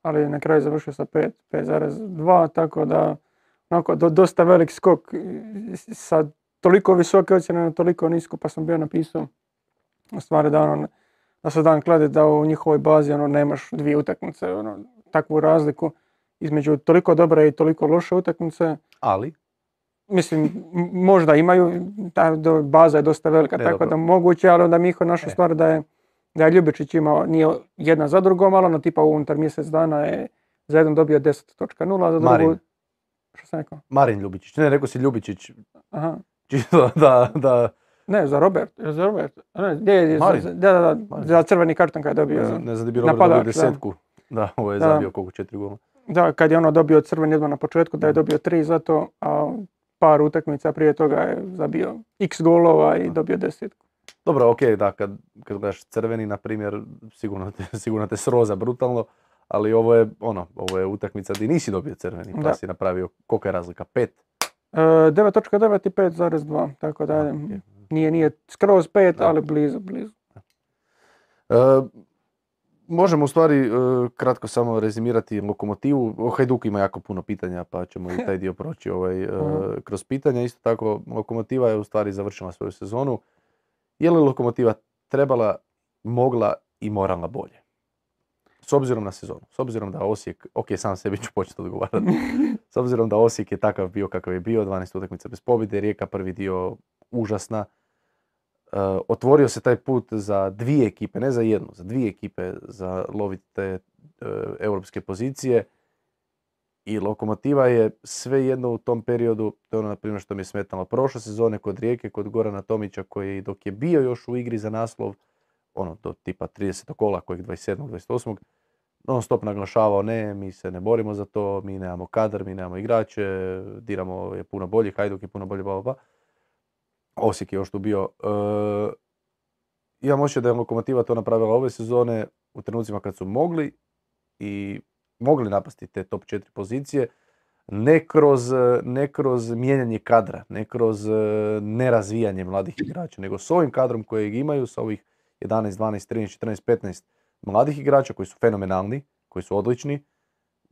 ali na kraju završio sa 5, 5,2, tako da onako, do, dosta velik skok sa toliko visoke ocjene na toliko nisko, pa sam bio napisao u stvari da, ono, da se dan klade da u njihovoj bazi ono, nemaš dvije utakmice, ono, takvu razliku između toliko dobre i toliko loše utakmice. Ali? Mislim, možda imaju, ta baza je dosta velika, tako da moguće, ali onda Miho našao e. stvar da je, da je Ljubičić imao, nije jedna za drugom, ali ono tipa unutar mjesec dana je za jedan dobio 10.0, za drugu... Marin. Što sam rekao? Marin Ljubičić, ne, rekao si Ljubičić. Aha. Čisto da, da, ne, za Robert. Za Robert. Ne, je, za, da, da, da, za crveni karton kad je dobio. Ne, ne znam da bi Robert dobio desetku. Da, da ovo je da. zabio koliko četiri gola. Da, kad je ono dobio crveni odmah na početku, da je dobio tri zato, a par utakmica prije toga je zabio x golova i dobio desetku. Dobro, ok, da, kad, kad gledaš crveni, na primjer, sigurno te, sigurno te sroza brutalno, ali ovo je, ono, ovo je utakmica gdje nisi dobio crveni, pa da. si napravio, kolika je razlika, pet? E, 9.9 i 5.2, tako da, okay. Nije, nije skroz pet, ali blizu, blizu. E, možemo u stvari e, kratko samo rezimirati lokomotivu. O Hajduk ima jako puno pitanja pa ćemo i taj dio proći ovaj, e, kroz pitanja. Isto tako, lokomotiva je u stvari završila svoju sezonu. Je li lokomotiva trebala, mogla i morala bolje? S obzirom na sezonu, s obzirom da Osijek, ok, sam sebi ću početi odgovarati, s obzirom da Osijek je takav bio kakav je bio, 12 utakmica bez pobjede, Rijeka prvi dio užasna. E, otvorio se taj put za dvije ekipe, ne za jednu, za dvije ekipe za loviti te e, europske pozicije. I Lokomotiva je sve jedno u tom periodu, to je ono na primjer što mi je smetalo prošle sezone kod Rijeke, kod Gorana Tomića koji dok je bio još u igri za naslov, ono do tipa 30. kola kojeg 27. 28. non stop naglašavao ne, mi se ne borimo za to, mi nemamo kadar, mi nemamo igrače, Diramo je puno bolji, Hajduk je puno bolji, bla, Osijek je još tu bio. E, imam osjećaj da je Lokomotiva to napravila ove sezone u trenucima kad su mogli i mogli napasti te top 4 pozicije, ne kroz, ne kroz mijenjanje kadra, ne kroz e, nerazvijanje mladih igrača, nego s ovim kadrom kojeg imaju, sa ovih 11, 12, 13, 14, 15 mladih igrača koji su fenomenalni, koji su odlični,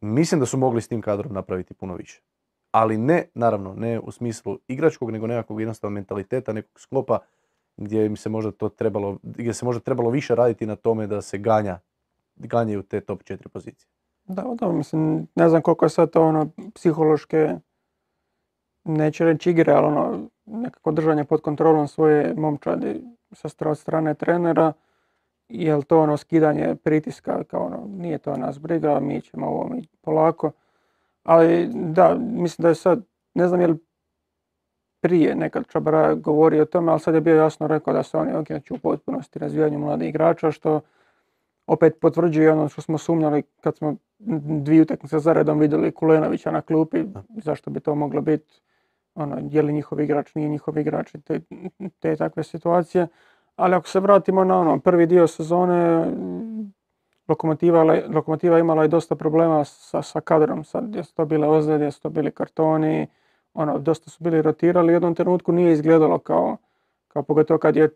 mislim da su mogli s tim kadrom napraviti puno više ali ne, naravno, ne u smislu igračkog, nego nekakvog jednostavnog mentaliteta, nekog sklopa gdje im se možda to trebalo, gdje se možda trebalo više raditi na tome da se ganja, ganjaju te top četiri pozicije. Da, da, mislim, ne znam koliko je sad to ono psihološke, neće reći igre, ali ono, nekako držanje pod kontrolom svoje momčadi sa od strane trenera, jel to ono skidanje pritiska, kao ono, nije to nas briga, mi ćemo ovo mi polako. Ali da, mislim da je sad, ne znam je li prije nekad Čabara govorio o tome, ali sad je bio jasno rekao da se oni okreću u potpunosti razvijanju mladih igrača, što opet potvrđuje ono što smo sumnjali kad smo dvije utakmice za redom vidjeli Kulenovića na klupi, zašto bi to moglo biti, ono, je li njihov igrač, nije njihov igrač, te, te takve situacije. Ali ako se vratimo na ono, prvi dio sezone, Lokomotiva, Lokomotiva imala je dosta problema sa, sa kadrom, sad gdje su to bile ozljede, gdje su to bili kartoni, ono, dosta su bili rotirali, u jednom trenutku nije izgledalo kao, kao pogotovo kad je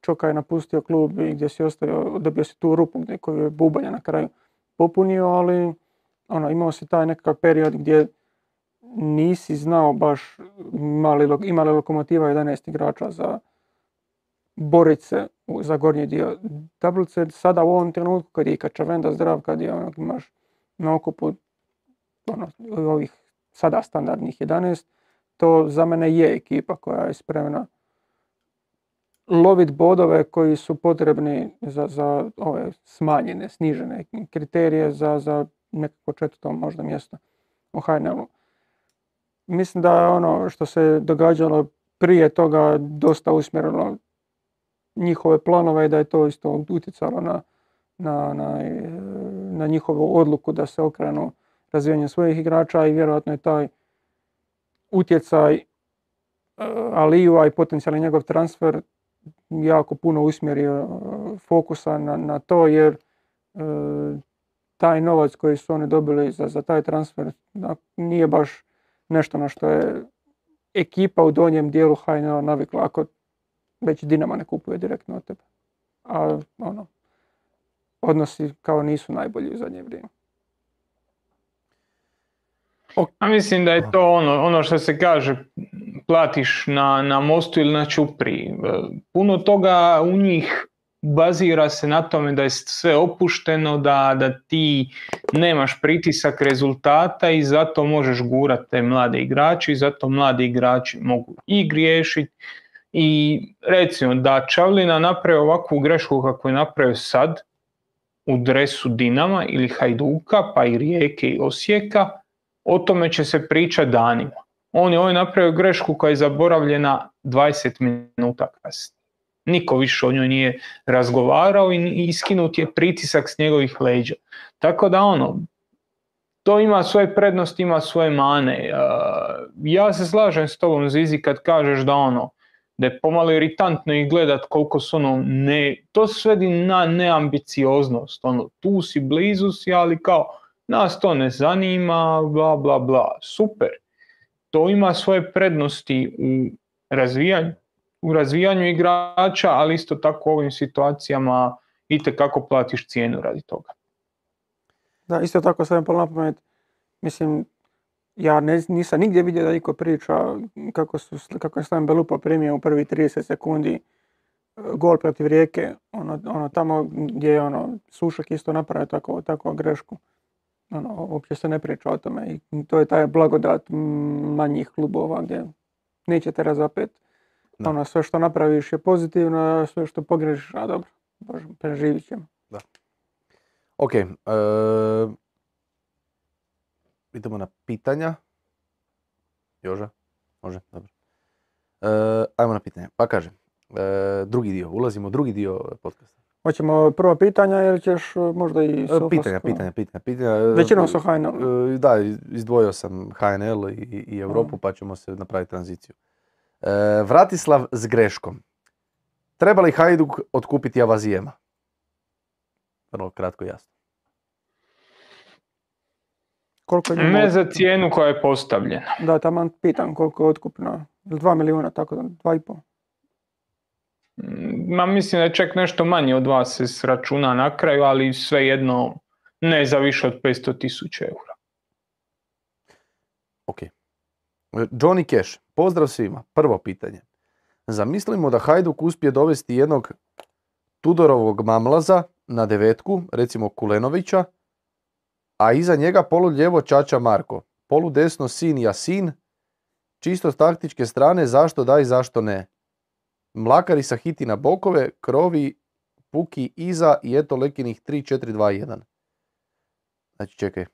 Čokaj napustio klub i gdje si ostavio, dobio si tu rupu gdje koju je Bubanja na kraju popunio, ali ono, imao si taj nekakav period gdje nisi znao baš mali, ima li lokomotiva 11 igrača za borit se za gornji dio tablice. Sada u ovom trenutku kad je Kačavenda zdrav, kad je onog imaš na okupu ono, ovih sada standardnih 11, to za mene je ekipa koja je spremna loviti bodove koji su potrebni za, za ove smanjene, snižene kriterije za, za nekako četvrto možda mjesto u HNL-u. Mislim da je ono što se događalo prije toga dosta usmjerilo njihove planove i da je to isto utjecalo na, na, na, na njihovu odluku da se okrenu razvijanju svojih igrača i vjerojatno je taj utjecaj e, Aliju, i potencijalni njegov transfer jako puno usmjerio e, fokusa na, na to jer e, taj novac koji su oni dobili za, za taj transfer nije baš nešto na što je ekipa u donjem dijelu HNL navikla ako već Dinama ne kupuje direktno od tebe. A ono, odnosi kao nisu najbolji u zadnje vrijeme. A mislim da je to ono, ono što se kaže, platiš na, na mostu ili na čupri. E, puno toga u njih bazira se na tome da je sve opušteno, da, da ti nemaš pritisak rezultata i zato možeš gurati te mlade igrače i zato mladi igrači mogu i griješiti i recimo da Čavlina napravi ovakvu grešku kako je napravio sad u dresu Dinama ili Hajduka pa i Rijeke i Osijeka, o tome će se pričati danima. On je ovdje napravio grešku koja je zaboravljena 20 minuta kasnije. Niko više o njoj nije razgovarao i iskinut je pritisak s njegovih leđa. Tako da ono, to ima svoje prednosti, ima svoje mane. Ja se slažem s tobom Zizi kad kažeš da ono, da je pomalo iritantno ih gledat koliko su ono ne, to svedi na neambicioznost, ono tu si, blizu si, ali kao nas to ne zanima, bla bla bla, super. To ima svoje prednosti u razvijanju, u razvijanju igrača, ali isto tako u ovim situacijama i kako platiš cijenu radi toga. Da, isto tako sam pol napomenuti, mislim, ja ne, nisam nigdje vidio da niko priča kako, su, kako je Slaven Belupa primio u prvi 30 sekundi e, gol protiv Rijeke, ono, ono tamo gdje je ono, Sušak isto napravio tako, tako grešku. Ono, uopće se ne priča o tome i to je taj blagodat manjih klubova gdje nećete razapet. Ono, sve što napraviš je pozitivno, a sve što pogrešiš, a dobro, bože, preživit ćemo. Da. Ok, e, idemo na pitanja. Joža? Može, dobro. E, ajmo na pitanja. Pa kaže, e, drugi dio, ulazimo u drugi dio podcasta. Hoćemo prvo pitanja ili ćeš e, možda i e, Pitanja, pitanja, pitanja, pitanja. Većinom su HNL. Da, izdvojio sam HNL i, i Europu pa ćemo se napraviti tranziciju. Vratislav s greškom. Treba li Hajduk otkupiti Avazijema? Vrlo kratko i jasno. Koliko je ne za cijenu koja je postavljena. Da, tamo pitam koliko je otkupno. Dva milijuna, tako da, dva i pol. Ma mislim da je čak nešto manje od vas se sračuna na kraju, ali svejedno ne za više od 500 tisuća eura. Ok. Johnny Cash, pozdrav svima. Prvo pitanje. Zamislimo da Hajduk uspije dovesti jednog Tudorovog mamlaza na devetku, recimo Kulenovića, a iza njega polu ljevo Čača Marko, polu desno Sin Jasin, čisto s taktičke strane zašto da i zašto ne. Mlakari sa hiti na bokove, krovi, puki iza i eto lekinih 3, 4, 2, 1. Znači čekaj.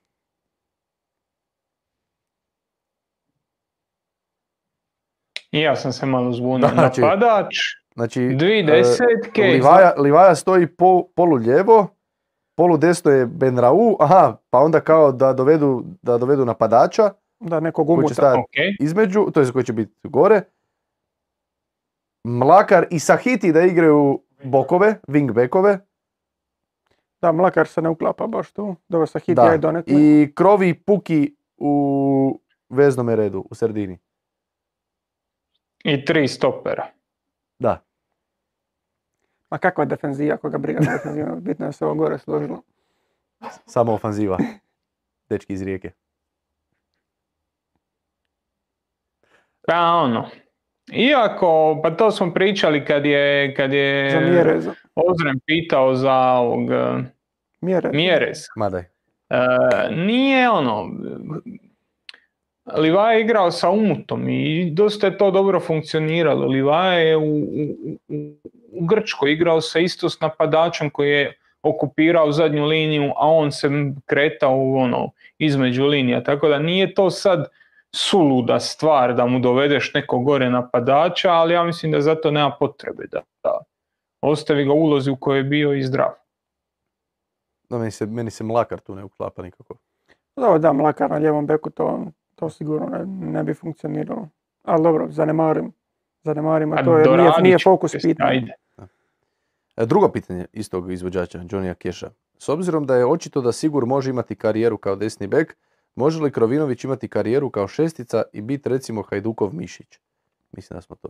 I ja sam se malo zbunio. Znači- Napadač, Znači, dvi e, desetke. Livaja, Livaja stoji po, polu lijevo, polu desno je Benrau, aha, pa onda kao da dovedu, da dovedu napadača Da, nekog umuta. između, to je koji će biti gore. Mlakar i Sahiti da igraju bokove, wing bekove. Da, Mlakar se ne uklapa baš tu. Dobro, sa hit Da. je donekle. I Krovi i Puki u veznome redu, u sredini. i tri stopera. Da. A kakva je defenzija, koga briga za defenziju? Bitno je da se ovo gore složilo. Samo ofanziva. Dečki iz rijeke. Pa ono, iako, pa to smo pričali kad je, kad je Za Ozren pitao za ovog mjere. Mjerez. Ma daj. E, nije ono, Livaja je igrao sa Umutom i dosta je to dobro funkcioniralo. Livaja je u, u, u, Grčkoj igrao sa isto s napadačem koji je okupirao zadnju liniju, a on se kretao ono, između linija. Tako da nije to sad suluda stvar da mu dovedeš nekog gore napadača, ali ja mislim da zato nema potrebe da, da ostavi ga u ulozi u kojoj je bio i zdrav. Da, meni, se, meni se Mlakar tu ne uklapa nikako. Dobro, da, Mlakar na ljevom beku, to, to sigurno ne, ne bi funkcioniralo. Ali dobro, zanemarim. Zanemarimo A to jer nije, nije fokus ajde. E, Drugo pitanje istog izvođača, Johnny'a Keša. S obzirom da je očito da Sigur može imati karijeru kao desni bek, može li Krovinović imati karijeru kao šestica i biti recimo Hajdukov Mišić? Mislim da smo to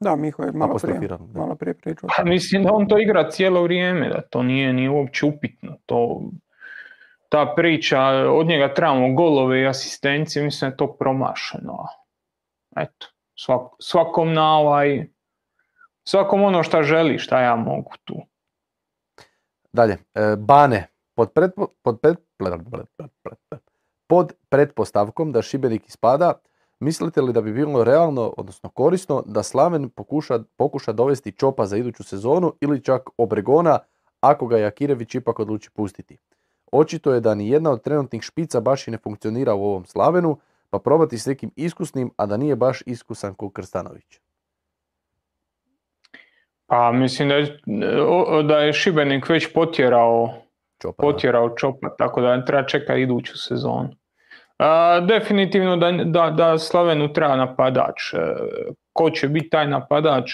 Da, Miho je malo prije, malo prije pričao. Pa mislim da on to igra cijelo vrijeme, da to nije ni uopće upitno. To, ta priča, od njega trebamo golove i asistencije, mislim da je to promašeno. Eto, svak, svakom na ovaj, svakom ono šta želi, šta ja mogu tu. Dalje, e, Bane, pod, pretpo- pod, pred- pod pretpostavkom da Šibenik ispada, mislite li da bi bilo realno, odnosno korisno, da Slaven pokuša, pokuša dovesti Čopa za iduću sezonu ili čak Obregona, ako ga Jakirević ipak odluči pustiti? Očito je da ni jedna od trenutnih špica baš i ne funkcionira u ovom Slavenu, pa probati s nekim iskusnim, a da nije baš iskusan ko Krstanović. Pa mislim da je, da je Šibenik već potjerao Čopa, da. potjerao Čopa, tako da treba čekati iduću sezonu. A, definitivno da, da, da Slavenu treba napadač. E, ko će biti taj napadač,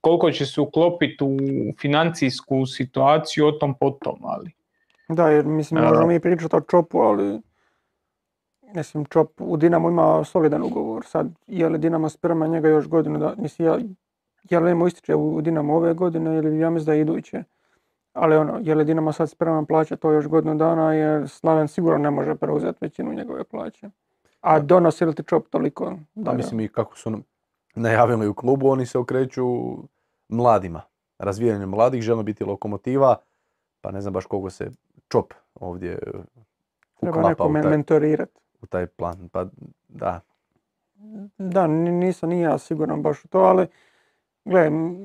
koliko će se uklopiti u financijsku situaciju, o tom potom, ali Da, jer mislim, možemo mi pričati o Čopu, ali mislim, Čop u Dinamo ima solidan ugovor. Sad, je li Dinamo spreman njega još godinu da, mislim, je, je li mu ističe u Dinamo ove godine ili ja mislim da je iduće. Ali ono, je li Dinamo sad spreman plaća to još godinu dana jer Slaven sigurno ne može preuzeti većinu njegove plaće. A donosi li ti Čop toliko? Da, mislim i kako su najavili u klubu, oni se okreću mladima. Razvijanjem mladih, žele biti lokomotiva, pa ne znam baš koliko se čop ovdje e, treba neko u men- taj, mentorirati. u taj plan. Pa da, Da, ni- nisam ni ja siguran baš u to, ali gle, m,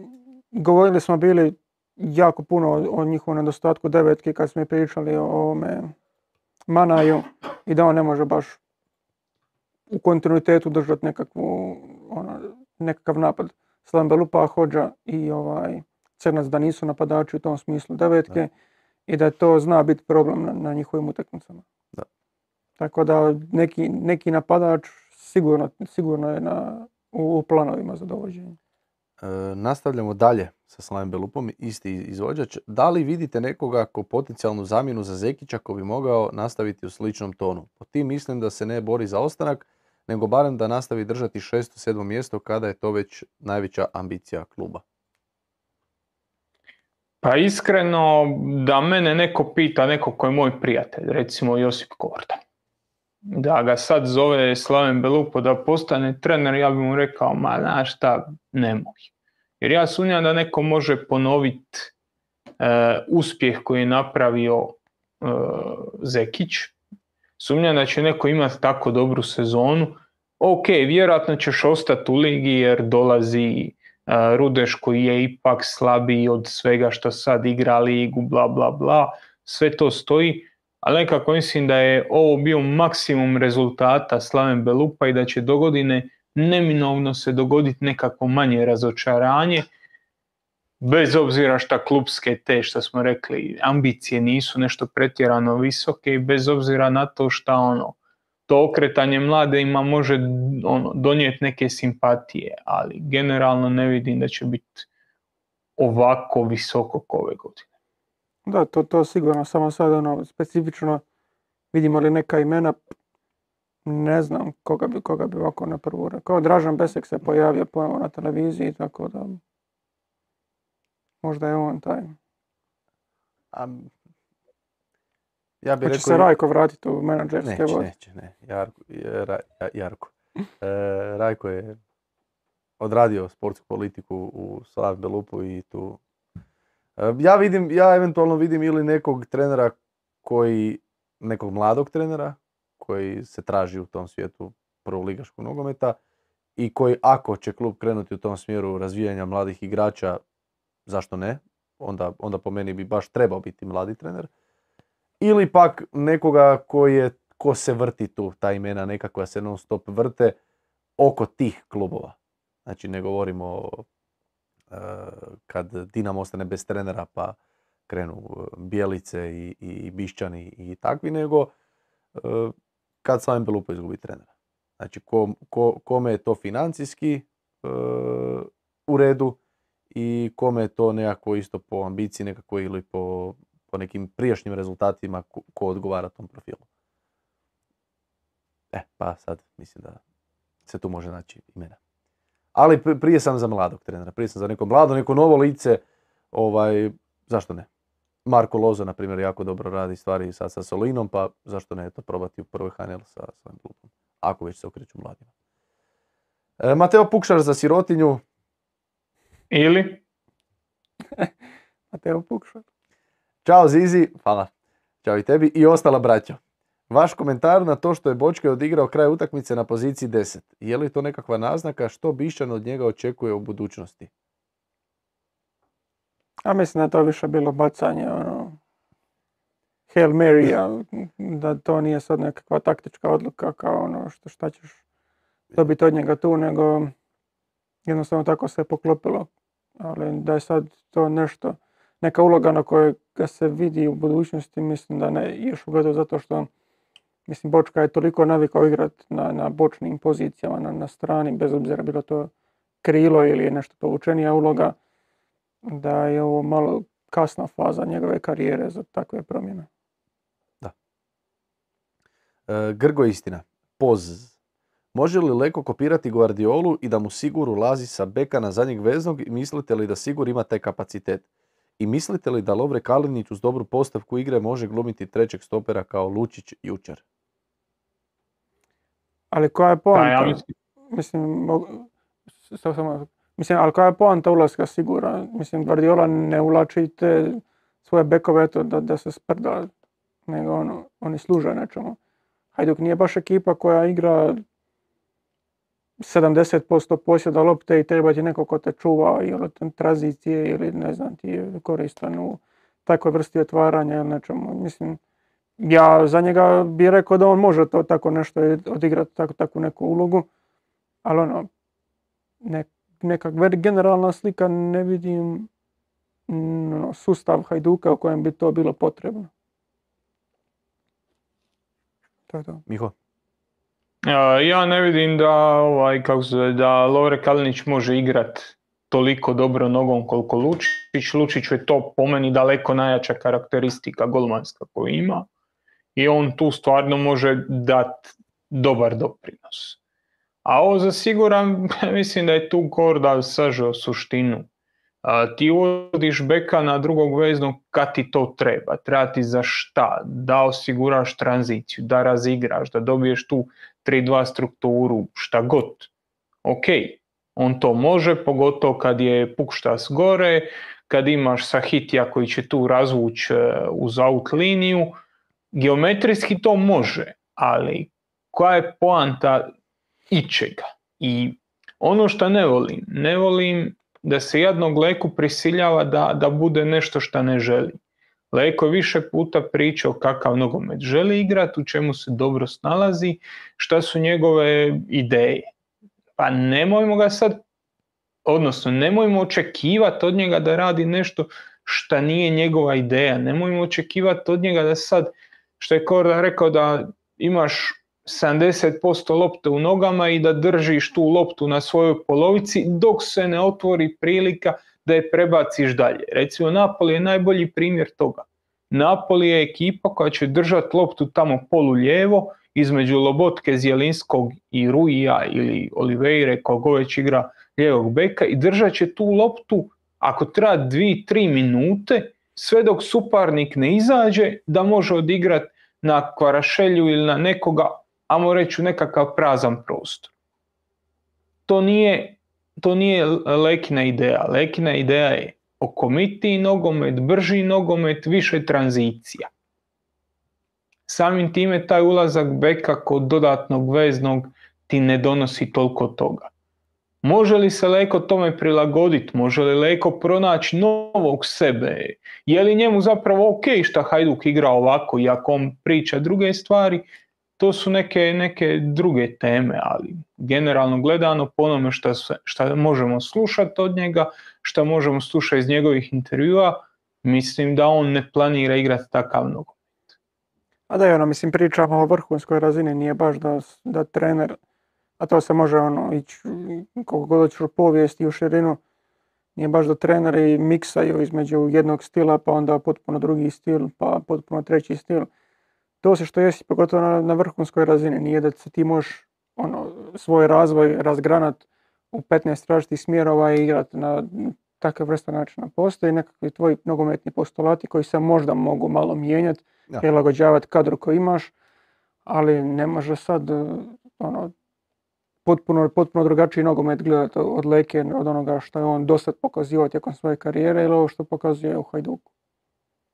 govorili smo bili jako puno o, njihovom nedostatku devetke kad smo pričali o ovome Manaju i da on ne može baš u kontinuitetu držati nekakvu, ono, nekakav napad. Slam Belupa, Hođa i ovaj Crnac da nisu napadači u tom smislu devetke i da to zna biti problem na, na njihovim utakmicama. Da. Tako da neki, neki napadač sigurno, sigurno je na, u, u planovima za dovođenje. E, nastavljamo dalje sa Slavim Belupom, isti izvođač. Da li vidite nekoga ko potencijalnu zamjenu za Zekića ko bi mogao nastaviti u sličnom tonu? Po tim mislim da se ne bori za ostanak, nego barem da nastavi držati šesto, sedmo mjesto kada je to već najveća ambicija kluba. Pa iskreno, da mene neko pita, neko ko je moj prijatelj, recimo Josip Korda, da ga sad zove Slaven Belupo da postane trener, ja bi mu rekao, ma znaš šta, nemoj. Jer ja sumnjam da neko može ponoviti e, uspjeh koji je napravio e, Zekić. Sumnjam da će neko imati tako dobru sezonu. Ok, vjerojatno ćeš ostati u ligi jer dolazi Uh, Rudeš koji je ipak slabiji od svega što sad igra ligu, bla bla bla, sve to stoji, ali nekako mislim da je ovo bio maksimum rezultata Slaven Belupa i da će do godine neminovno se dogoditi nekako manje razočaranje, bez obzira šta klubske te, što smo rekli, ambicije nisu nešto pretjerano visoke i bez obzira na to šta ono, to okretanje mlade ima može ono, donijeti neke simpatije, ali generalno ne vidim da će biti ovako visoko ove godine. Da, to, to sigurno, samo sad ono, specifično vidimo li neka imena, ne znam koga bi, koga bi ovako na prvu rekao. Dražan Besek se pojavio ponovno na televiziji, tako da možda je on taj. A, ja bih Hoće rekao... se Rajko vratiti u menadžerske Neće, vode. neće, ne. Jarko, Ra- Jarko. E, Rajko je odradio sportsku politiku u Slav Belupu i tu... E, ja vidim, ja eventualno vidim ili nekog trenera koji, nekog mladog trenera koji se traži u tom svijetu prvoligaškog nogometa i koji ako će klub krenuti u tom smjeru razvijanja mladih igrača, zašto ne? Onda, onda po meni bi baš trebao biti mladi trener ili pak nekoga koji je, ko se vrti tu, ta imena neka koja se non stop vrte oko tih klubova. Znači ne govorimo o, kad Dinamo ostane bez trenera pa krenu e, Bijelice i, i, Bišćani i takvi, nego e, kad Slaven Belupo izgubi trenera. Znači ko, ko- kome je to financijski u redu i kome je to nekako isto po ambiciji nekako ili po, po nekim prijašnjim rezultatima ko, ko odgovara tom profilu. E, pa sad mislim da se tu može naći imena. Ali pri- prije sam za mladog trenera, prije sam za neko mlado, neko novo lice, ovaj, zašto ne? Marko Lozo, na primjer, jako dobro radi stvari sad sa Solinom, pa zašto ne to probati u prvoj HNL sa svojim klubom, ako već se okreću mladima. E, Mateo Pukšar za sirotinju, Ili? Mateo Pukšar. Ćao Zizi, hvala. Ćao i tebi i ostala braćo. Vaš komentar na to što je Bočke odigrao kraj utakmice na poziciji 10. Je li to nekakva naznaka što Bišćan od njega očekuje u budućnosti? A mislim da je to više bilo bacanje, ono, Hail Mary, da to nije sad nekakva taktička odluka kao ono što šta ćeš dobiti od njega tu, nego jednostavno tako se poklopilo. Ali da je sad to nešto, neka uloga na kojoj ga se vidi u budućnosti, mislim da ne, još ugotovo zato što mislim Bočka je toliko navikao igrat na, na bočnim pozicijama, na, na strani, bez obzira bilo to krilo ili je nešto povučenija uloga, da je ovo malo kasna faza njegove karijere za takve promjene. E, Grgo istina. Poz. Može li Leko kopirati Guardiolu i da mu Sigur ulazi sa beka na zadnjeg veznog i mislite li da Sigur ima taj kapacitet? I mislite li da Lovre Kalinić uz dobru postavku igre može glumiti trećeg stopera kao Lučić jučer? Ali koja je Pa poanta? ja mislim, samo- mislim, ali koja je poanta ulaska sigura? Mislim, Guardiola ne ulači te svoje bekove eto, da, da se sprda, nego ono, oni služe nečemu. Hajduk nije baš ekipa koja igra 70% posjeda lopte i treba ti neko ko te čuva ili od tranzicije ili ne znam ti je koristan u takvoj vrsti otvaranja ili nečemu. Mislim, ja za njega bi rekao da on može to tako nešto odigrati tako, takvu neku ulogu, ali ono, ne, neka ver- generalna slika ne vidim ono, sustav Hajduka u kojem bi to bilo potrebno. To je to. Miho? ja ne vidim da, ovaj, kako se zove, da Lovre Kalinić može igrat toliko dobro nogom koliko Lučić. Lučić je to po meni daleko najjača karakteristika golmanska koju ima i on tu stvarno može dati dobar doprinos. A ovo za siguran, mislim da je tu Gordal sažao suštinu. A, ti uvodiš beka na drugog veznog kad ti to treba. Treba ti za šta? Da osiguraš tranziciju, da razigraš, da dobiješ tu 3-2 strukturu, šta god. Ok, on to može, pogotovo kad je Pukštas gore, kad imaš Sahitija koji će tu razvući e, uz out liniju, geometrijski to može, ali koja je poanta ičega? I ono što ne volim, ne volim da se jednog Leku prisiljava da, da bude nešto što ne želi. Leko je više puta pričao kakav nogomet želi igrati, u čemu se dobro snalazi, šta su njegove ideje. pa nemojmo ga sad, odnosno nemojmo očekivati od njega da radi nešto šta nije njegova ideja, nemojmo očekivati od njega da sad, što je Korda rekao da imaš 70% lopte u nogama i da držiš tu loptu na svojoj polovici dok se ne otvori prilika da je prebaciš dalje. Recimo Napoli je najbolji primjer toga. Napoli je ekipa koja će držati loptu tamo polu lijevo između Lobotke, Zjelinskog i Ruija ili Oliveire kogo već igra lijevog beka i držat će tu loptu ako treba 2-3 minute sve dok suparnik ne izađe da može odigrati na Kvarašelju ili na nekoga, ajmo reći nekakav prazan prostor. To nije, to nije Lekina ideja. Lekina ideja je okomitiji nogomet, brži nogomet, više tranzicija. Samim time taj ulazak beka kod dodatnog veznog ti ne donosi toliko toga. Može li se Leko tome prilagoditi? Može li Leko pronaći novog sebe? Je li njemu zapravo ok šta Hajduk igra ovako iako on priča druge stvari? To su neke, neke druge teme, ali generalno gledano po onome šta možemo slušati od njega, šta možemo slušati iz njegovih intervjua, mislim da on ne planira igrati takav nogomet. A da je ono, mislim, pričamo o vrhunskoj razini, nije baš da, da trener a to se može ono ići koliko god hoćeš u povijest i u širinu. Nije baš da treneri miksaju između jednog stila pa onda potpuno drugi stil pa potpuno treći stil. To se što jesi pogotovo na, na vrhunskoj razini. Nije da se ti možeš ono, svoj razvoj razgranat u 15 različitih smjerova i igrati na takav vrsta načina. Postoji nekakvi tvoji nogometni postulati koji se možda mogu malo mijenjati, prilagođavati kadru koji imaš, ali ne može sad ono, potpuno, potpuno drugačiji nogomet gledati od Leke, od onoga što je on dosad pokazivao tijekom svoje karijere ili ovo što pokazuje u Hajduku.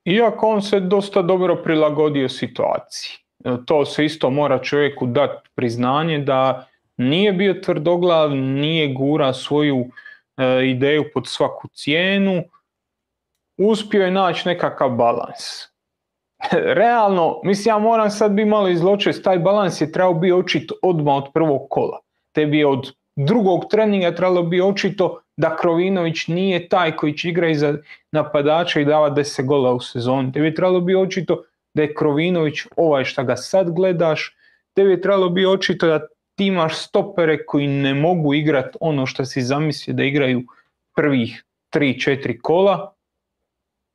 Iako on se dosta dobro prilagodio situaciji. E, to se isto mora čovjeku dati priznanje da nije bio tvrdoglav, nije gura svoju e, ideju pod svaku cijenu, uspio je naći nekakav balans. Realno, mislim ja moram sad biti malo izločest, taj balans je trebao biti očit odmah od prvog kola tebi od drugog treninga trebalo bi očito da Krovinović nije taj koji će igrati za napadača i dava 10 gola u sezoni. Tebi trebalo bi očito da je Krovinović ovaj što ga sad gledaš. Tebi je trebalo bi očito da ti imaš stopere koji ne mogu igrati ono što si zamislio da igraju prvih 3-4 kola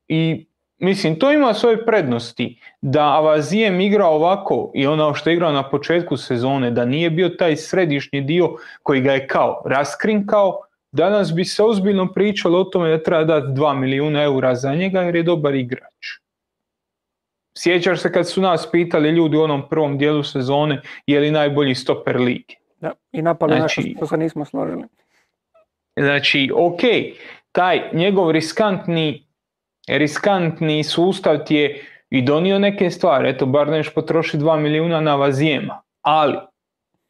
i Mislim, to ima svoje prednosti. Da Avazijem igra ovako i ono što je igrao na početku sezone, da nije bio taj središnji dio koji ga je kao raskrinkao, danas bi se ozbiljno pričalo o tome da treba dati 2 milijuna eura za njega jer je dobar igrač. Sjećaš se kad su nas pitali ljudi u onom prvom dijelu sezone je li najbolji stoper lige. Da, i napali znači, što se nismo složili. Znači, ok, taj njegov riskantni riskantni sustav ti je i donio neke stvari, eto bar neš potroši 2 milijuna na vazijema, ali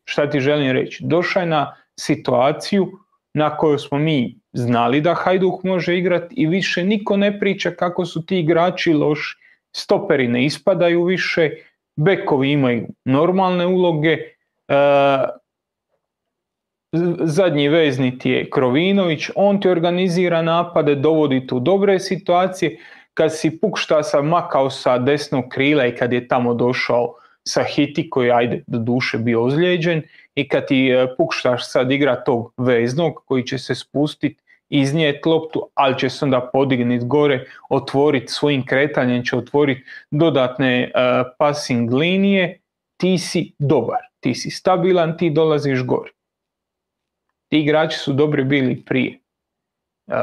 šta ti želim reći, došao je na situaciju na kojoj smo mi znali da Hajduk može igrati i više niko ne priča kako su ti igrači loši, stoperi ne ispadaju više, bekovi imaju normalne uloge, e, zadnji vezni ti je Krovinović, on ti organizira napade, dovodi tu dobre situacije, kad si Pukštasa makao sa desnog krila i kad je tamo došao sa Hiti koji ajde do duše bio ozlijeđen i kad ti e, Pukštaš sad igra tog veznog koji će se spustiti iznijet loptu, ali će se onda podigniti gore, otvoriti svojim kretanjem, će otvoriti dodatne uh, passing linije, ti si dobar, ti si stabilan, ti dolaziš gore. Ti igrači su dobri bili prije. E,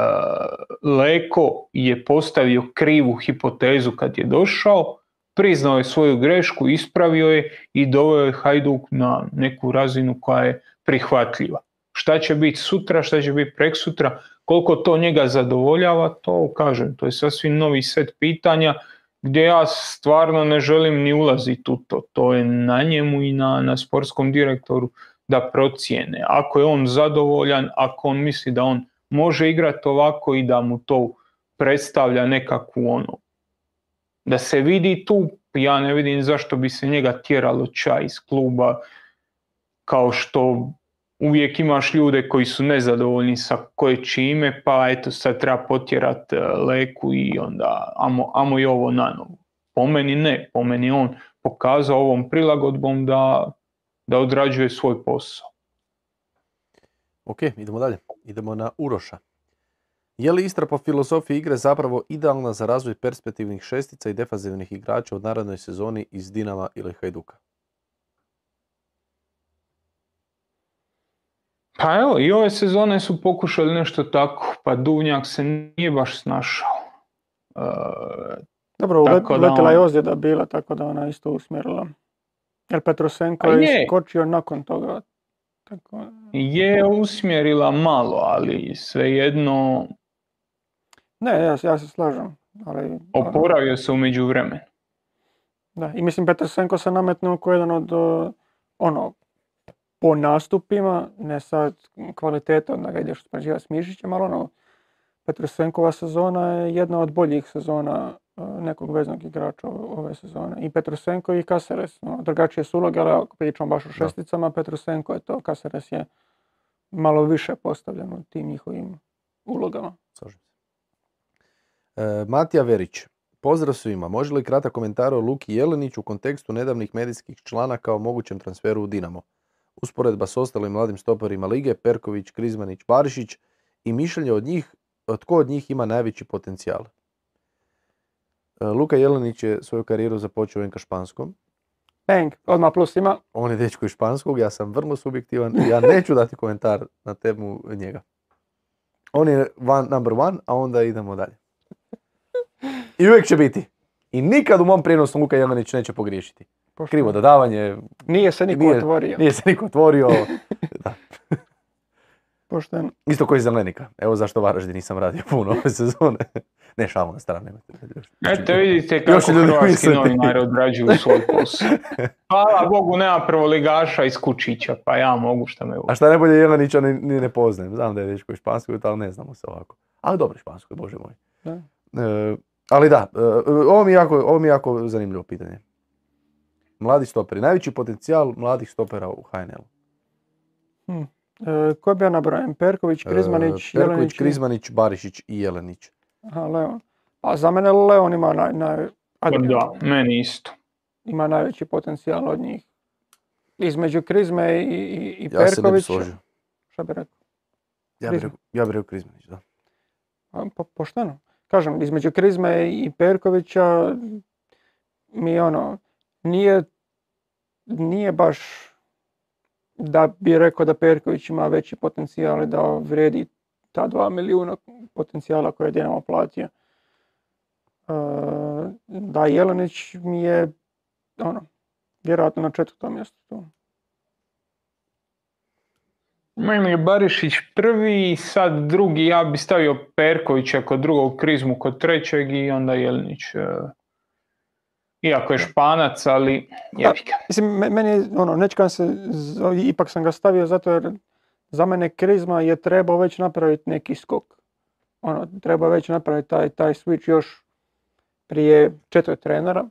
Leko je postavio krivu hipotezu kad je došao, priznao je svoju grešku, ispravio je i doveo je Hajduk na neku razinu koja je prihvatljiva. Šta će biti sutra, šta će biti prek sutra, koliko to njega zadovoljava, to kažem, to je sasvim novi set pitanja gdje ja stvarno ne želim ni ulaziti u to. To je na njemu i na, na sportskom direktoru da procijene. Ako je on zadovoljan, ako on misli da on može igrati ovako i da mu to predstavlja nekakvu ono, da se vidi tu, ja ne vidim zašto bi se njega tjeralo čaj iz kluba, kao što uvijek imaš ljude koji su nezadovoljni sa koje čime, pa eto sad treba potjerat e, Leku i onda amo, amo i ovo na novu. Po meni ne, po meni on pokazao ovom prilagodbom da, da odrađuje svoj posao. Ok, idemo dalje. Idemo na Uroša. Je li Istra po filozofiji igre zapravo idealna za razvoj perspektivnih šestica i defazivnih igrača u narednoj sezoni iz Dinama ili Hajduka? Pa evo, i ove sezone su pokušali nešto tako, pa Duvnjak se nije baš snašao. E, Dobro, uletila je ozljeda bila, tako da ona isto usmjerila. Jer Petrosenko je je. iskočio nakon toga. Tako, je usmjerila malo, ali svejedno ne, ja, se- ja se slažem. Ali, oporavio se u međuvremenu. da. I mislim Petrosenko se nametnuo kao jedan od ono, po nastupima, ne sad kvaliteta da ga ideš uspoređivati s Mišićem, ali ono, Petrosenkova sezona je jedna od boljih sezona nekog veznog igrača ove sezone. I Petrosenko i Caceres, no, drugačije su uloge, ali ako pričamo baš o šesticama, Petrosenko je to, Caceres je malo više postavljen u tim njihovim ulogama. Slažem se. E, Matija Verić. Pozdrav svima. Može li kratak komentar o Luki Jeleniću u kontekstu nedavnih medijskih članaka o mogućem transferu u Dinamo? Usporedba s ostalim mladim stoperima lige, Perković, Krizmanić, Barišić i mišljenje od njih, tko od njih ima najveći potencijal. E, Luka Jelenić je svoju karijeru započeo u NK Španskom. Bang, odmah plus ima. On je dečko iz Španskog, ja sam vrlo subjektivan ja neću dati komentar na temu njega. On je one, number one, a onda idemo dalje. I uvijek će biti. I nikad u mom prijenosu Luka Jelenić neće pogriješiti. Krivo dodavanje, Nije se niko Nije- otvorio. nije se niko otvorio. Da. Pošteno. Isto koji Zelenika. Evo zašto Varaždin nisam radio puno ove sezone. Ne, šalu na nemojte. Eto vidite kako hrvatski novinari odrađuju svoj posao. Hvala Bogu nema prvoligaša iz Kučića, pa ja mogu šta me A šta najbolje Jelenića ni, ni ne poznajem. Znam da je dečko iz Španskoj, ali ne znamo se ovako. Ali dobro Španskoj, bože moj. Da. E, ali da, e, ovo mi, je jako, ovo mi je jako zanimljivo pitanje. Mladi stoperi. Najveći potencijal mladih stopera u HNL-u. E, ko bi ja nabrojim? Perković, Krizmanić, E, Perković, Jelenić. i- Krizmanić, Barišić i Jelenić. Aha, Leon. A za mene Leon ima, naj, naj, ajde, Da, meni isto. ima najveći potencijal od njih. Između Krizme i, i, i Ja se ne bi Perkovića. složio. Šta bi rekao? Ja bih ja bi rekao Krizmanić, da. A, po, pošteno. Kažem, između Krizme i Perkovića mi ono, nije, nije baš da bi rekao da Perković ima veći potencijal da vrijedi ta dva milijuna potencijala koje je Dinamo platio. E, da Jelenić mi je ono, vjerojatno na četvrtom mjestu tu. Meni je Barišić prvi, sad drugi, ja bi stavio Perkovića kod drugog, Krizmu kod trećeg i onda Jelinić. Iako je španac, ali jebi ga. Mislim, me- meni ono, nečkam se, ipak sam ga stavio zato jer za mene Krizma je trebao već napraviti neki skok. Ono, treba već napraviti taj, taj switch još prije četiri trenera.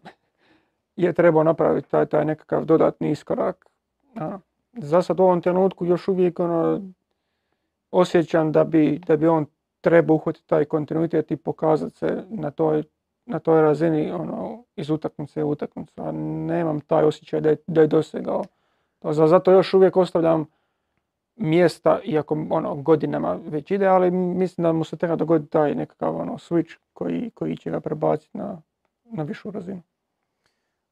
Je trebao napraviti taj, taj nekakav dodatni iskorak. Ono, za sad u ovom trenutku još uvijek ono, osjećam da bi, da bi on trebao uhvatiti taj kontinuitet i pokazati se na toj, na toj razini ono, iz utakmice u utakmicu, a nemam taj osjećaj da je, da je dosegao. To za- Zato još uvijek ostavljam mjesta, iako ono, godinama već ide, ali mislim da mu se treba dogoditi taj nekakav ono, switch koji, koji će ga prebaciti na, na višu razinu.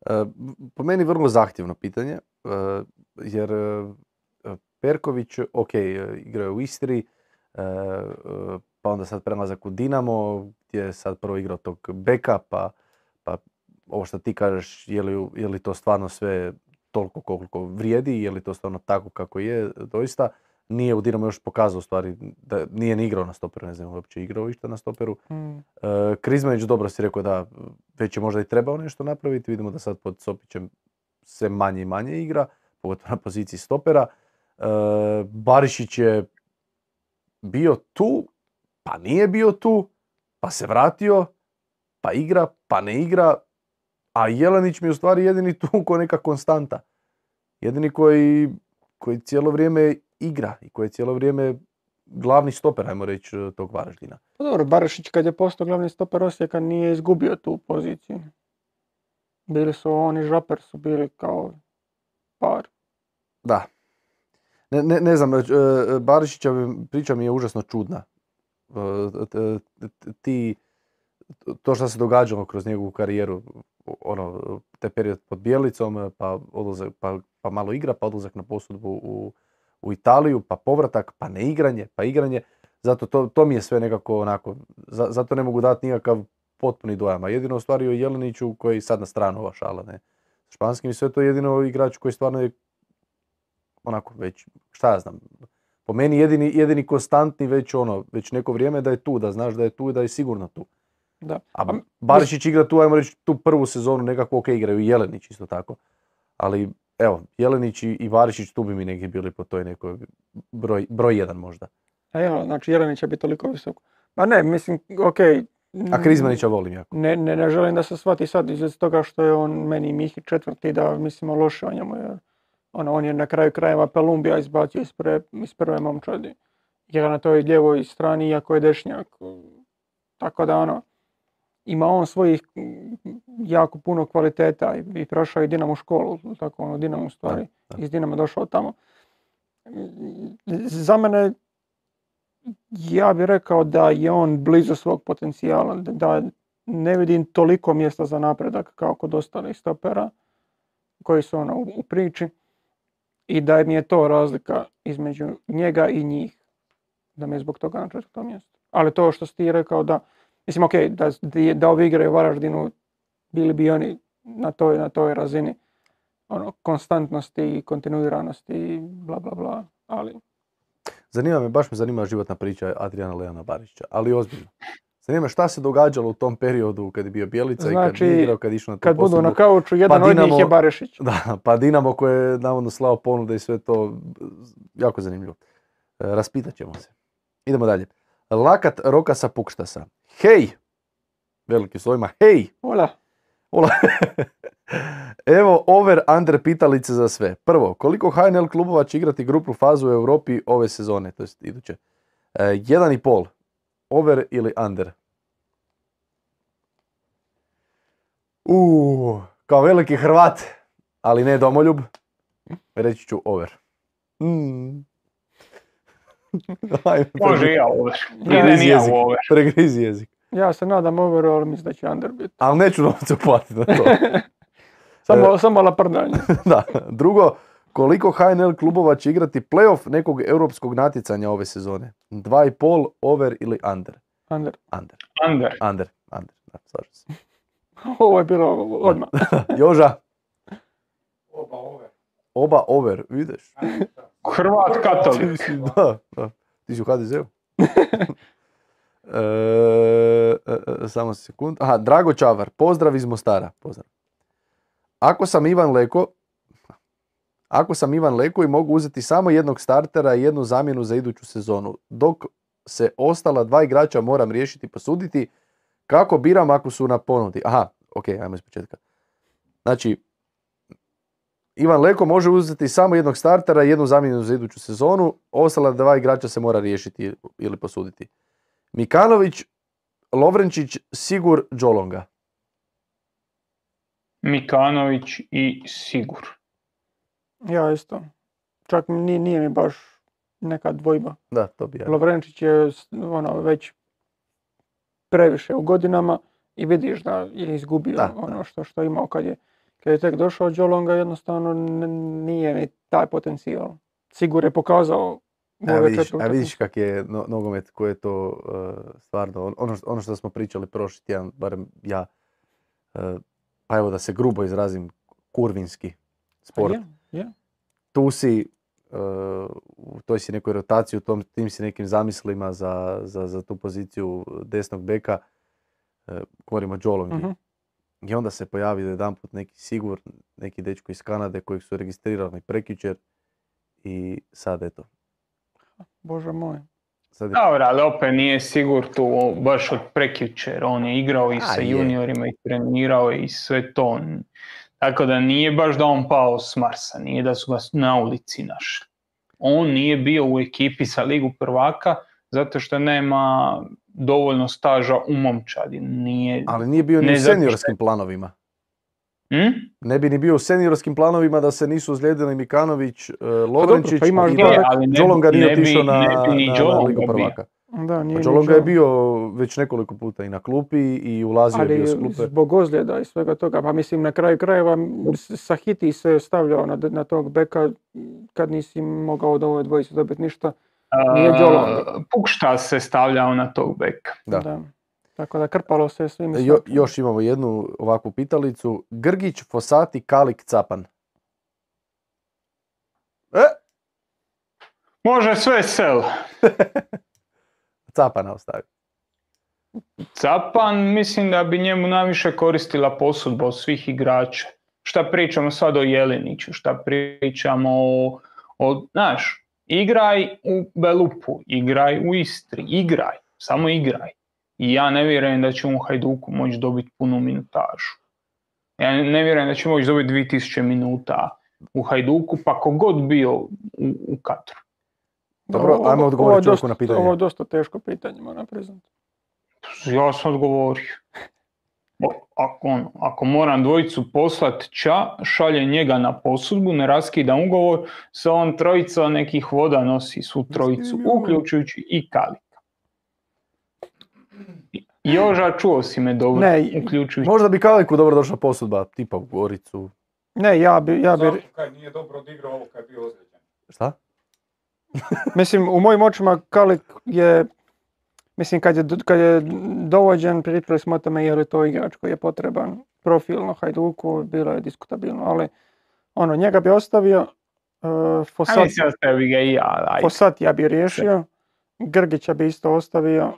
E, Po meni vrlo zahtjevno pitanje, e, jer e, Perković, ok, igrao u Istri, e, e, pa onda sad prelazak u Dinamo, gdje je sad prvo igrao tog beka, pa, pa ovo što ti kažeš, je li, je li to stvarno sve toliko koliko vrijedi, je li to stvarno tako kako je, doista. Nije u Dinamo još pokazao stvari da nije ni igrao na stoperu, ne znam uopće igrao išta na stoperu. Mm. E, Krizmanić dobro si rekao da već je možda i trebao nešto napraviti. Vidimo da sad pod Sopićem sve manje i manje igra, pogotovo na poziciji stopera. E, Barišić je bio tu, pa nije bio tu, pa se vratio, pa igra, pa ne igra. A Jelenić mi je u stvari jedini tu ko neka konstanta. Jedini koji, koji cijelo vrijeme igra i koji je cijelo vrijeme glavni stoper, ajmo reći, tog Varaždina. Pa dobro, Barašić kad je postao glavni stoper Osijeka nije izgubio tu poziciju. Bili su on i Žaper su bili kao par. Da. Ne, ne, ne znam, e, e, Barišićeva priča mi je užasno čudna. Ti, to što se događalo kroz njegovu karijeru, ono, te period pod Bjelicom, pa, odlazak, pa, pa malo igra, pa odlazak na posudbu u, u Italiju, pa povratak, pa ne igranje, pa igranje. Zato to, to mi je sve nekako onako, za- zato ne mogu dati nikakav potpuni dojam. A jedino ostvario je Jeleniću koji sad na stranu ova šala, ne. Španskim i sve to je jedino igrač koji stvarno je onako već, šta ja znam, po meni jedini, jedini konstantni već ono, već neko vrijeme da je tu, da znaš da je tu i da je sigurno tu. Da. A Barišić igra tu, ajmo reći, tu prvu sezonu nekako ok igraju i Jelenić isto tako. Ali evo, Jelenić i Barišić tu bi mi negdje bili po toj nekoj broj, broj jedan možda. A evo, znači Jelenić će biti toliko visoko. Ma ne, mislim, ok. A Krizmanića volim jako. Ne, ne, ne želim da se shvati sad iz toga što je on meni Mihi četvrti da mislimo loše o njemu. Jer, ono, on je na kraju krajeva Pelumbija izbacio iz, prve, iz prve momčadi. Igra na toj ljevoj strani iako je dešnjak. Tako da ono, ima on svojih jako puno kvaliteta i, i prošao je Dinamo školu, tako ono Dinamo stvari, iz Dinama došao tamo. Za mene ja bih rekao da je on blizu svog potencijala, da- ne vidim toliko mjesta za napredak kao kod ostalih stopera koji su ono u priči i da mi je to razlika između njega i njih, da mi je zbog toga na četvrtom mjestu. Ali to što si ti rekao da, mislim ok, da, da, ovi igraju Varaždinu, bili bi oni na toj, na toj razini ono, konstantnosti i kontinuiranosti i bla bla bla, ali Zanima me, baš me zanima životna priča Adriana Leana Barišića, ali ozbiljno. Zanima šta se događalo u tom periodu kad je bio Bjelica i kad Znači, nije igrao, kad je išao na tu kad budu na kauču, jedan od njih Dinamo- je Barešić. Da, pa Dinamo koje je navodno slao ponude i sve to, jako zanimljivo. E, Raspitat ćemo se. Idemo dalje. Lakat Rokasa Pukštasa. Hej! Veliki slovima, hej! Ola, Ola. Evo over under pitalice za sve. Prvo, koliko HNL klubova će igrati grupnu fazu u Europi ove sezone, to jest iduće? E, jedan i pol. Over ili under? Uuu, kao veliki Hrvat, ali ne domoljub, reći ću over. Mm. Ajme, Može i ja over. Ja, Idem i ja jezik. u over. Pregrizi jezik. ja se nadam over, ali mislim da će under biti. Ali neću novce uplatiti na to. Samo, samo laprdanje. da. Drugo, koliko HNL klubova će igrati playoff nekog europskog natjecanja ove sezone? Dva i pol, over ili under? Under. Under, Under. under, under. Da, slažem se. Ovo je bilo odmah. Joža, Oba ove. oba over, vidiš? Hrvat Ti katolik. si, da, da. Ti si u HDZ-u. E, e, e, samo sekund. Aha, Drago Čavar, pozdrav iz Mostara. Pozdrav. Ako sam Ivan Leko, ako sam Ivan Leko i mogu uzeti samo jednog startera i jednu zamjenu za iduću sezonu, dok se ostala dva igrača moram riješiti posuditi, kako biram ako su na ponudi? Aha, ok, ajmo iz početka. Znači, Ivan Leko može uzeti samo jednog startera i jednu zamjenu za iduću sezonu, ostala dva igrača se mora riješiti ili posuditi. Mikanović, Lovrenčić, Sigur, Đolonga. Mikanović i Sigur. Ja isto. Čak nije, nije mi baš neka dvojba. Da, to bi ja. Lovrenčić je ono, već previše u godinama i vidiš da je izgubio Da, ono što, što je imao kad je, kad je tek došao Đolonga jednostavno nije mi taj potencijal. Sigur je pokazao u A vidiš, a vidiš kak je no- nogomet, koji je to uh, stvarno, on- ono, što- ono što smo pričali prošli tjedan, barem ja, uh, pa evo da se grubo izrazim, kurvinski sport. Je. tu si, uh, u toj si nekoj rotaciji, u tom, tim si nekim zamislima za, za, za tu poziciju desnog beka, uh, govorimo o Đolongi. Mhm. I onda se pojavi jedan put neki Sigur, neki dečko iz Kanade kojeg su registrirali prekjučer i sad eto. Bože moj. Sad je, Dobro, ali opet nije Sigur tu baš od prekjučer. On je igrao i A, sa je. juniorima i trenirao i sve to. Tako da nije baš da on pao s Marsa, nije da su ga na ulici našli. on nije bio u ekipi za ligu prvaka zato što nema dovoljno staža u momčadi. Nije, Ali nije bio ni u seniorskim planovima. Hm? Ne bi ni bio u seniorskim planovima da se nisu ozlijedili Mikanović, e, dobro, Lovrenčić pa imaš i da Đolonga nije otišao na, ne bi ni na, na Ligu bio. Da, nije Pa ni Đolonga je bio već nekoliko puta i na klupi i ulazio je bio Ali s klupe. zbog ozljeda i svega toga, pa mislim na kraju krajeva Sahiti se stavljao na, na tog beka kad nisi mogao od ove dvojice dobiti ništa. Nije A, Đolonga. Pukšta se stavljao na tog beka. Da. Tako da krpalo se svim i Jo- još imamo jednu ovakvu pitalicu. Grgić, Fosati, Kalik, Capan. E, Može sve sel. Capana ostavi. Capan mislim da bi njemu najviše koristila posudba od svih igrača. Šta pričamo sad o Jeliniću, šta pričamo o, o znaš, igraj u Belupu, igraj u Istri, igraj, samo igraj. I ja ne vjerujem da će u Hajduku moći dobiti punu minutažu. Ja ne vjerujem da će moći dobiti 2000 minuta u Hajduku, pa kogod bio u, u Katru. Dobro, Ovo- ajmo ovo odgovoriti je čovjeku na pitanje. Ovo je dosta teško pitanje, moram priznati. Ja sam odgovorio. Ako, ono, ako moram dvojicu poslat ča, šalje njega na posudbu, ne raskidam ugovor, sa on trojica nekih voda nosi svu trojicu, uključujući i Kalika. Joža, čuo si me dobro, Ne, uključujući. Možda bi Kaliku dobro došla posudba, tipa u Goricu. Ne, ja bi, ja bi, Zato kaj nije dobro odigrao ovo kad je bio ozlijeđen. Šta? mislim, u mojim očima Kalik je, mislim, kad je, kad je dovođen, pričali smo o tome je li to igrač koji je potreban profilno Hajduku, bilo je diskutabilno, ali ono, njega bi ostavio, uh, Fosat, bi ga i ja. Fosat ja bi riješio, Grgića bi isto ostavio,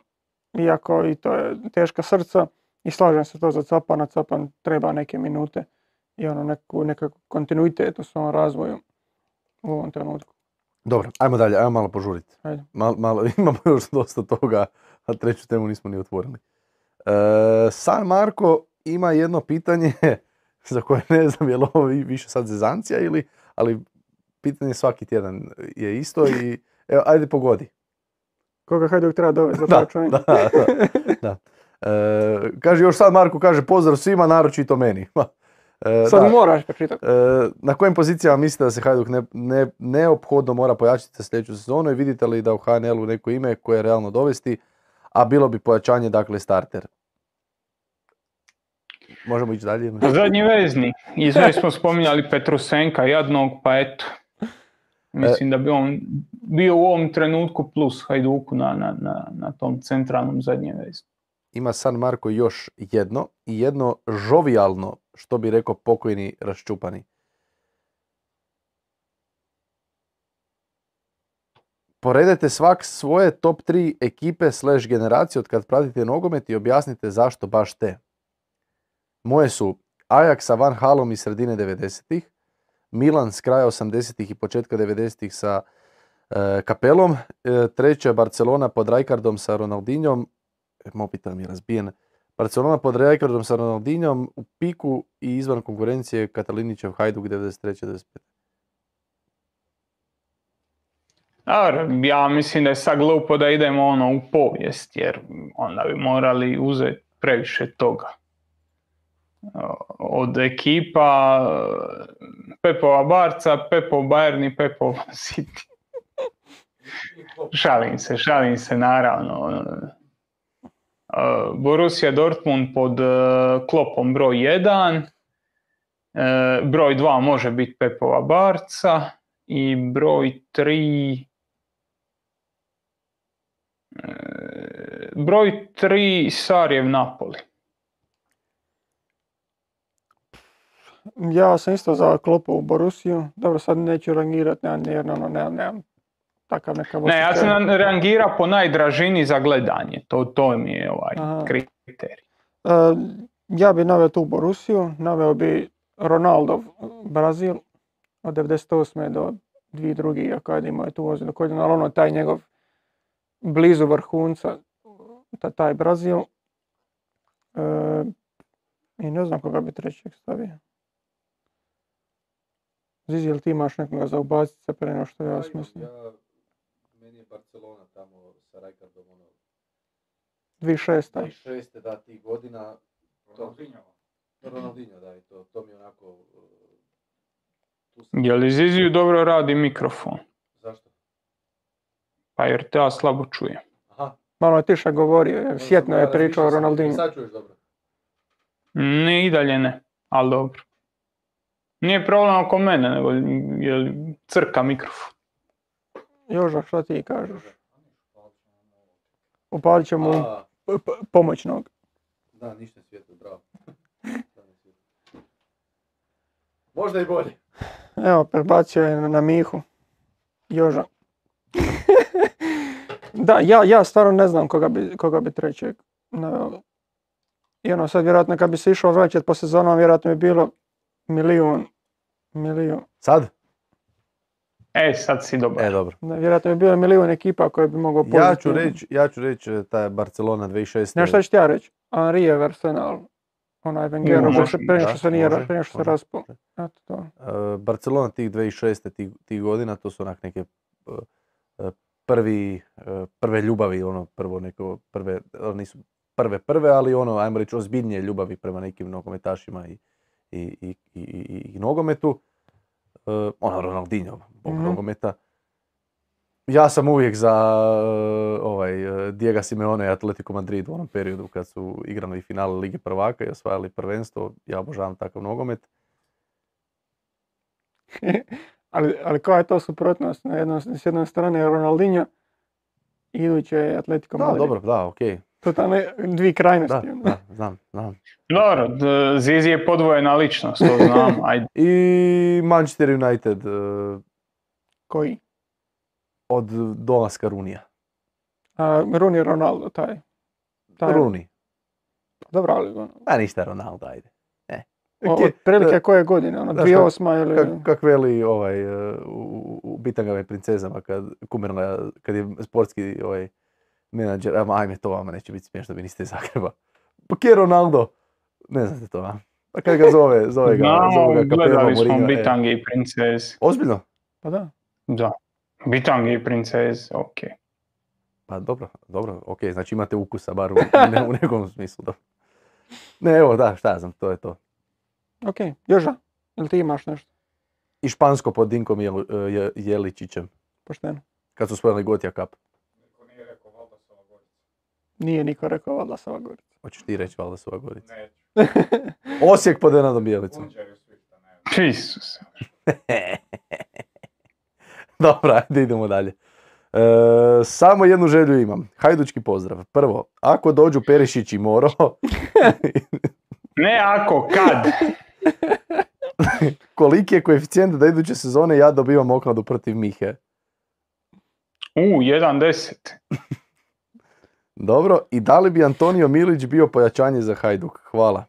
iako i to je teška srca i slažem se to za Capana, Capan treba neke minute i ono neku, nekakav kontinuitet u svom razvoju u ovom trenutku. Dobro, ajmo dalje, ajmo malo požuriti. Ajde. Mal, malo, imamo još dosta toga, a treću temu nismo ni otvorili. E, San Marko ima jedno pitanje za koje ne znam je li ovo vi- više sad zezancija ili, ali pitanje svaki tjedan je isto i evo, ajde pogodi. Koga Hajduk treba dovesti za Da, da, da, da. E, kaže još sad Marko, kaže pozdrav svima, naročito meni. E, Sad da. moraš pročitati. E, na kojim pozicijama mislite da se Hajduk ne, ne, neophodno mora pojačati za sljedeću sezonu i vidite li da u HNL-u neko ime koje je realno dovesti, a bilo bi pojačanje, dakle, starter? Možemo ići dalje? Zadnji vezni. I sve smo spominjali Petrusenka, jadnog, pa eto. Mislim da bi on bio u ovom trenutku plus Hajduku na, na, na, na tom centralnom zadnjem vezu. Ima San Marko još jedno i jedno žovijalno, što bi rekao pokojni raščupani. Poredajte svak svoje top 3 ekipe slash generacije od kad pratite nogomet i objasnite zašto baš te. Moje su Ajax sa Van Halom iz sredine 90-ih, Milan s kraja 80-ih i početka 90-ih sa e, Kapelom, e, treća je Barcelona pod Rijkaardom sa Ronaldinjom, e, mobitel mi je razbijen, Barcelona pod Rijkaardom sa Ronaldinjom u piku i izvan konkurencije Katalinićev Hajduk 93-95. Dobro, ja mislim da je sad glupo da idemo ono u povijest, jer onda bi morali uzeti previše toga. Od ekipa Pepova Barca, Pepov Bayern i Pepov City. Šalim se, šalim se naravno. Borussia Dortmund pod klopom broj 1, broj 2 može biti Pepova Barca i broj 3 broj 3 Sarjev Napoli. Ja sam isto za klopu u Borusiju. Dobro, sad neću rangirati, nemam, nemam, nemam takav nekav Ne, ja sam rangira po najdražini za gledanje. To, to mi je ovaj Aha. kriterij. E, ja bi naveo tu Borusiju, naveo bi Ronaldo Brazil od 98. do 2002. iako ajde imao je tu ozljenu koljenu, ali ono taj njegov blizu vrhunca, ta- taj Brazil. E, I ne znam koga bi trećeg stavio. Zizi, jel ti imaš nekoga za ubaciti se prije nego što ja Ja, smislim? Barcelona tamo sa Rijkaardom, ono, 2006. 2006. da, tih godina, Ronaldinho. Ronaldinho, da, i to, to mi je onako, uh, tu sam, Je li Ziziju dobro radi mikrofon? zašto? Pa jer te ja slabo čujem. Aha. Malo je tiše govorio, jer sjetno je pričao o Ronaldinho. Sad čuješ dobro. Ne, i dalje ne, ali dobro. Nije problem oko mene, nego je crka mikrofon. Joža, šta ti kažeš? Upalit ćemo A, p- p- pomoćnog. da, ništa svijetlo, bravo. Možda i bolje. Evo, prebacio je na, na Mihu. Joža. da, ja, ja stvarno ne znam koga bi, koga bi trećeg naveo. I ono, sad vjerojatno kad bi se išao vraćati po sezonama, vjerojatno bi bilo milijun, milijun. Sad? E, sad si dobar. E, dobro. Da, vjerojatno bi bilo milijun ekipa koje bi mogao Ja ću pozitivno- reći, ja ću reći e, ta Barcelona 2006. Znaš šta ću ti ja reći? Henri je Arsenal. Onaj može, prije što se nije, prije što se raspao. Eto to. Uh, Barcelona tih 2006. tih, tih godina, to su onak neke uh, uh, prvi, uh, prve ljubavi, ono prvo neko, prve, ono, nisu prve prve, ali ono, ajmo reći, ozbiljnije ljubavi prema nekim nogometašima i, i, i, i, i- i nogometu. Uh, ono, Ronaldinho, bog Mhm. nogometa. Ja sam uvijek za uh, ovaj, uh, Diego Simeone i Atletico Madrid u onom periodu kad su igrali finale Lige prvaka i osvajali prvenstvo. Ja obožavam takav nogomet. ali, ali koja je to suprotnost? Na jednom, s jedne strane Ronaldinho, iduće je Atletico Da, Madrid. dobro, da, okej. Totalno dvije Da, krajnosti. ono. da, znam, znam. Dobro, Zizi je podvojena ličnost, to znam. Ajde. I Manchester United uh, Koji? od dolaska Runija. A, Rooney Ronaldo, taj. taj. Runi. Dobro, ali ono, A ništa Ronaldo, ajde. Ne. o- Kje- otprilike koje godine? Ono, Znaš 2008 ili... Kak, kak veli ovaj, uh, u, u Bitangama i princezama kad kumirna, kad je sportski ovaj, menadžer, ama ajme to vama neće biti smiješno, vi niste iz Zagreba. Pa kje je Ronaldo? Ne znate to, a? Pa kad ga zove, zove ga, Znamo, zove ga gledali smo Moriga, e. Bitange i princeze. Ozbiljno? Pa da. Da. Bitange i princeze, ok. Pa dobro, dobro, ok, znači imate ukusa bar u, ne, u nekom smislu. Da. Ne, evo, da, šta ja znam, to je to. Ok, Joža, jel ti imaš nešto I Špansko pod Dinkom Jel- Je- Jeličićem, pošteno? kad su spojili Gotija Cup. Niko nije rekao valjda sa Gorica. Nije niko rekao valjda sa Gorica. Hoćeš ti reći, valjda su Gorica. Neću. Osijek pod Enadom ne. Isus. Dobro, ajde idemo dalje. E, samo jednu želju imam. Hajdučki pozdrav. Prvo, ako dođu Perišić i Moro, Ne ako, kad? koliki je koeficijent da iduće sezone ja dobivam okladu protiv Mihe? U, 1.10. Dobro, i da li bi Antonio Milić bio pojačanje za Hajduk? Hvala.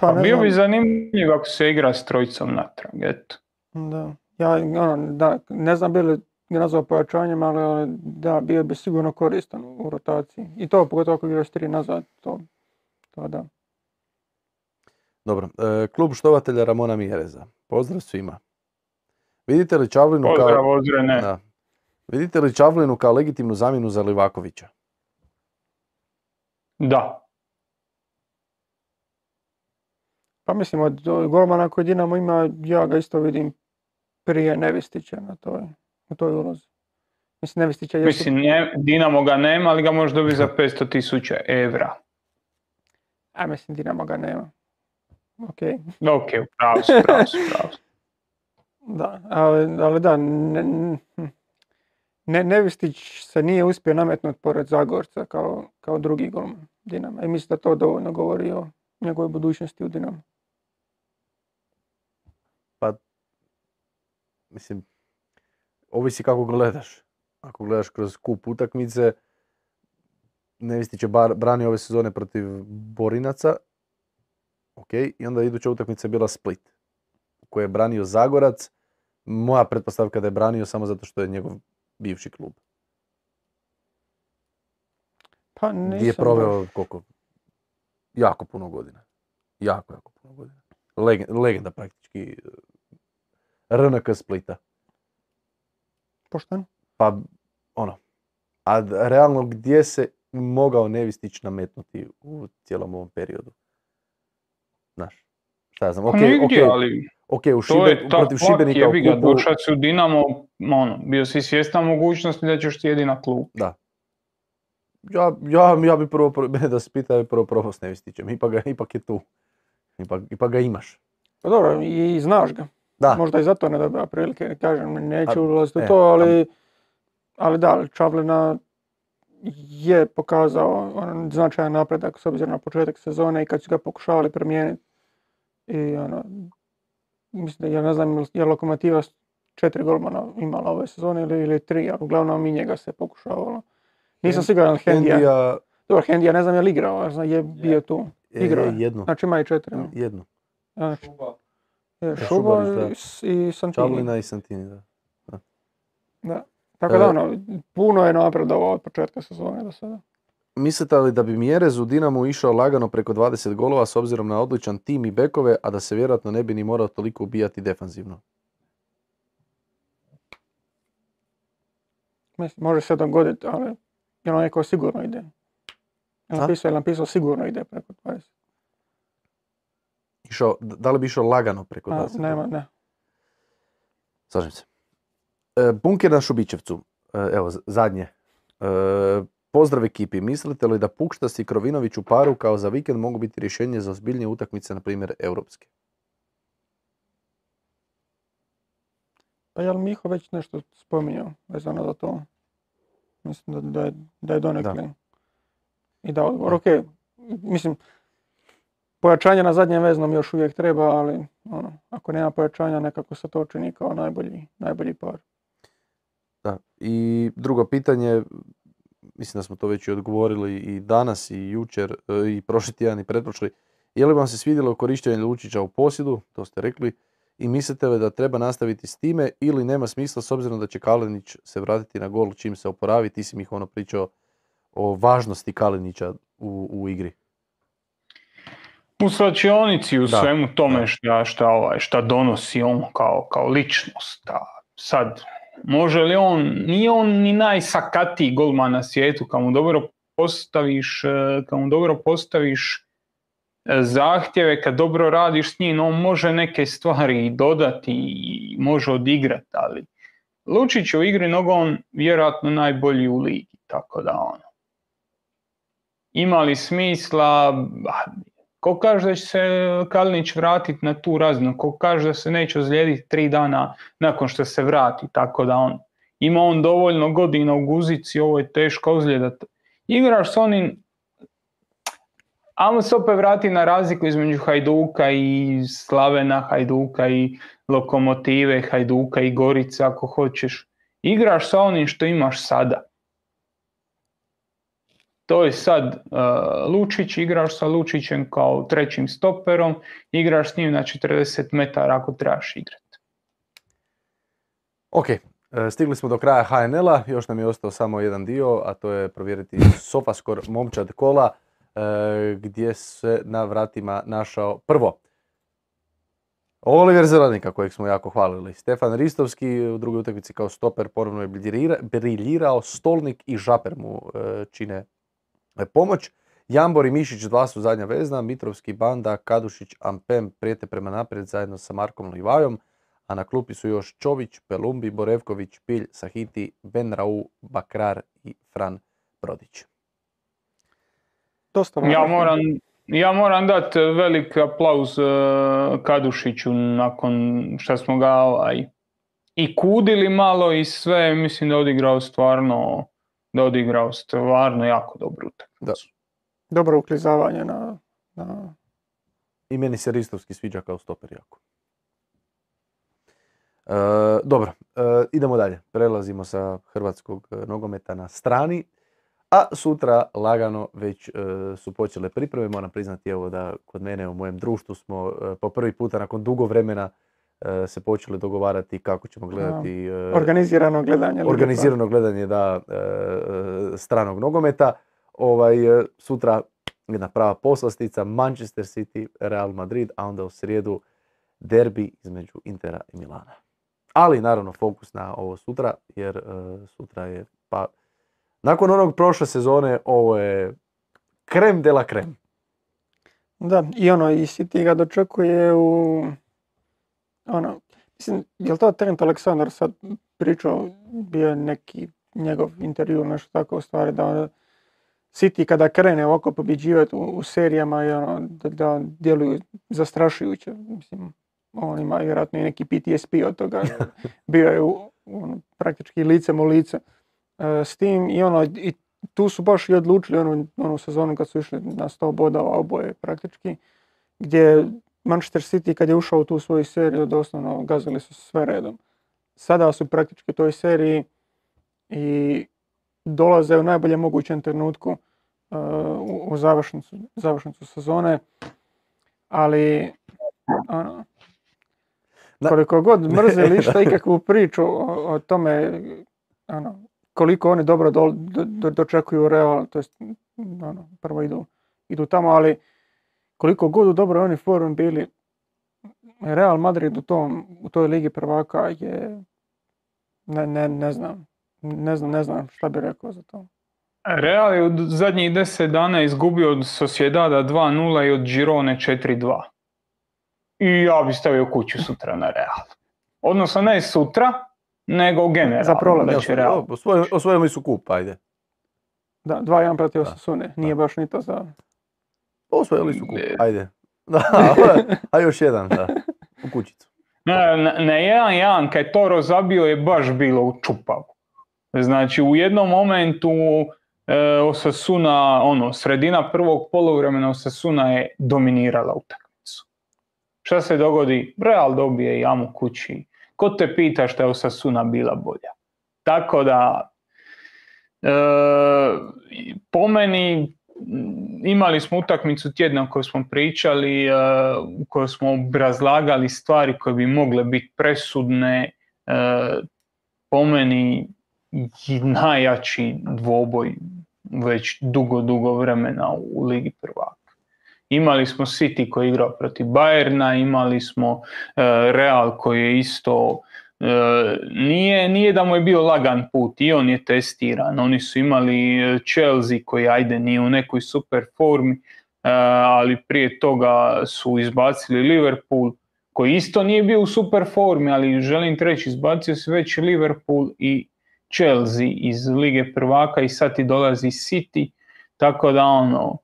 Pa Pa bio znam. bi zanimljiv ako se igra s trojicom natrag, eto. Da. Ja ono, da, ne znam bi li nazvao pojačanjem, ali da, bio bi sigurno koristan u rotaciji. I to pogotovo ako igraš tri nazad, to, to da. Dobro, e, klub štovatelja Ramona Mjereza. Pozdrav svima. Vidite li Čavlinu Pozdrav, kao... Ozrene. Vidite li Čavlinu kao legitimnu zamjenu za Livakovića? Da. Pa mislim, od golmana koji Dinamo ima, ja ga isto vidim prije Nevistića na toj, u toj ulozi. Mislim, Nevistića je... Mislim, ne, Dinamo ga nema, ali ga može dobiti za 500 tisuća evra. A mislim, Dinamo ga nema. Ok, Ok, pravo su, pravo su, pravo su. da, ali, ali da, ne, ne, Nevistić se nije uspio nametnuti pored Zagorca kao, kao drugi golman Dinama. I mislim da to dovoljno govori o njegovoj budućnosti u Dinamu. Mislim, ovisi kako gledaš. Ako gledaš kroz kup utakmice, Nevistić je bar, branio ove sezone protiv Borinaca, ok, i onda iduća utakmica je bila Split, u kojoj je branio Zagorac, moja pretpostavka da je branio samo zato što je njegov bivši klub. Pa Gdje je nisam proveo, baš- koliko, jako puno godina. Jako, jako puno godina. Legenda, legenda praktički e, RNK Splita. Pošteno. Pa, ono, a realno gdje se mogao Nevistić nametnuti u cijelom ovom periodu? Znaš, šta ja znam, Pa nigdje, ok, ali ok, u to Šibe- je ta protiv Šibenika u kupu, došao si u Dinamo, ono, bio si svjestan mogućnosti da ćeš sjedi na klub. ja, ja, ja bi prvo, pro- mene da se pita, prvo probao s Nevistićem, ipak, ga, ipak je tu, ipak, ipak ga imaš. Pa dobro, i znaš ga. Da, Možda i zato ne dobiva prilike, kažem, neću A, ulaziti u e, to, a- ali, ali da, Čavlina je pokazao ono, značajan napredak s obzirom na početak sezone i kad su ga pokušavali promijeniti. I ono, mislim da ja ne znam je Lokomotiva s četiri golmana imala ove sezone ili, ili tri, ali uglavnom i njega se pokušavalo. Nisam siguran Hendija. Hendija, Dobro, Hendija ne znam je li igrao, ja znam je bio tu. Igrao je. jednu, Znači ima i četiri. no. jednu. Znači, Šuba. je, Šubarić, Šuba da. i i Santini. Čavlina i Santini, da. Da. Tako da E, ono, puno je napredovao od početka sezone do sada. Mislite li da bi Mjerez u Dinamu išao lagano preko 20 golova s obzirom na odličan tim i bekove, a da se vjerojatno ne bi ni morao toliko ubijati defanzivno? Može se dogoditi, ali je neko sigurno ide. Je A? napisao, je napisao sigurno ide preko 20. Išao, da li bi išao lagano preko A, 20 nema, golova? ne. Slažem se. E, bunker na Šubićevcu. E, evo, zadnje. E, pozdrav ekipi. Mislite li da Pukštas i Krovinović u paru kao za vikend mogu biti rješenje za ozbiljnije utakmice, na primjer, europske? Pa je li Miho već nešto spominjao vezano za to? Mislim da, da, je, da je donekle i da odgovor. Ok, mislim, pojačanje na zadnjem veznom još uvijek treba, ali ono, ako nema pojačanja nekako se to čini kao najbolji, najbolji par. Da. I drugo pitanje, mislim da smo to već i odgovorili i danas i jučer e, i prošli tjedan i pretprošli. Je li vam se svidjelo korištenje Lučića u posjedu, to ste rekli, i mislite li da treba nastaviti s time ili nema smisla s obzirom da će Kalinić se vratiti na gol čim se oporavi, ti si mi ih ono pričao o važnosti Kalinića u, u igri. U slačionici, u Da, svemu tome da. šta, šta, ovaj, šta donosi on kao, kao ličnost. A sad, može li on, nije on ni najsakatiji golman na svijetu, kad mu dobro postaviš, eh, kad mu dobro postaviš eh, zahtjeve, kad dobro radiš s njim, on može neke stvari dodati i može odigrati, ali Lučić u igri nogon vjerojatno najbolji u ligi, tako da ono. Ima li smisla, ko kaže da će se Kalinić vratiti na tu razinu, ko kaže da se neće ozlijediti tri dana nakon što se vrati, tako da on ima on dovoljno godina u guzici, ovo je teško ozljeda. Igraš s onim, ajmo se opet vrati na razliku između Hajduka i Slavena, Hajduka i Lokomotive, Hajduka i Gorice ako hoćeš. Igraš sa onim što imaš sada. To je sad uh, Lučić, igraš sa Lučićem kao trećim stoperom, igraš s njim na 40 metara ako trebaš igrati. Ok, e, stigli smo do kraja HNL-a, još nam je ostao samo jedan dio, a to je provjeriti Sofascore momčad kola, e, gdje se na vratima našao prvo Oliver Zelenika, kojeg smo jako hvalili. Stefan Ristovski u drugoj utakmici kao stoper ponovno je briljira- briljirao, Stolnik i Žaper mu čine pomoć. Jambor i Mišić dva su zadnja vezna, Mitrovski, Banda, Kadušić, Ampem prijete prema naprijed zajedno sa Markom Livajom, a na klupi su još Čović, Pelumbi, Borevković, Pilj, Sahiti, Benrau, Bakrar i Fran Brodić. Dosta Ja moram, ja moram dati velik aplauz eh, Kadušiću nakon što smo ga ovaj, i kudili malo i sve, mislim da je odigrao stvarno, da odigrao stvarno jako dobru utakmicu. Dobro uklizavanje na, na I meni se Ristovski sviđa kao stoper jako. E, dobro, e, idemo dalje. Prelazimo sa hrvatskog e, nogometa na strani. A sutra lagano već e, su počele pripreme. Moram priznati evo da kod mene u mojem društvu smo e, po prvi puta nakon dugo vremena se počeli dogovarati kako ćemo gledati e, organizirano gledanje. Organizirano gledanje da, e, e, stranog nogometa. Ovaj, sutra jedna prava poslastica, Manchester City, Real Madrid, a onda u srijedu derbi između Intera i Milana. Ali naravno fokus na ovo sutra, jer sutra je, pa, nakon onog prošle sezone, ovo je krem de la krem. Da, i ono, i City ga dočekuje u, ono, mislim, je li to Trent Aleksandar sad pričao, bio je neki njegov intervju, nešto tako u stvari, da ono, City kada krene ovako pobjeđivati u, u serijama i ono, da, da djeluju zastrašujuće, mislim, on ima vjerojatno i neki PTSP od toga, bio je u, ono, praktički licem u lice e, s tim i ono, i tu su baš i odlučili onu, onu sezonu kad su išli na 100 bodova oboje praktički, gdje Manchester City kad je ušao u tu svoju seriju doslovno gazili su sve redom. Sada su praktički u toj seriji i dolaze u najboljem mogućem trenutku uh, u, u završnicu, završnicu sezone, ali ono, koliko god mrzeli išta ikakvu priču o, o tome ono, koliko oni dobro do, do- do- dočekuju Real, to jest ono, prvo idu, idu tamo, ali koliko god u dobroj oni formi bili, Real Madrid u, tom, u toj ligi prvaka je, ne, ne, ne znam, ne znam, ne znam šta bi rekao za to. Real je u zadnjih 10 dana izgubio od Sociedada 2-0 i od Girone 4-2. I ja bi stavio kuću sutra na Real. Odnosno ne sutra, nego generalno. Za prolaz. da će Real. osvojili, su kup, ajde. Da, 2-1 protiv Osasune, nije baš ni to za... Osvojili su kup, ajde. Da, a još jedan, da, u kućicu. Na, na, na 1-1 kad je Toro zabio je baš bilo u čupavu. Znači u jednom momentu e, Osasuna, ono, sredina prvog poluvremena Osasuna je dominirala utakmicu. Šta se dogodi? Real dobije jamu kući. Ko te pita šta je Osasuna bila bolja? Tako da e, po meni imali smo utakmicu tjedna o kojoj smo pričali, e, u kojoj smo obrazlagali stvari koje bi mogle biti presudne. E, po meni najjači dvoboj već dugo, dugo vremena u Ligi prvaka. Imali smo City koji je igrao protiv Bayerna, imali smo e, Real koji je isto nije, nije da mu je bio lagan put i on je testiran. Oni su imali e, Chelsea koji ajde nije u nekoj super formi, e, ali prije toga su izbacili Liverpool koji isto nije bio u super formi, ali želim ti reći, izbacio se već Liverpool i Chelsea iz Lige prvaka i sad ti dolazi City, tako da ono,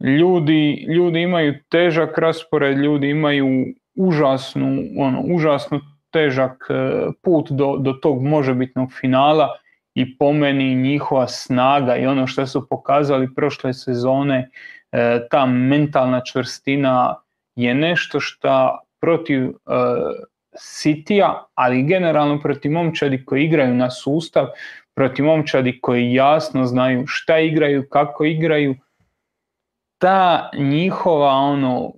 ljudi, ljudi imaju težak raspored, ljudi imaju užasnu, ono, užasno težak e, put do, do tog možebitnog finala i po meni njihova snaga i ono što su pokazali prošle sezone, e, ta mentalna čvrstina je nešto što protiv e, Citya, ali generalno protiv momčadi koji igraju na sustav, protiv momčadi koji jasno znaju šta igraju, kako igraju, ta njihova ono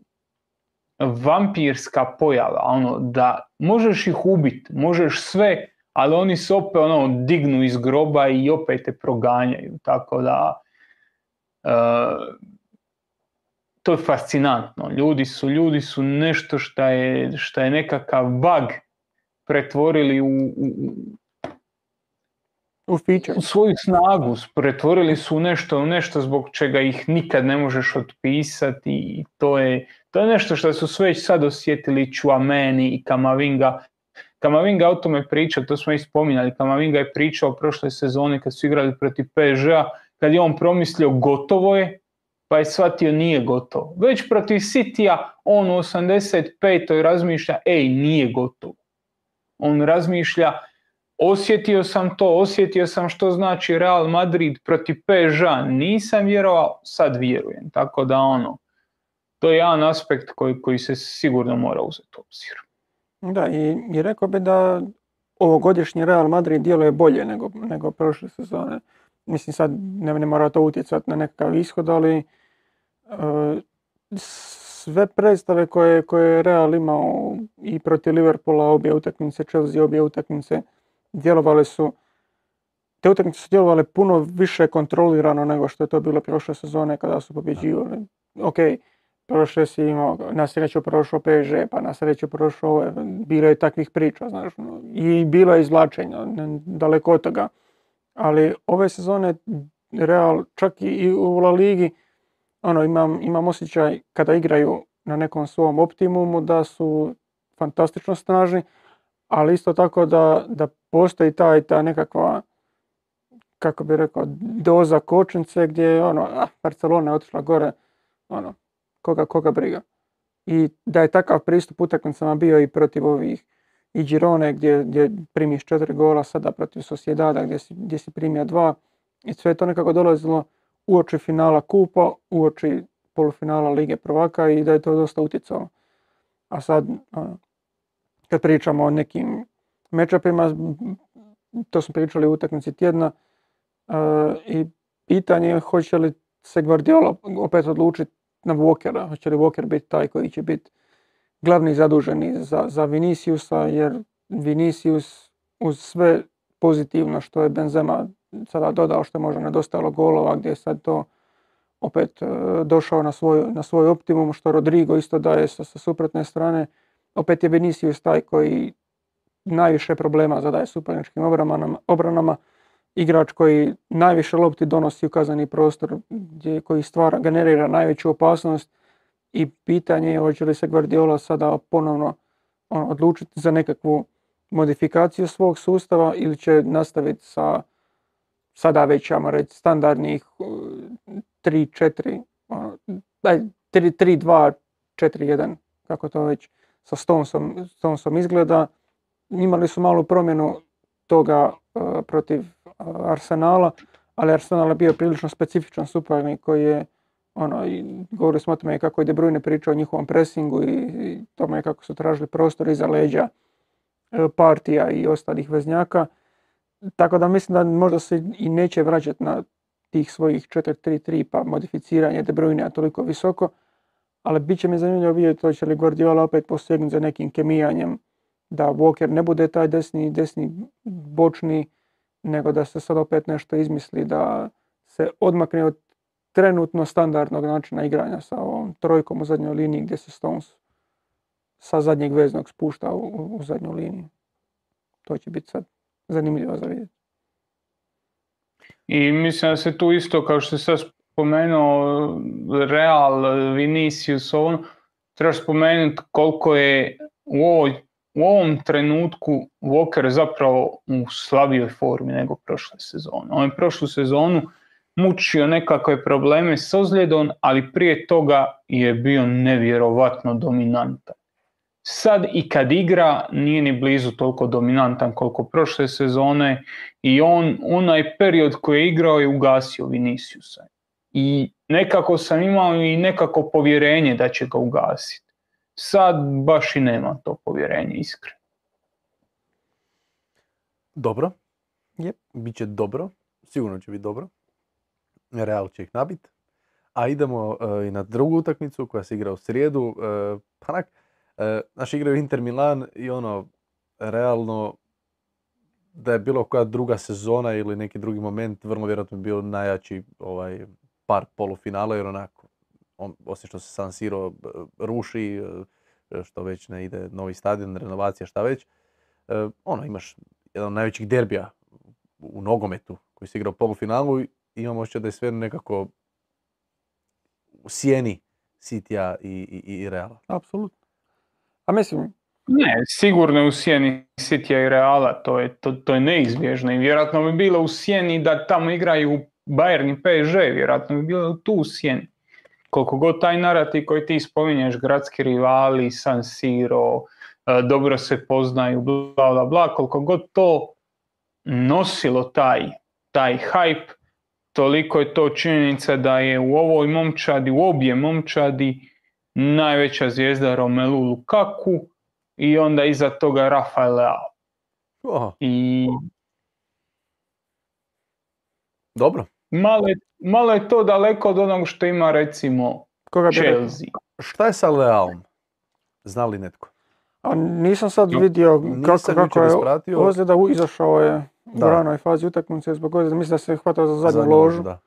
vampirska pojava, ono da možeš ih ubiti, možeš sve, ali oni se opet ono dignu iz groba i opet te proganjaju, tako da e, to je fascinantno. Ljudi su, ljudi su nešto šta je, šta je nekakav bug pretvorili u, u, U feature. svoju snagu, pretvorili su u nešto, nešto zbog čega ih nikad ne možeš otpisati i to je, to je nešto što su sve sad osjetili Chouameni i Kamavinga. Kamavinga o tome priča, to smo i spominjali, Kamavinga je pričao prošle sezone kad su igrali protiv PSG-a, kad je on promislio gotovo je, pa je shvatio nije gotovo. Već protiv City-a on u 85. razmišlja, ej, nije gotovo. On razmišlja, osjetio sam to, osjetio sam što znači Real Madrid protiv PSG-a, nisam vjerovao, sad vjerujem. Tako da ono, to je jedan aspekt koji, koji se sigurno mora uzeti u obzir. Da, i, i rekao bi da ovogodišnji Real Madrid djeluje bolje nego, nego prošle sezone. Mislim sad ne, ne mora to utjecati na nekakav ishod, ali e, sve predstave koje, koje je Real imao i protiv Liverpoola obje utakmice, Chelsea obje utakmice, djelovale su te utakmice su djelovale puno više kontrolirano nego što je to bilo prošle sezone kada su pobjeđivali. Ok, prošle si imao, na sreću prošao PSG, pa na sreću prošao bilo je takvih priča, znaš, no, i bilo je izvlačenja, daleko od toga. Ali ove sezone Real, čak i- i u La Ligi, ono, imam, imam osjećaj kada igraju na nekom svom optimumu da su fantastično snažni, ali isto tako da, da postoji taj, ta nekakva, kako bi rekao, doza kočnice gdje je ono, ah, Barcelona je otišla gore, ono, koga, koga briga. I da je takav pristup utakmicama bio i protiv ovih i Girone gdje, gdje primiš četiri gola, sada protiv Sociedada gdje si, gdje si primio dva. I sve je to nekako dolazilo uoči finala kupa, uoči polufinala Lige prvaka i da je to dosta utjecalo. A sad, ono, kad pričamo o nekim mečapima, to smo pričali u utakmici tjedna, e, i pitanje je hoće li se Guardiola opet odlučiti na Walkera, hoće li Walker biti taj koji će biti glavni zaduženi za, za Viniciusa, jer Vinicius uz sve pozitivno što je Benzema sada dodao, što je možda nedostajalo golova, gdje je sad to opet e, došao na svoj, na svoj optimum, što Rodrigo isto daje sa, sa suprotne strane. Opet je Vinicius taj koji najviše problema zadaje suparničkim obranama, igrač koji najviše lopti donosi u kazani prostor, gdje, koji stvara, generira najveću opasnost. I pitanje je hoće li se Guardiola sada ponovno ono, odlučiti za nekakvu modifikaciju svog sustava ili će nastaviti sa sada već, standardnih uh, 3-4, ono, daj, 3-2, 4-1, kako to već sa Stonesom, Stonesom izgleda. Imali su malu promjenu toga uh, protiv uh, Arsenala, ali Arsenal je bio prilično specifičan suparnik koji je ono, i govorili smo o tome kako je De Bruyne pričao o njihovom presingu i, i tome kako su tražili prostor iza leđa e, partija i ostalih veznjaka. Tako da mislim da možda se i neće vraćati na tih svojih 4-3-3 pa modificiranje De Bruyne toliko visoko, ali bit će mi zanimljivo vidjeti hoće li Guardiola opet posegnuti za nekim kemijanjem da Walker ne bude taj desni, desni bočni, nego da se sad opet nešto izmisli da se odmakne od trenutno standardnog načina igranja sa ovom trojkom u zadnjoj liniji gdje se Stones sa zadnjeg veznog spušta u, u- u zadnju liniju. To će biti sad zanimljivo za vidjeti. I mislim da se tu isto, kao što se sad spomenuo, Real, Vinicius, ono, treba spomenuti koliko je u, ovoj, u ovom trenutku Walker zapravo u slabijoj formi nego prošle sezone. On je prošlu sezonu mučio nekakve probleme s ozljedom, ali prije toga je bio nevjerovatno dominantan. Sad i kad igra nije ni blizu toliko dominantan koliko prošle sezone i on onaj period koji je igrao je ugasio Viniciusa. I nekako sam imao i nekako povjerenje da će ga ugasiti. Sad baš i nema to povjerenje iskreno. Dobro. Jep. Biće dobro. Sigurno će biti dobro. Real će ih nabit. A idemo e, i na drugu utakmicu koja se igra u srijedu. E, pa onak, e, znaš, igraju Inter Milan i ono, realno, da je bilo koja druga sezona ili neki drugi moment, vrlo vjerojatno bi bio najjači ovaj, par polufinala, jer onako, on, osim što se San Siro e, ruši, e, što već ne ide novi stadion, renovacija, šta već, e, ono, imaš jedan od najvećih derbija u nogometu koji se igra u polufinalu i imamo osjećaj da je sve nekako u sjeni Sitija i, i, i Reala. Apsolutno. A mislim, Ne, sigurno je u sjeni Citya i Reala, to je, to, to je neizbježno i vjerojatno bi bilo u sjeni da tamo igraju Bayern i PSG, vjerojatno bi bilo tu u sjeni. Koliko god taj narativ koji ti spominješ, gradski rivali, San Siro, e, dobro se poznaju, bla bla bla, koliko god to nosilo taj, taj hype, toliko je to činjenica da je u ovoj momčadi, u obje momčadi, najveća zvijezda Romelu Lukaku i onda iza toga Rafael Leao. Oho, I dobro. malo je, malo je to daleko od onog što ima recimo koga bi? Chelsea. Šta je sa Lealom? Zna li netko? A nisam sad No, vidio kako, nisam kako jučer je ispratio. ozljeda, u- izašao je Da. u ranoj fazi utakmice zbog ozljede. Mislim da se hvatao za zadnju ložu. Da,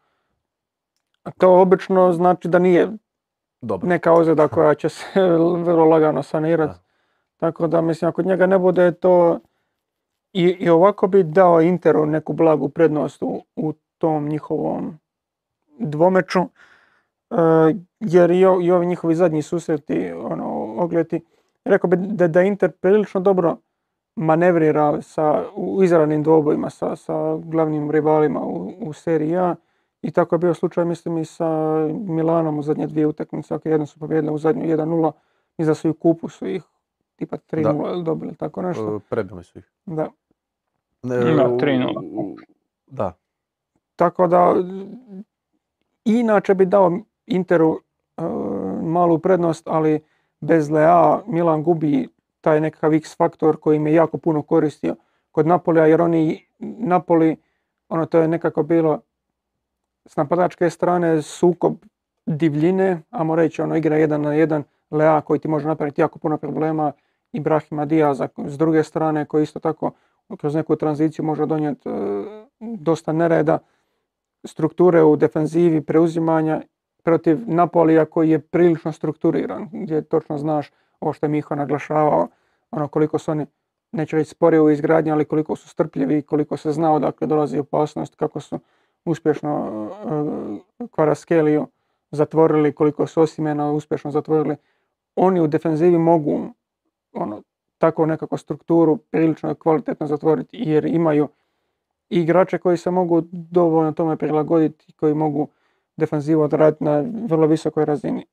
A to obično znači da nije dobro. neka ozljeda koja će se vrlo lagano sanirati. Tako da mislim ako njega ne bude to i, i ovako bi dao Interu neku blagu prednost u, u tom njihovom dvomeču. E, jer i, o- i ovi njihovi zadnji susreti, ono, ogledi, rekao bi da, da Inter prilično dobro manevrira sa, u izravnim dvobojima sa, sa glavnim rivalima u, u seriji A. I tako je bio slučaj, mislim, i sa Milanom u zadnje dvije utakmice. Ok, jedno su pobjedili u zadnju 1-0, i da su i u kupu su ih tipa 3-0 ili dobili, tako nešto. Prebili su ih. Da. Ne, Da, u- 3:0. u- Da, Tako da, inače bi dao Interu e, malu prednost, ali bez Lea Milan gubi taj nekakav X faktor koji im je jako puno koristio kod Napolija, jer oni Napoli, ono to je nekako bilo s napadačke strane sukob divljine, ajmo reći, ono igra jedan na jedan, Lea koji ti može napraviti jako puno problema, Ibrahima Diaza s druge strane koji isto tako kroz neku tranziciju može donijeti e, dosta nereda, strukture u defenzivi, preuzimanja protiv Napolija koji je prilično strukturiran, gdje točno znaš ovo što je Miho naglašavao, ono koliko su oni, neću reći sporije u izgradnji, ali koliko su strpljivi, koliko se zna odakle dolazi opasnost, kako su uspješno uh, zatvorili, koliko su Osimena uspješno zatvorili. Oni u defenzivi mogu ono, tako nekako strukturu prilično kvalitetno zatvoriti jer imaju i igrače koji se mogu dovoljno tome prilagoditi, koji mogu defenzivu odraditi na vrlo visokoj razini.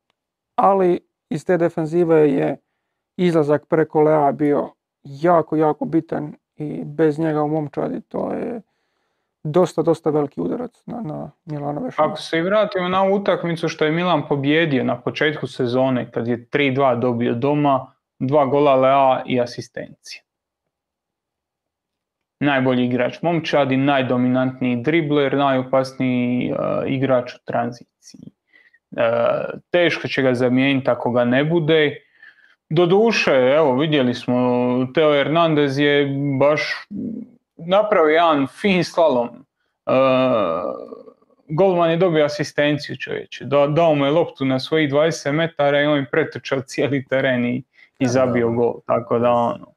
Ali iz te defenzive je izlazak preko Lea bio jako, jako bitan i bez njega u momčadi to je dosta, dosta veliki udarac na, na Milanove šanse. Ako se vratimo na utakmicu što je Milan pobjedio na početku sezone kad je 3-2 dobio doma, dva gola Lea i asistencije. Najbolji igrač momčadi, najdominantniji dribler, najopasniji uh, igrač u tranziciji. Uh, teško će ga zamijeniti ako ga ne bude. Doduše, evo vidjeli smo, Teo Hernandez je baš napravio jedan fin slalom. Uh, golman je dobio asistenciju čovječe. Da, dao mu je loptu na svojih 20 metara i on je pretrčao cijeli teren i, i zabio gol. Tako da ono,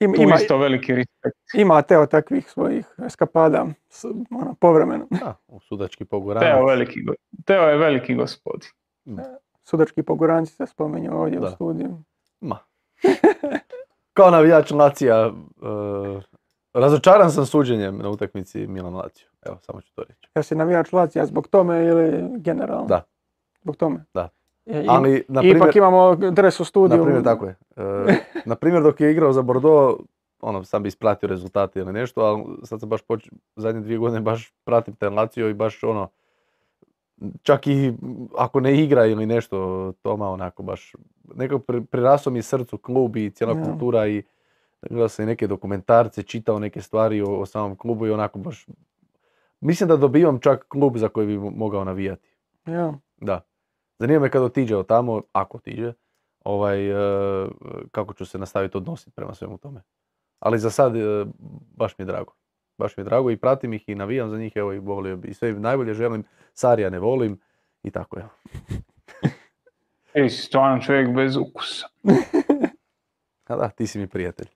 Ima, ima, isto veliki respekt. ima Teo takvih svojih eskapada ono, povremeno. da, u sudački poguranac. Teo, veliki, Teo je veliki gospodin. Sudački poguranci se spomenju ovdje Da. u studiju. Ma. Kao navijač Lacija, uh, razočaran sam suđenjem na utakmici Milan Lazio. Evo, samo ću to reći. Ja si navijač Lacija zbog tome ili generalno? Da. Zbog tome? Da. E, i- Ali, na I ipak primjer, imamo dres u studiju. na primjer, tako je. E, na primjer, dok je igrao za Bordeaux, ono, sam bi ispratio rezultate ili nešto, ali sad sam baš počeo, zadnje dvije godine baš pratim ten Lazio i baš ono, čak i ako ne igra ili nešto, Toma onako baš, nekako pri- prirasao mi srcu klub i cijela Ja. kultura i gledao sam i neke dokumentarce, čitao neke stvari o, o samom klubu i onako baš, mislim da dobivam čak klub za koji bi mo- mogao navijati. Ja. Da. Zanima me kad otiđe od tamo, ako otiđe, ovaj, e, kako ću se nastaviti odnositi prema svemu tome. Ali za sad e, baš mi je drago. Baš mi je drago i pratim ih i navijam za njih, evo i volio bi. I sve im najbolje želim, Sarija ne volim i tako evo. Ti si stvarno čovjek bez ukusa. A da, ti si mi prijatelj.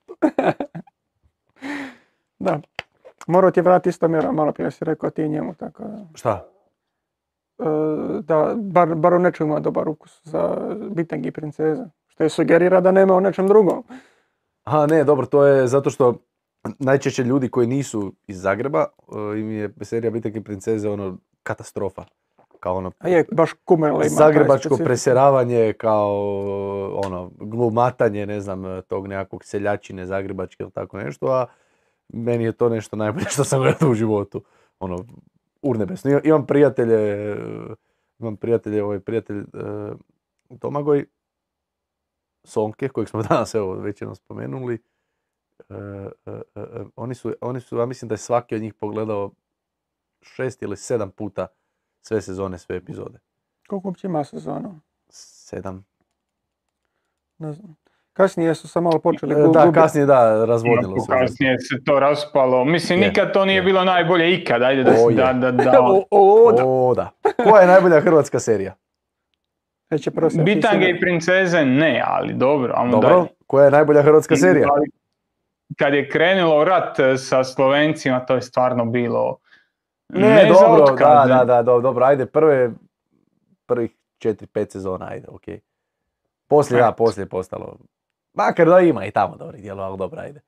Da. Morao ti je vratiti isto mjera, malo prije si rekao ti njemu, tako da, Šta? E, da bar, bar u nečemu ima dobar ukus za bitang i princeze. Što je sugerira da nema u nečem drugom. Aha, ne, dobro, to je zato što najčešće ljudi koji nisu iz Zagreba, e, im je serija Bitak i princeze ono katastrofa. Kao ono, A je, baš Kumerla ima Zagrebačko preseravanje kao ono glumatanje, ne znam, tog nekakvog seljačine zagrebačke ili tako nešto, a meni je to nešto najbolje što sam gledao u životu. Ono, urnebesno. Imam- prijatelje, imam prijatelje, ovaj prijatelj e, Tomagoj, Sonke, kojeg smo danas evo već jednom spomenuli, e, e, e, e, oni su, oni su, ja mislim da je svaki od njih pogledao šest ili sedam puta sve sezone, sve epizode. Koliko uopće ima sezonu? Sedam. Ne znam. Kasnije su se malo počeli E, gu- Da, gubiti. kasnije da, razvodnilo se. Kasnije se to raspalo. Mislim, Je, nikad to nije je. bilo najbolje ikad. Ajde da, O, da, da, da. O, o, da. O, da. Koja je najbolja hrvatska serija? Neće prvo se Bitange i princeze ne, ali dobro, ajmo Dobro. dalje. Koja je najbolja hrvatska serija? Kad je krenulo rat e, sa Slovencima, to je stvarno bilo Ne, dobro, da, da, da, do- dobro, ajde, prve, prvih četiri, pet sezona, ajde, okej. Poslije, da, poslije je postalo, makar da ima i tamo dobrih dijelova, ali dobro, ajde.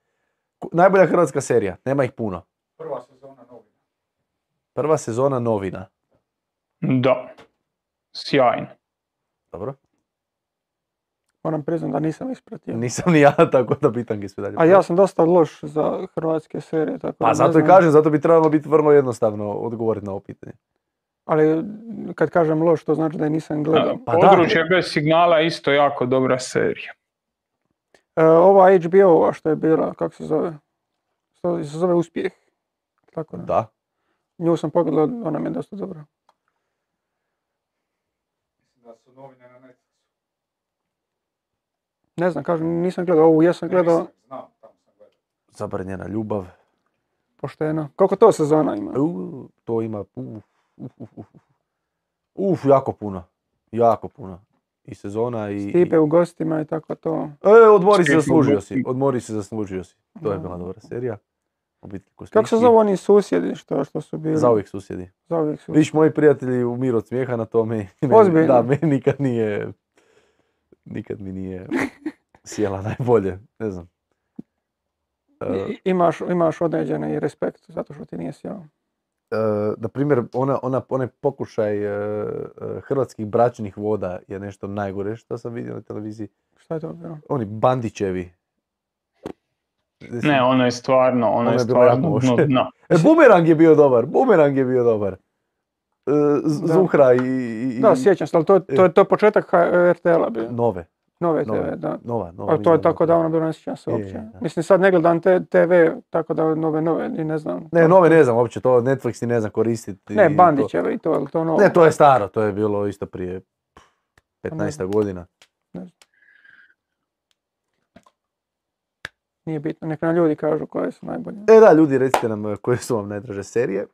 Ku- Najbolja hrvatska serija, nema ih puno. Prva sezona novina. Prva sezona novina, Da, sjajno. dobro? Moram priznat da nisam ispratio. Nisam ni ja, tako da bitangi sve dalje. A ja sam dosta loš za hrvatske serije, tako da Pa ne zato i kažem, zato bi trebalo biti vrlo jednostavno odgovoriti na ovo pitanje. Ali kad kažem loš, to znači da je nisam gledao. Pa da. Područje bez signala je isto jako dobra serija. E, ova HBO-ova što je bila, kako se zove? Što se zove Uspjeh. Tako da. Da. Nju sam pogledao, ona mi je dosta dobra. Mislim da su novine na Netflixu. Ne znam, kažem, nisam gledao ovu, tamo sam gledao. Zabranjena ljubav. pošteno. Koliko to sezona ima? U, to ima, uf, uf, uf, uf. Uf, jako puno. Jako puno. I sezona i... Stipe u gostima i tako to. E, odmori se, zaslužio si. Odmori se, zaslužio si. To je bila dobra serija. Kako se zove oni susjedi što, što su bili? Zauvijek susjedi. Zauvijek su. Viš, moji prijatelji umiru od smijeha na tome. Ozbiljno? Da, meni nikad nije... Nikad mi nije sjela najbolje. Ne znam. E, I- Imaš, imaš određeni respekt zato što ti nije sjao. E, na primjer, ona, ona, onaj pokušaj e, e, hrvatskih bračnih voda je nešto najgore što sam vidio na televiziji. Šta je to bilo? Oni Bandićevi. Ne, ono je stvarno, ono, Ono je je stvarno dno dna. E, bumerang je bio dobar, bumerang je bio dobar. E, Z- Da. Zuhra i... i- Da, sjećam se, ali to, to, je to početak H- RTL-a bio. Nove, Nove nove. TV, da. nova, nova. Ali to je tako davno bilo, ne sjećam se uopće. Mislim, sad ne gledam te TV, tako da nove, nove, ni ne znam. Ne, nove ne znam uopće, to Netflix ni ne znam koristiti. Ne, Bandićeve i to, ali to novo. Ne, to je staro, to je bilo isto prije 15 godina. Nije bitno, nek nam ljudi kažu koje su najbolje. E da, ljudi, recite nam eh, koje su vam najdraže serije.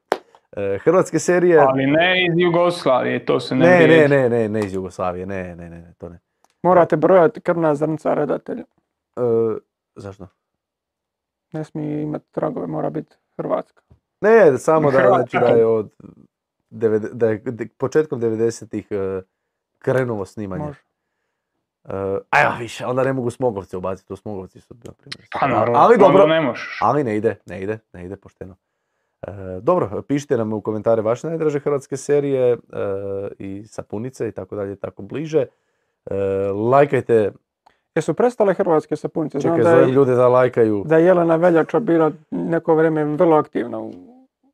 E, hrvatske serije... Ali ne iz Jugoslavije, to se ne, Ne, ne, ne, ne, ne iz Jugoslavije, ne, ne, ne, ne, to ne. Morate brojati krvna zrnca redatelja. E, zašto? Ne smije imati tragove, mora biti Hrvatska. Ne, samo da, znači, da je od devede- da je početkom 90-ih eh, krenulo snimanje. Može. E, a ja više, onda ne mogu Smogovce ubaciti, u Smogovci su na primjer. Pa naravno, ali dobro, onda ne možeš. ali ne ide, ne ide, ne ide pošteno. E, dobro, pišite nam u komentare vaše najdraže hrvatske serije e, i sapunice i tako dalje, tako bliže. E, lajkajte, Jesu prestale hrvatske sapunice? Znam čekaj, da je, ljude da lajkaju. da je Jelena Veljača bila neko vrijeme vrlo aktivna u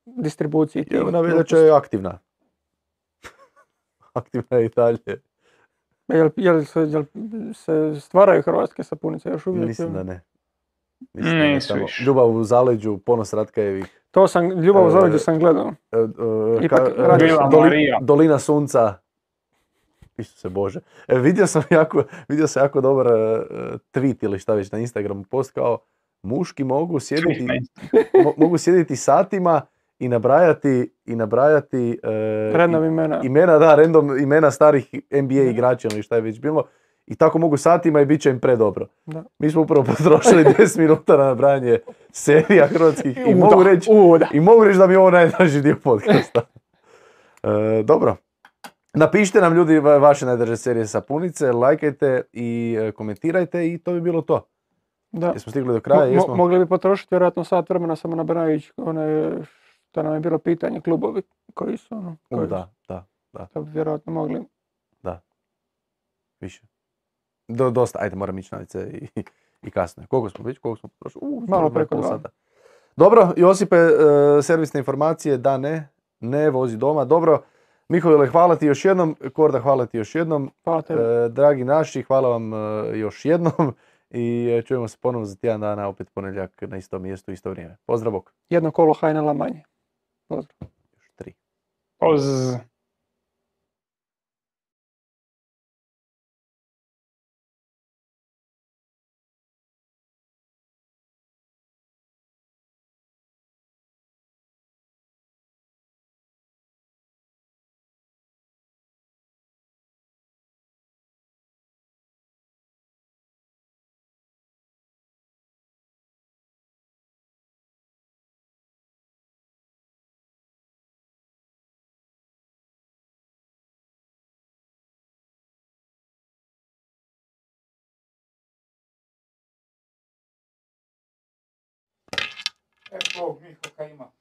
distribuciji. Jelena Veljača je aktivna. aktivna je i dalje. Jel, jel, se, jel se stvaraju hrvatske sapunice još uvijek? Mislim da ne. Mislim da ne, samo više. Ljubav u zaleđu, ponos Ratkajevih. To sam, Ljubav u zaleđu sam gledao. e, e, Ipak ka-. Dolina sunca. Isuse Bože. E, vidio sam jako, vidio sam jako dobar e, tweet ili šta već na Instagramu post kao muški mogu sjediti, mo- mogu sjediti satima i nabrajati i nabrajati e, Random imena. imena, da, random imena starih NBA igrača ili šta je već bilo. I tako mogu satima i bit će im predobro. Da. Mi smo upravo potrošili 10 minuta na nabrajanje serija hrvatskih i U, mogu reći i mogu reći da mi je ovo najdraži dio podcasta. E, dobro. Napišite nam ljudi va- vaše najdraže serije sapunice, lajkajte i e, komentirajte i to bi bilo to. Da. Jesmo stigli do kraja, Mo- mo- jesmo? mogli bi potrošiti vjerojatno sat vremena samo nabrajajući one što nam je bilo pitanje klubovi koji su ono, U, koji da, da, To bi vjerojatno mogli. više. Do, dosta, ajde, moram ići na WC i, i kasno. Koliko smo već? Koliko smo potrošili? U, Malo preko dva. sata. Dobro, Josipe, e, servisne informacije, da, ne, ne, vozi doma. Dobro, Mihovile, hvala ti još jednom. Korda, hvala ti još jednom. Hvala tebi. E, dragi naši, hvala vam e, još jednom i e, čujemo se ponovno za tjedan dana, opet ponedjeljak na istom mjestu, isto vrijeme. Pozdrav, bok. Jedno kolo Hajnela manje. Pozdrav. Još tri. Poz... E, Bog Miho kaj ima.